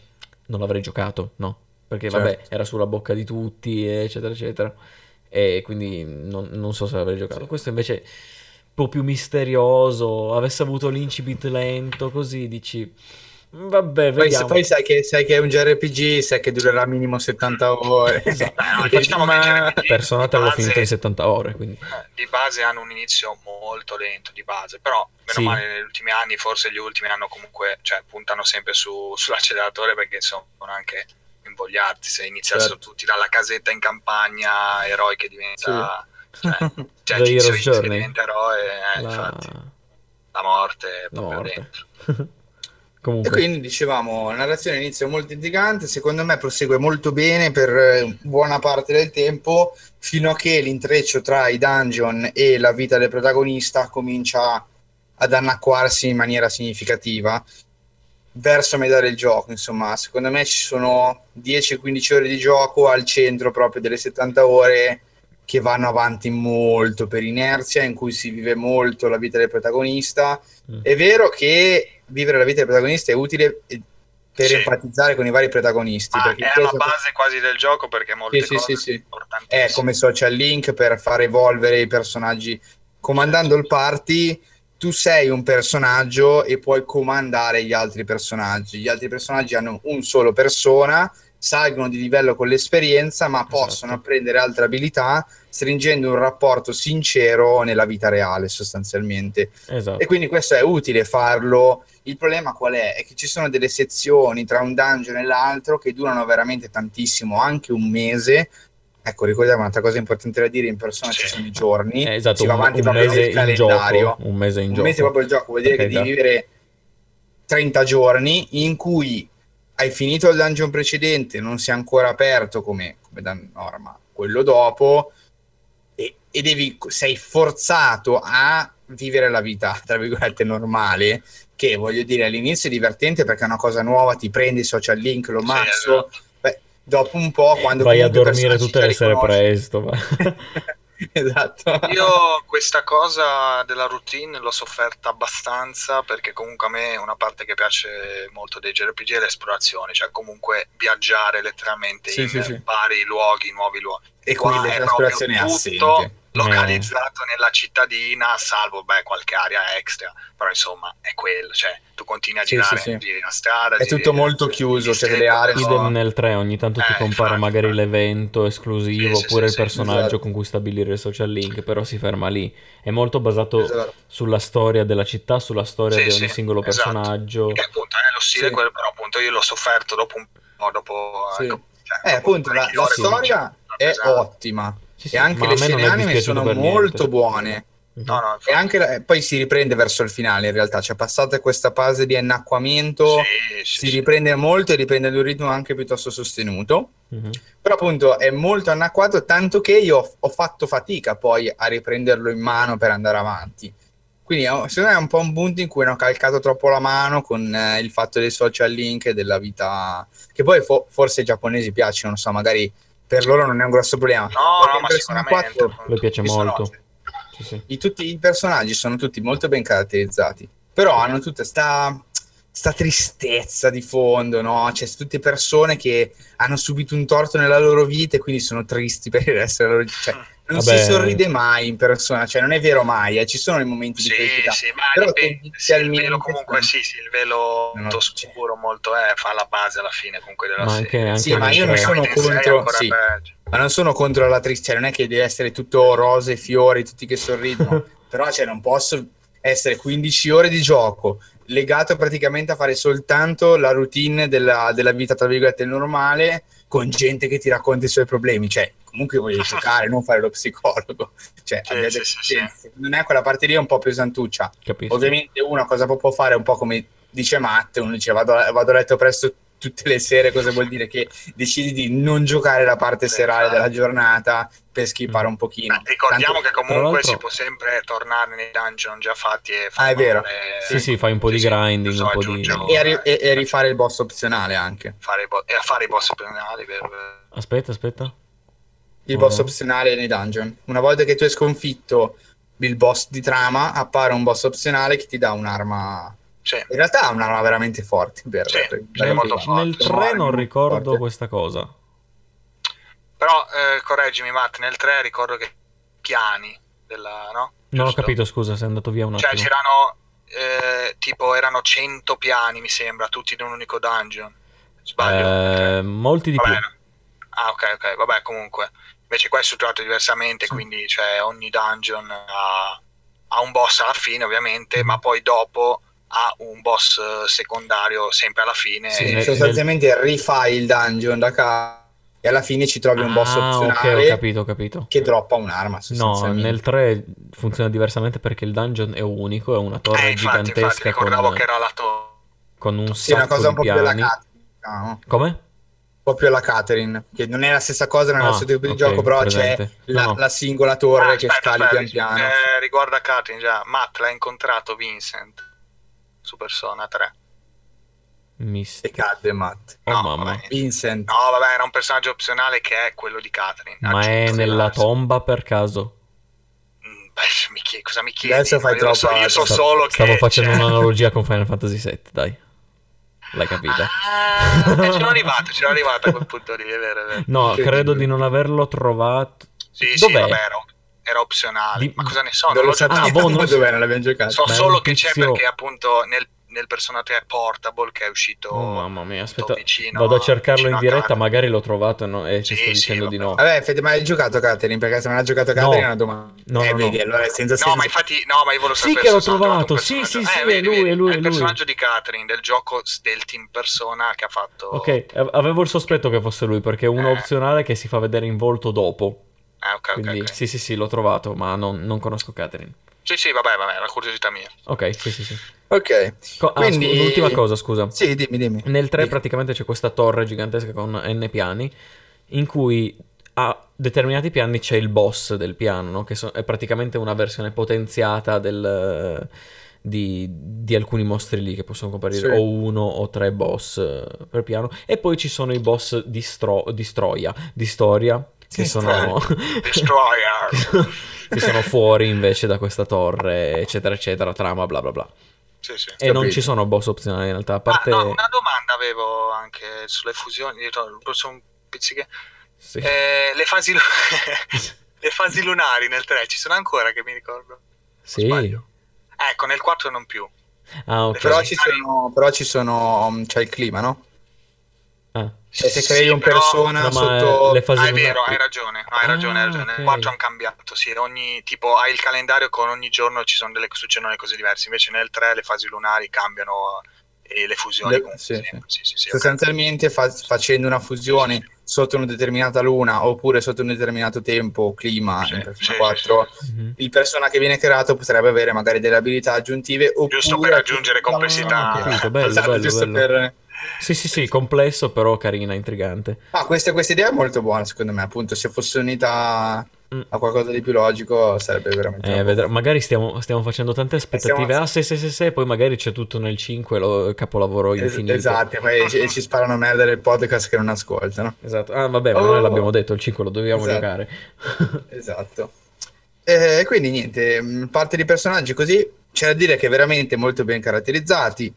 non l'avrei giocato, no? Perché vabbè, Certo. era sulla bocca di tutti, eccetera, eccetera. E quindi non, non so se l'avrei giocato. Sì. Questo invece è un po' più misterioso. Avesse avuto l'incipit lento, così dici. Vabbè, Poi, vediamo. poi sai, che, sai che è un JRPG, sai che durerà minimo 70 ore. Esatto. no, diciamo JRPG Personata l'ho finita in 70 ore, quindi... eh, di base hanno un inizio molto lento di base, però meno Sì. male negli ultimi anni, forse gli ultimi hanno comunque, cioè puntano sempre su- sull'acceleratore perché sono anche invogliati, se iniziassero Certo. tutti dalla casetta in campagna, eroi che diventa... Cioè, cioè Tizio Hero's X che diventa eroe, eh, La, infatti, la morte è proprio morte. dentro. E Comunque, quindi dicevamo, la narrazione inizia molto intrigante, secondo me prosegue molto bene per eh, buona parte del tempo, fino a che l'intreccio tra i dungeon e la vita del protagonista comincia ad annacquarsi in maniera significativa verso metà del gioco. Insomma, secondo me ci sono 10-15 ore di gioco al centro proprio delle 70 ore che vanno avanti molto per inerzia, in cui si vive molto la vita del protagonista. Mm. È vero che vivere la vita del protagonista è utile per Sì. empatizzare con i vari protagonisti. Ma perché è alla cosa- base quasi del gioco perché molte Sì, sì, cose sì, sì. sono importantissime. è come social link per far evolvere i personaggi. Comandando il party, tu sei un personaggio e puoi comandare gli altri personaggi. Gli altri personaggi hanno un solo persona, salgono di livello con l'esperienza, ma Esatto. possono apprendere altre abilità, stringendo un rapporto sincero nella vita reale, sostanzialmente. esatto. E quindi questo è utile farlo. Il problema qual è? È che ci sono delle sezioni tra un dungeon e l'altro che durano veramente tantissimo, anche un mese. Ecco, ricordiamo un'altra cosa importante da dire: in persona ci Sì. sono i giorni, Eh, esatto, si va un, avanti un proprio mese nel in calendario. gioco. Un mese in un gioco. mese proprio il gioco, vuol dire che Ok, devi da. vivere 30 giorni in cui hai finito il dungeon precedente, non si è ancora aperto come, come da norma quello dopo, e, e devi, sei forzato a vivere la vita, tra virgolette, normale, che voglio dire all'inizio è divertente perché è una cosa nuova, ti prendi i social link, lo Sì, mazzo, esatto. Dopo un po' quando Vai a dormire tutte le sere presto. va. esatto. Io questa cosa della routine l'ho sofferta abbastanza perché comunque a me una parte che piace molto dei JRPG è l'esplorazione, cioè comunque viaggiare letteralmente Sì, in sì, sì. vari luoghi, nuovi luoghi. E Qua qui è l'esplorazione è proprio assente. Localizzato nella cittadina, salvo beh, qualche area extra, però insomma è quello, cioè tu continui a Sì, girare, sì, sì. giri la strada, È tutto molto chiuso, cioè delle aree Idem nel 3, ogni tanto ti Eh, compare infatti, magari infatti. l'evento esclusivo Sì, sì, oppure sì, il sì, personaggio esatto. con cui stabilire il social link, però si ferma lì. È molto basato Esatto. sulla storia della città, sulla storia Sì, di ogni sì, singolo esatto. personaggio. Che appunto è lo stile Sì. quello, però appunto io l'ho sofferto dopo un po', dopo... Sì. ecco, cioè, Eh, dopo appunto, la, la storia è pesare. ottima Sì, sì, e anche le scene anime sono per niente. molto buone. Mhm. No, no, E anche la- poi si riprende verso il finale, in realtà, c'è passata questa fase di annacquamento, Sì, sì, si sì. riprende molto e riprende ad un ritmo anche piuttosto sostenuto. Mhm. Però appunto è molto annacquato, tanto che io ho, ho fatto fatica poi a riprenderlo in mano per andare avanti. Quindi secondo me è un po' un punto in cui hanno calcato troppo la mano con eh, il fatto dei social link e della vita, che poi fo- forse ai giapponesi piacciono, non so, magari per loro non è un grosso problema. No, no, ma sicuramente. 4 Le piace molto. Sì, sì. i, tutti i personaggi sono tutti molto ben caratterizzati, però hanno tutta sta, sta tristezza di fondo, no? C'è tutte persone che hanno subito un torto nella loro vita e quindi sono tristi per il resto della loro vita. Cioè, non Vabbè. si sorride mai in persona, cioè non è vero mai, eh, ci sono i momenti di Sì, felicità. sì, ma Però dipende. Sì, il velo comunque sì, sì, il velo molto cioè- scuro, molto eh, fa la base alla fine comunque della Ma serie. anche, anche Sì, ma io non sono contro- sì. Ma non sono contro la tristezza, cioè non è che deve essere tutto rose e fiori, tutti che sorridono, però cioè, non posso essere 15 ore di gioco legato praticamente a fare soltanto la routine della, della vita, tra virgolette, normale, con gente che ti racconta i suoi problemi, cioè comunque voglio giocare, non fare lo psicologo, cioè Sì, sì, sì, secondo me quella parte lì è un po' pesantuccia, Capisco. ovviamente una cosa può fare un po' come dice Matte, uno dice vado, vado a letto presto tutte le sere, cosa vuol dire? Che decidi di non giocare la parte Sì, serale infatti. della giornata per skippare Mm. un pochino. Ma ricordiamo Tanto- che comunque si può sempre tornare nei dungeon già fatti e Ah, è vero. Sì, sì, fai un po' di grinding, un po' di- E, a, ri- e- e rifare il boss opzionale anche. fare i bo- e a fare i boss penali per, Aspetta, aspetta. Il Oh. boss opzionale nei dungeon. Una volta che tu hai sconfitto il boss di trama, appare un boss opzionale che ti dà un'arma. sì. In realtà è un'arma veramente forte. Per, Sì, per- sì, è molto per- forte. Nel per- 3 non ricordo forte. questa cosa. però eh, correggimi Matt nel 3 ricordo che piani della no? Non ho capito, scusa, sei andato via un cioè attimo. c'erano eh, tipo erano 100 piani, mi sembra, tutti in un unico dungeon. Sbaglio? Eh, molti di Vabbè, più. no. Ah, ok, ok, vabbè, comunque. Invece qua è strutturato diversamente, Sì. quindi cioè, ogni dungeon ha, ha un boss alla fine, ovviamente, ma poi dopo ha un boss eh, secondario sempre alla fine. Sì, e- sostanzialmente rifai il dungeon da capo e alla fine ci trovi un boss Ah, ok, opzionale ho capito, ho capito. che droppa un'arma. No, nel 3 funziona diversamente perché il dungeon è unico, è una torre Eh, infatti, infatti, gigantesca ricordavo con, che era la torre. con un Sì, una sacco cosa un po' più. Catherine. no? Un Come? Po' più alla Catherine, che non è la stessa cosa, lo Ah, stesso tipo di ok, gioco, però presente. c'è la, No, la singola torre Ah, che aspetta, scali aspetta, pian piano. eh, riguarda Katrin già. Matt l'ha incontrato Vincent su Persona 3. E Mistica. cadde Matt. Oh No, mamma. vabbè. Vincent. No, vabbè, era un personaggio opzionale che è quello di Katrin. Ma è nella nell'arso. tomba per caso? Mm, Beh, mi chiedi, cosa mi chiedi? Adesso fai io lo so, io so solo che Stavo facendo un'analogia con Final Fantasy VII, dai. L'hai capita? Ah, eh, c'ero arrivato, c'ero arrivato a quel punto lì, è vero, è vero. No, Che- credo di non averlo trovato. Sì, sì, Dov'è? vabbè, era, era opzionale. Di- Ma cosa ne so? non Non lo l'ho giocato. Ah, boh, non so- dove non l'abbiamo giocato. So è solo che c'è perché appunto nel, nel Persona 3 Portable che è uscito Oh mamma mia, aspetta. vicino- Vado a cercarlo in diretta, magari l'ho trovato e, no- e ci Sì, sto sì, dicendo di vabbè. no. Vabbè, Fede, ma hai giocato Catherine? Perché se non hai giocato Catherine No. è una domanda. No, eh, no, no. vedi, allora è senza No, senso. ma infatti, no, ma io volevo Sì sapere che l'ho trovato sì, sì, sì, eh, è vedi, lui, vedi, è lui, il è lui. personaggio di Catherine del gioco del team Persona che ha fatto Ok, av- avevo il sospetto che fosse lui perché è uno Eh. opzionale che si fa vedere in volto dopo. Eh, ok, Quindi ok. sì, sì, sì, l'ho trovato, ma non, non conosco Catherine. Sì, sì, vabbè, vabbè, la curiosità mia. Ok, sì, sì, sì. Ok. Co- ah, Quindi- scu- l'ultima cosa, scusa. Sì, dimmi, dimmi. Nel 3 Dimmi. praticamente c'è questa torre gigantesca con n piani in cui a determinati piani c'è il boss del piano, no? che so- è praticamente una versione potenziata del, di, di alcuni mostri lì che possono comparire Sì. o uno o tre boss eh, per piano. E poi ci sono i boss di, stro- di Stroia, di storia, che sono... Che sono fuori invece da questa torre, eccetera, eccetera, trama, bla bla bla. Sì, sì. E non ci sono boss opzionali in realtà, a Ah, parte... no, una domanda avevo anche sulle fusioni. Sono un pizziche. Sì. Eh, le, fasi lu- le fasi lunari nel 3 ci sono ancora che mi ricordo. Sì. sbaglio? Ecco, nel 4 non più. Ah, ok. Però ci sono, però ci sono, c'è il clima, no? Ah. Cioè, se Sì, crei un però- persona sotto... le fasi Ah, è vero, hai ragione, no, hai Ah, ragione, hai ragione. ok. Nel 4 hanno cambiato, sì, ogni tipo hai il calendario con ogni giorno ci sono delle succedono le cose diverse, invece nel 3 le fasi lunari cambiano e le fusioni Le- comunque sì. Sì, sì. Sostanzialmente fa- facendo una fusione sotto una determinata luna oppure sotto un determinato tempo, clima, Sì, in Persona sì, 4, Mhm. il persona che viene creato potrebbe avere magari delle abilità aggiuntive oppure... Giusto per aggiungere complessità. Ah, ho capito, bello, Esatto, bello, giusto bello. per... Sì, sì, sì, complesso, però carina, intrigante. Ah, questa, questa idea è molto buona secondo me, appunto, se fosse unita Mm. a qualcosa di più logico sarebbe veramente... Eh, vedrà- magari stiamo, stiamo facendo tante aspettative. Stiamo- Ah, sì, sì, sì, sì, poi magari c'è tutto nel 5, lo capolavoro infinito. Esatto, poi ci, ci sparano merda del podcast che non ascoltano. Esatto. Ah, vabbè, ma Oh. noi l'abbiamo detto, il 5 lo dobbiamo Esatto. giocare. Esatto. E quindi niente, mh, parte di personaggi così, c'è da dire che veramente molto ben caratterizzati,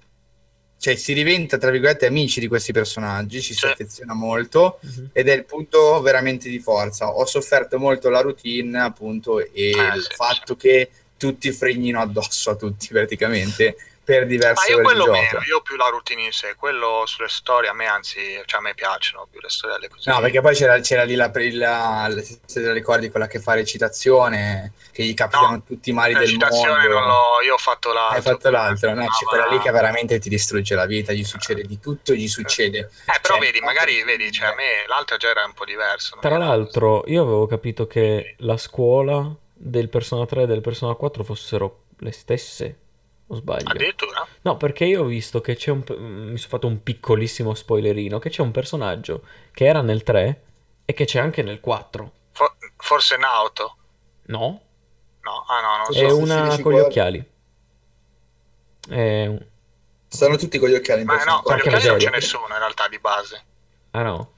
cioè si diventa tra virgolette amici di questi personaggi, ci si Sì. affeziona molto Mhm. ed è il punto veramente di forza. Ho sofferto molto la routine appunto e Eh, il sì, fatto che tutti fregnino addosso a tutti praticamente per Ma diverse io ore di quello meno, io più la routine in sé, quello sulle storie a me anzi, cioè a me piacciono più le storielle così. No, perché poi c'era, c'era lì la, la, la- se te la ricordi quella che fa recitazione, che gli capitano No, tutti i mali del mondo. non l'ho, io ho fatto l'altro. Hai fatto l'altro, no? C'è ma- quella lì che veramente ti distrugge la vita, gli succede di tutto, gli succede. Eh, però Cioè, vedi, magari vedi, cioè a me l'altro già era un po' diverso. Tra l'altro, io avevo capito che la scuola del Persona 3 e del Persona 4 fossero le stesse. O sbaglio? Addirittura? No, perché io ho visto che c'è un... mm, Mi sono fatto un piccolissimo spoilerino, che c'è un personaggio che era nel 3 e che c'è anche nel 4. For- forse Nauto? No? No? Ah no, non È so. sì, una con gli occhiali. È Stanno tutti con gli occhiali in Ma no, con gli occhiali non c'è miseria. nessuno in realtà di base. Ah no?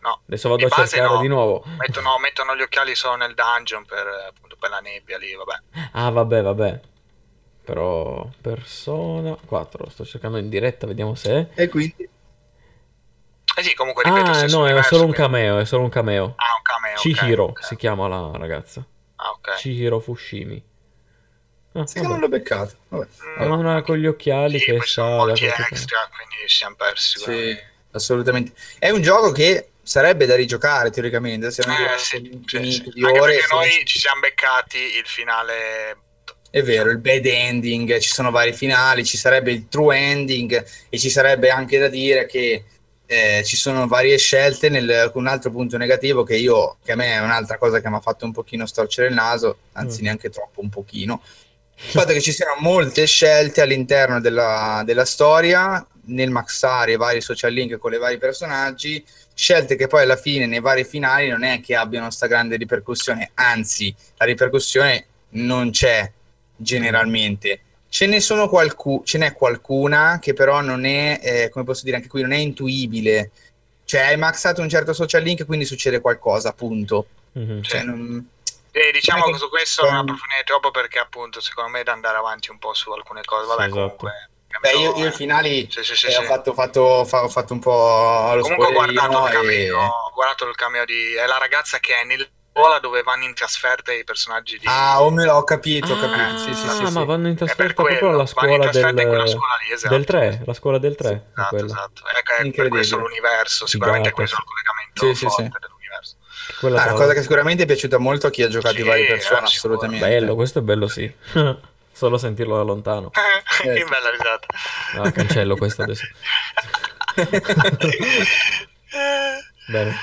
No. Adesso vado Di a cercare no. di nuovo. Mettono, mettono gli occhiali solo nel dungeon per, appunto, per la nebbia lì, vabbè. Ah, vabbè, vabbè. Però Persona 4, sto cercando in diretta, vediamo se è. E quindi Eh sì, comunque ripeto, Ah, no, è solo un cameo, è solo un cameo. Ah, un cameo. Chihiro ok. si chiama la ragazza. Ah, ok. Chihiro Fushimi. Ah, vabbè. non l'ho beccato. Vabbè. Ma una con gli occhiali Sì, che sa da extra, quindi ci siamo persi. Sì, assolutamente. È un gioco che sarebbe da rigiocare teoricamente, se non Eh, sì, sì, sì. Anche ore. perché se- noi ci siamo beccati il finale È vero, il bad ending, ci sono vari finali, ci sarebbe il true ending e ci sarebbe anche da dire che eh, ci sono varie scelte. Nel, un altro punto negativo che io, che a me è un'altra cosa che mi ha fatto un pochino storcere il naso, anzi Mm. neanche troppo, un pochino, il fatto che ci siano molte scelte all'interno della, della storia, nel maxare i vari social link con i vari personaggi, scelte che poi alla fine nei vari finali non è che abbiano sta grande ripercussione, anzi la ripercussione non c'è generalmente. Ce ne sono qualcu- ce n'è qualcuna che però non è, eh, come posso dire anche qui, non è intuibile. Cioè hai maxato un certo social link, quindi succede qualcosa, punto. Mhm. Cioè, non- E diciamo che su questo non approfondirei troppo perché appunto secondo me è da andare avanti un po' su alcune cose. Vabbè, Sì, esatto. comunque. Beh, io, io i eh. finali Sì, sì, sì, eh, sì. ho, fatto, fatto- fa- ho fatto un po' lo Comunque ho guardato il e... cameo, ho guardato il cameo di... È la ragazza che è nella scuola dove vanno in trasferta i personaggi di... Ah, me l'ho capito, ho Ah, capito. Sì, sì, sì, sì. ma vanno in trasferta quello, proprio alla vanno in scuola trasferta in quella del, scuola lì, esatto. del 3, la scuola del 3. è Esatto, esatto. Ecco, è per questo l'universo, sicuramente Figata, questo è il collegamento Sì, forte sì. dell'universo. Quella Ah, una cosa che sicuramente è piaciuta molto a chi ha giocato Sì, i vari persone, eh, assolutamente. Bello, questo è bello, sì. Solo sentirlo da lontano. che bella risata. Ah, cancello questo adesso. Bene.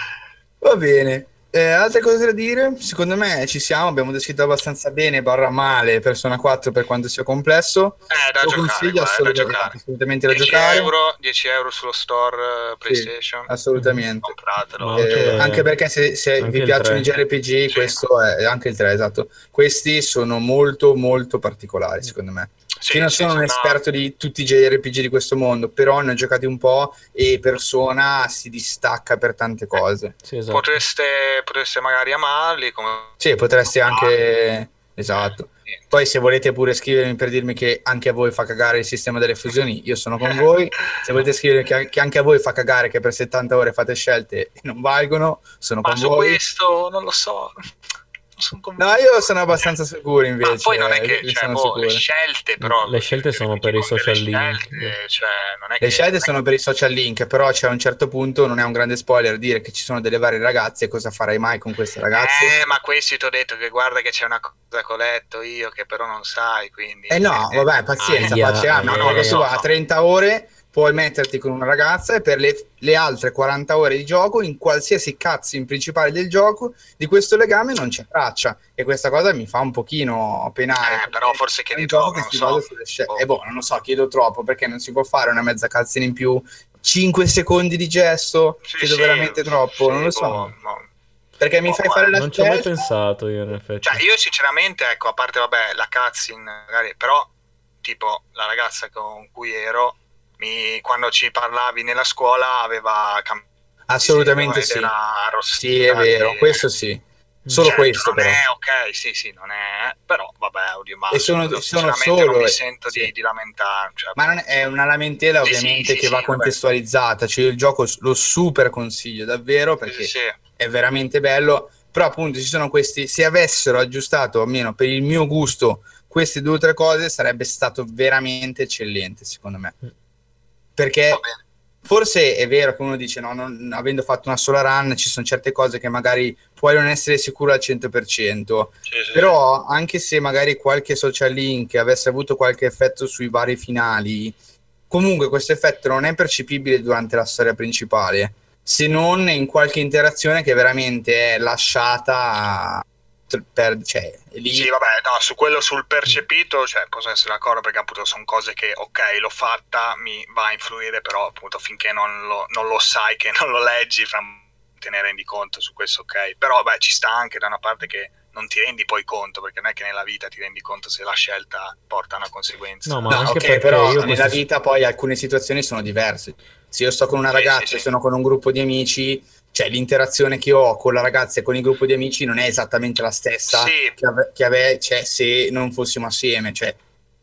Va bene. Eh, altre cose da dire? Secondo me ci siamo, abbiamo descritto abbastanza bene, barra male, Persona 4 per quanto sia complesso. Eh, da Lo giocare, consiglio guarda, da assolutamente, giocare. assolutamente da 10 giocare. euro, 10 euro sullo store eh, PlayStation. Assolutamente. Compratelo. Eh, anche- anche perché se, se anche vi piacciono i 3. JRPG, Sì. questo è anche il 3, esatto. Questi sono molto molto particolari, secondo me. Sì, Io non sì, sono un sono- esperto di tutti i JRPG di questo mondo, però ne ho giocati un po' e Persona si distacca per tante cose. Sì, esatto. Potreste, potreste magari amarli come... Sì, potresti anche... Esatto. Niente. Poi se volete pure scrivermi per dirmi che anche a voi fa cagare il sistema delle fusioni, io sono con voi. Se volete scrivermi che, che anche a voi fa cagare che per 70 ore fate scelte e non valgono, sono Ma con su voi. questo non lo so. Sono convinto. No, io sono abbastanza sicuro invece. Ma poi non è che eh, cioè, sono boh, le scelte, però. Le scelte sono per i social link. scelte, cioè, non è Le che- scelte non è sono per i social link, però c'è a un certo punto, non è un grande spoiler dire che ci sono delle varie ragazze, cosa farai mai con queste ragazze? Eh, ma questi ti ho detto che guarda che c'è una cosa che ho letto io che però non sai, quindi... Eh no, vabbè, pazienza, Aia, pace amen. aia, Quando aia. tu vai a 30 ore puoi metterti con una ragazza e per le, le altre 40 ore di gioco, in qualsiasi in principale del gioco, di questo legame non c'è traccia. E questa cosa mi fa un pochino penare. Eh, però forse chiedi troppo, non so. basa sulle scelte. Boh. E boh, non lo so, chiedo troppo perché non si può fare una mezza cazzina in più. 5 secondi di gesto, Sì, chiedo sì, veramente troppo, sì, non lo so. boh, no. Perché mi Boh, fai fare la Non ci ho mai scelta. pensato io, in effetti. Cioè, io sinceramente, ecco, a parte, vabbè, la cutscene, magari, però, tipo, la ragazza con cui ero, mi- quando ci parlavi nella scuola, aveva cambiato Assolutamente sì. Sì, è vero, e- questo sì. Solo Certo, questo non però. è ok, sì, sì, non è, però vabbè, oddio, ma E sono- sono solo- non mi sento sì. di, di lamentare. cioè, Ma non è, è una lamentela Sì, sì, ovviamente sì, che sì, va contestualizzata, cioè io il gioco lo super consiglio davvero perché sì, sì. è veramente bello, però appunto ci sono questi, se avessero aggiustato almeno per il mio gusto queste due o tre cose sarebbe stato veramente eccellente secondo me. Perché forse è vero che uno dice no, non- avendo fatto una sola run ci sono certe cose che magari puoi non essere sicuro al 100%, Sì, sì. però anche se magari qualche social link avesse avuto qualche effetto sui vari finali, comunque questo effetto non è percepibile durante la storia principale, se non in qualche interazione che veramente è lasciata per, cioè, lì. Sì, vabbè, no, su quello sul percepito, cioè, posso essere d'accordo perché appunto sono cose che, ok, l'ho fatta, mi va a influire, però appunto finché non lo, non lo sai, che non lo leggi, fra te ne rendi conto su questo, ok. Però, beh, ci sta anche da una parte che non ti rendi poi conto, perché non è che nella vita ti rendi conto se la scelta porta a una conseguenza. No, ma No, anche ok, perché però io nella questi- vita poi alcune situazioni sono diverse. Se io sto con una Sì, ragazza sì, e sì. sono con un gruppo di amici, cioè l'interazione che ho con la ragazza e con il gruppo di amici non è esattamente la stessa Sì. che, ave- che ave- cioè, se non fossimo assieme. Cioè,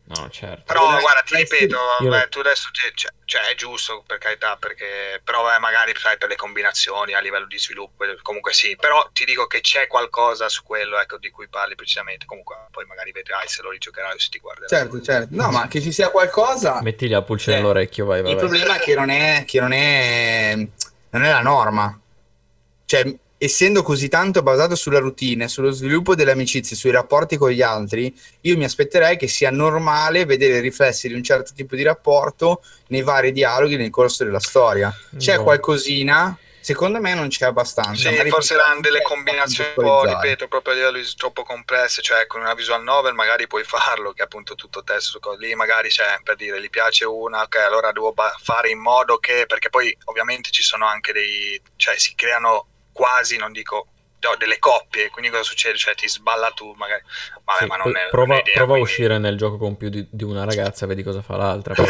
No, certo. Però Allora, guarda, ti ripeto, sì, io- beh, tu adesso ti- cioè, cioè, è giusto per carità, perché però beh, magari sai per le combinazioni a livello di sviluppo, eh, comunque sì, però ti dico che c'è qualcosa su quello ecco, di cui parli precisamente, comunque poi magari vedrai se lo rigiocherai o se ti guarderai. Certo, certo. No, ma che ci sia qualcosa... Metti la pulce Eh, nell'orecchio, vai, vai. Il vai. problema è che non è, che non è, non è la norma. Cioè, essendo così tanto basato sulla routine, sullo sviluppo delle amicizie, sui rapporti con gli altri, io mi aspetterei che sia normale vedere riflessi di un certo tipo di rapporto nei vari dialoghi nel corso della storia. C'è Boh. qualcosina? Secondo me non c'è abbastanza. Sì, forse erano delle combinazioni un po', ripeto, proprio a livello troppo complesse, cioè con una visual novel magari puoi farlo, che è appunto tutto testo, lì magari c'è per dire, gli piace una, ok, allora devo ba- fare in modo che, perché poi ovviamente ci sono anche dei, cioè si creano quasi, non dico, no, delle coppie, quindi cosa succede? Cioè ti sballa tu magari, vabbè, Sì, ma non è prova, non è idea, prova a quindi- uscire nel gioco con più di, di una ragazza, vedi cosa fa l'altra.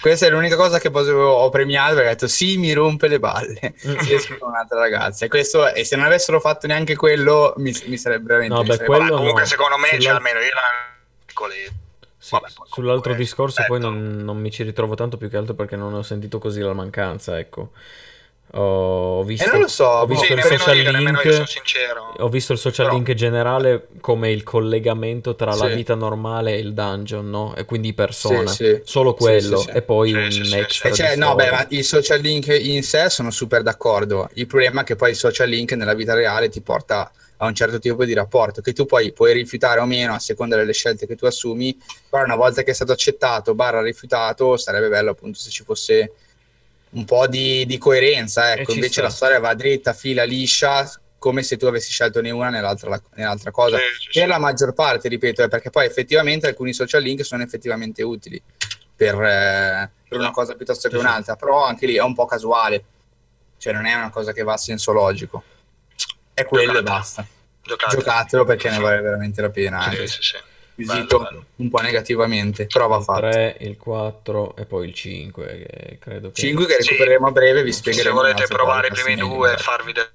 Questa è l'unica cosa che poi ho premiato perché ho detto sì, mi rompe le balle Mm. se esco con un'altra ragazza. E, questo, e se non avessero fatto neanche quello, mi, mi sarebbe veramente. No, beh, sarebbe- quello Vabbè, comunque no. secondo me, Sulla- cioè, almeno io la Sì, Vabbè, poi sull'altro discorso poi non, non mi ci ritrovo tanto più che altro perché non ho sentito così la mancanza, ecco. Ho visto, Eh, non lo so, ho boh, visto Sì, il social io, link, io, sono sincero. ho visto il social Però- link generale come il collegamento tra la Sì. vita normale e il dungeon, no? E quindi persona, Sì, solo quello, e poi un extra cioè, no, beh, ma i social link in sé sono super d'accordo. Il problema è che poi il social link nella vita reale ti porta a un certo tipo di rapporto che tu poi puoi rifiutare o meno a seconda delle scelte che tu assumi, però una volta che è stato accettato, barra rifiutato, sarebbe bello appunto se ci fosse un po' di, di coerenza, E ecco, invece sta. la storia va dritta, fila, liscia, come se tu avessi scelto né una né l'altra, la- né l'altra cosa. Sì, sì, sì. Per la maggior parte, ripeto, è perché poi effettivamente alcuni social link sono effettivamente utili per, eh, per una Sì. cosa piuttosto che Sì, sì. un'altra, però anche lì è un po' casuale, cioè non è una cosa che va a senso logico. È quello e Giocatelo. basta. Giocate. Giocatelo perché ne vale veramente la pena. Sì, Anche sì, sì. Bello, bello. un po' negativamente, però va Il fatto. 3, il 4 e poi il 5, che credo che... 5 che Sì. recupereremo a breve, vi spiegheremo. Se volete provare i primi sì, due e farvi del...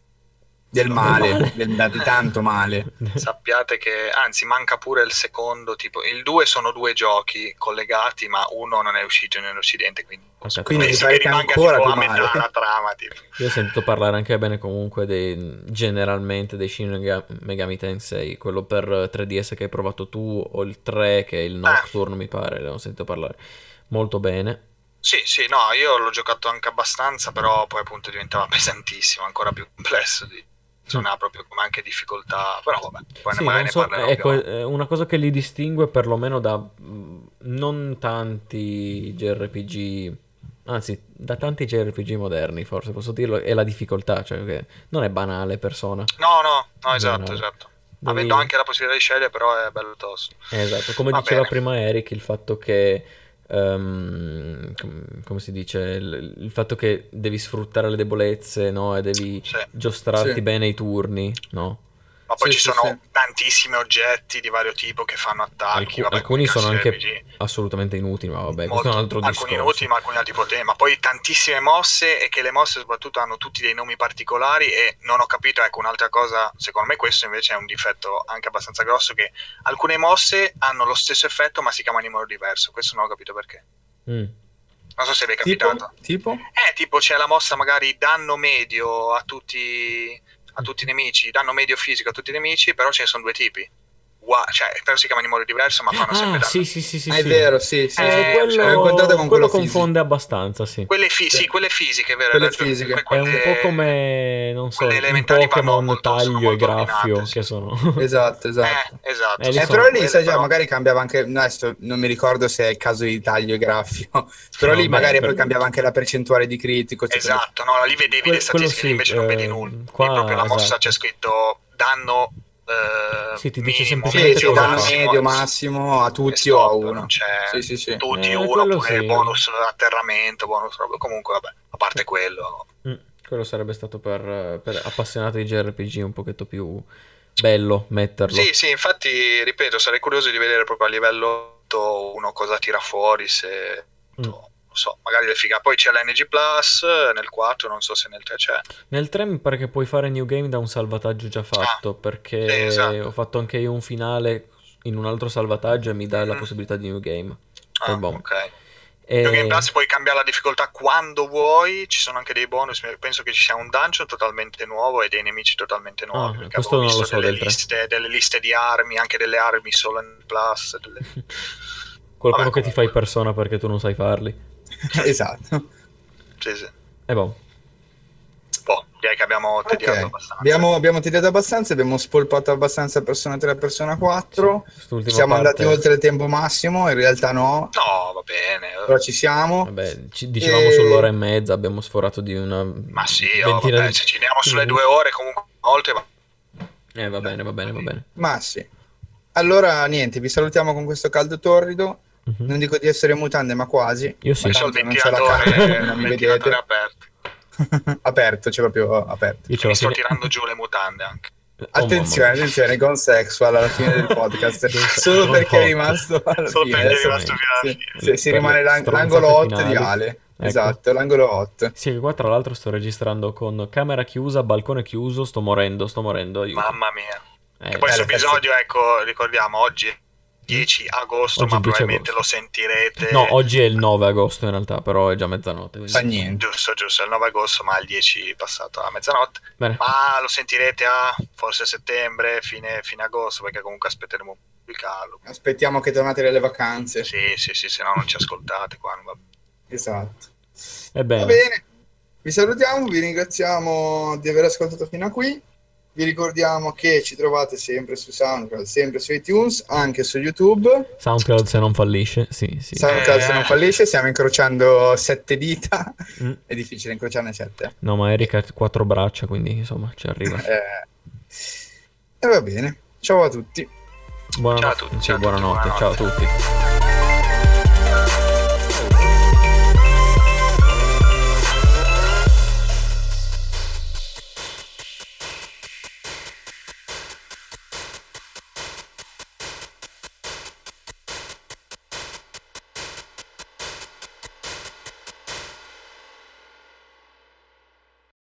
del male, male. del- di tanto male. sappiate che anzi manca pure il secondo tipo il 2 sono due giochi collegati ma uno non è uscito nell'Occidente quindi, Aspetta, Quindi che rimanga ancora tipo più a metà male. la trama tipo. Io ho sentito parlare anche bene comunque dei, generalmente dei Shin Mega- Megami Tensei, quello per 3DS che hai provato tu o il 3 che è il Nocturne mi pare, ne ho sentito parlare molto bene. sì sì no io l'ho giocato anche abbastanza però poi appunto diventava pesantissimo ancora più complesso di... non ha proprio come anche difficoltà però vabbè poi Sì, ne so, parlerò ecco, più una cosa che li distingue perlomeno da mh, non tanti JRPG, anzi da tanti JRPG moderni forse posso dirlo, è la difficoltà, cioè che non è banale persona. no no no esatto Banale. esatto Devi- avendo anche la possibilità di scegliere però è bello tosto Esatto, come Va diceva bene. prima Eric, il fatto che, ehm, com- come si dice, il, il fatto che devi sfruttare le debolezze, no? E devi Sì. giostrarti Sì. bene i turni, no? Ma poi Sì, ci sì, sono sì. tantissimi oggetti di vario tipo che fanno attacchi. Alcu- vabbè, alcuni sono anche RPG. assolutamente inutili, ma vabbè, questo Molto- è un altro alcuni discorso. inutili, ma alcuni altri potenti. Ma poi tantissime mosse e che le mosse soprattutto hanno tutti dei nomi particolari e non ho capito, ecco, un'altra cosa, secondo me questo invece è un difetto anche abbastanza grosso, che alcune mosse hanno lo stesso effetto ma si chiamano in modo diverso. Questo non ho capito perché. Mm. Non so se vi è Tipo, capitato. tipo? Eh, tipo c'è la mossa magari danno medio a tutti, a tutti i nemici, danno medio fisico a tutti i nemici, però ce ne sono due tipi. Ua- cioè, però si chiamano in modo diverso, ma fanno sempre Ah, danno. sì, sì, sì, sì, Ah, è sì. vero, sì, sì, Eh, sì. quello, con quello quello fisico. confonde abbastanza, sì. Quelle, fi- sì, Sì. quelle fisiche, vero? Quelle fisiche. È Quelle- un po' come, non so, vanno Pokémon molto- taglio e graffio, che sono... Esatto, esatto. Eh, esatto. Eh, lì Eh, sono però lì quelle, sai già, però- magari cambiava anche, no, adesso non mi ricordo se è il caso di taglio e graffio, però No, lì beh, magari per- poi cambiava anche la percentuale di critico. Esatto, no, lì vedevi le statistiche, sì, invece non vedi eh, nulla. qua, proprio la mossa esatto. c'è scritto danno eh, Sì, ti dice minimo, semplicemente Sì, massimo, medio, massimo a tutti o a stop, uno. c'è Sì, sì, sì. tutti Eh, uno quello oppure sì. bonus atterramento, bonus. Comunque vabbè, a parte quello. Mm, quello sarebbe stato per, per appassionati di JRPG un pochetto più bello metterlo. Sì, sì, infatti, ripeto, sarei curioso di vedere proprio a livello 8 uno cosa tira fuori, se Mm. So, magari le figa. Poi c'è l'NG Plus nel 4, non so se nel 3 c'è. Nel 3 mi pare che puoi fare New Game da un salvataggio già fatto, perché sì, esatto. ho fatto anche io un finale in un altro salvataggio e mi dà la Mhm. possibilità di new game. Ah, boh. ok. E- New Game Plus puoi cambiare la difficoltà quando vuoi, ci sono anche dei bonus, penso che ci sia un dungeon totalmente nuovo e dei nemici totalmente nuovi. Ah, questo non lo so delle, liste, delle liste di armi, anche delle armi solo in Plus. delle- Qualcuno Vabbè, che ti fai comunque. persona perché tu non sai farli. esatto. Sì, sì. E boh. Boh, direi che abbiamo tediato Ok, abbastanza. abbiamo, abbiamo tirato abbastanza, abbiamo spolpato abbastanza Persona 3 e Persona 4. Quest'ultima Siamo parte- andati oltre il tempo massimo, in realtà no, No, va bene. però ci siamo. Vabbè, ci dicevamo E- sull'ora e mezza, abbiamo sforato di una Ma sì, oh, vabbè, di- se ci andiamo sulle due ore comunque molte, ma Eh, va bene, va bene, va bene. Ma sì. Allora, niente, vi salutiamo con questo caldo torrido. Mhm. Non dico di essere mutande, ma quasi. Io sì. Ma c'ho il tanto non c'è la ventilatore, non mi ventilatore vedete. aperto. aperto, c'è proprio aperto. Io Mi sto tirando giù le mutande anche. Oh, Attenzione, mia. attenzione, con sexual alla fine del podcast. Solo Non perché è rimasto alla Solo fine. perché è rimasto fino alla fine. si rimane l'ang- l'angolo hot di Ale. Ecco. Esatto, l'angolo hot. Sì, che qua tra l'altro sto registrando con camera chiusa, balcone chiuso, sto morendo, sto morendo. aiuto. Mamma mia. Eh, E poi eh, questo feste- episodio, ecco, ricordiamo, oggi 10 agosto, Oggi è ma il 10 probabilmente agosto. lo sentirete. No, oggi è il 9 agosto in realtà, però è già mezzanotte. quindi- Fa niente. Giusto, giusto, è il 9 agosto, ma il 10 passato a mezzanotte. Bene. Ma lo sentirete a forse settembre, fine, fine agosto, perché comunque aspetteremo un pubblicarlo. Aspettiamo che tornate dalle vacanze. Sì, sì, sì, se no non ci ascoltate qua. va bene. Esatto. Ebbene, Va bene, vi salutiamo, vi ringraziamo di aver ascoltato fino a qui. Vi ricordiamo che ci trovate sempre su SoundCloud, sempre su iTunes, anche su YouTube. SoundCloud se non fallisce, sì, sì. SoundCloud se Eh. non fallisce, stiamo incrociando sette dita. Mm. È difficile incrociarne sette. No, ma Erika ha quattro braccia, quindi insomma ci arriva. Eh, E va bene. Ciao a tutti. Buonanotte. Ciao a tutti, Sì, ciao a tutti, buonanotte. Ciao a buonanotte. tutti.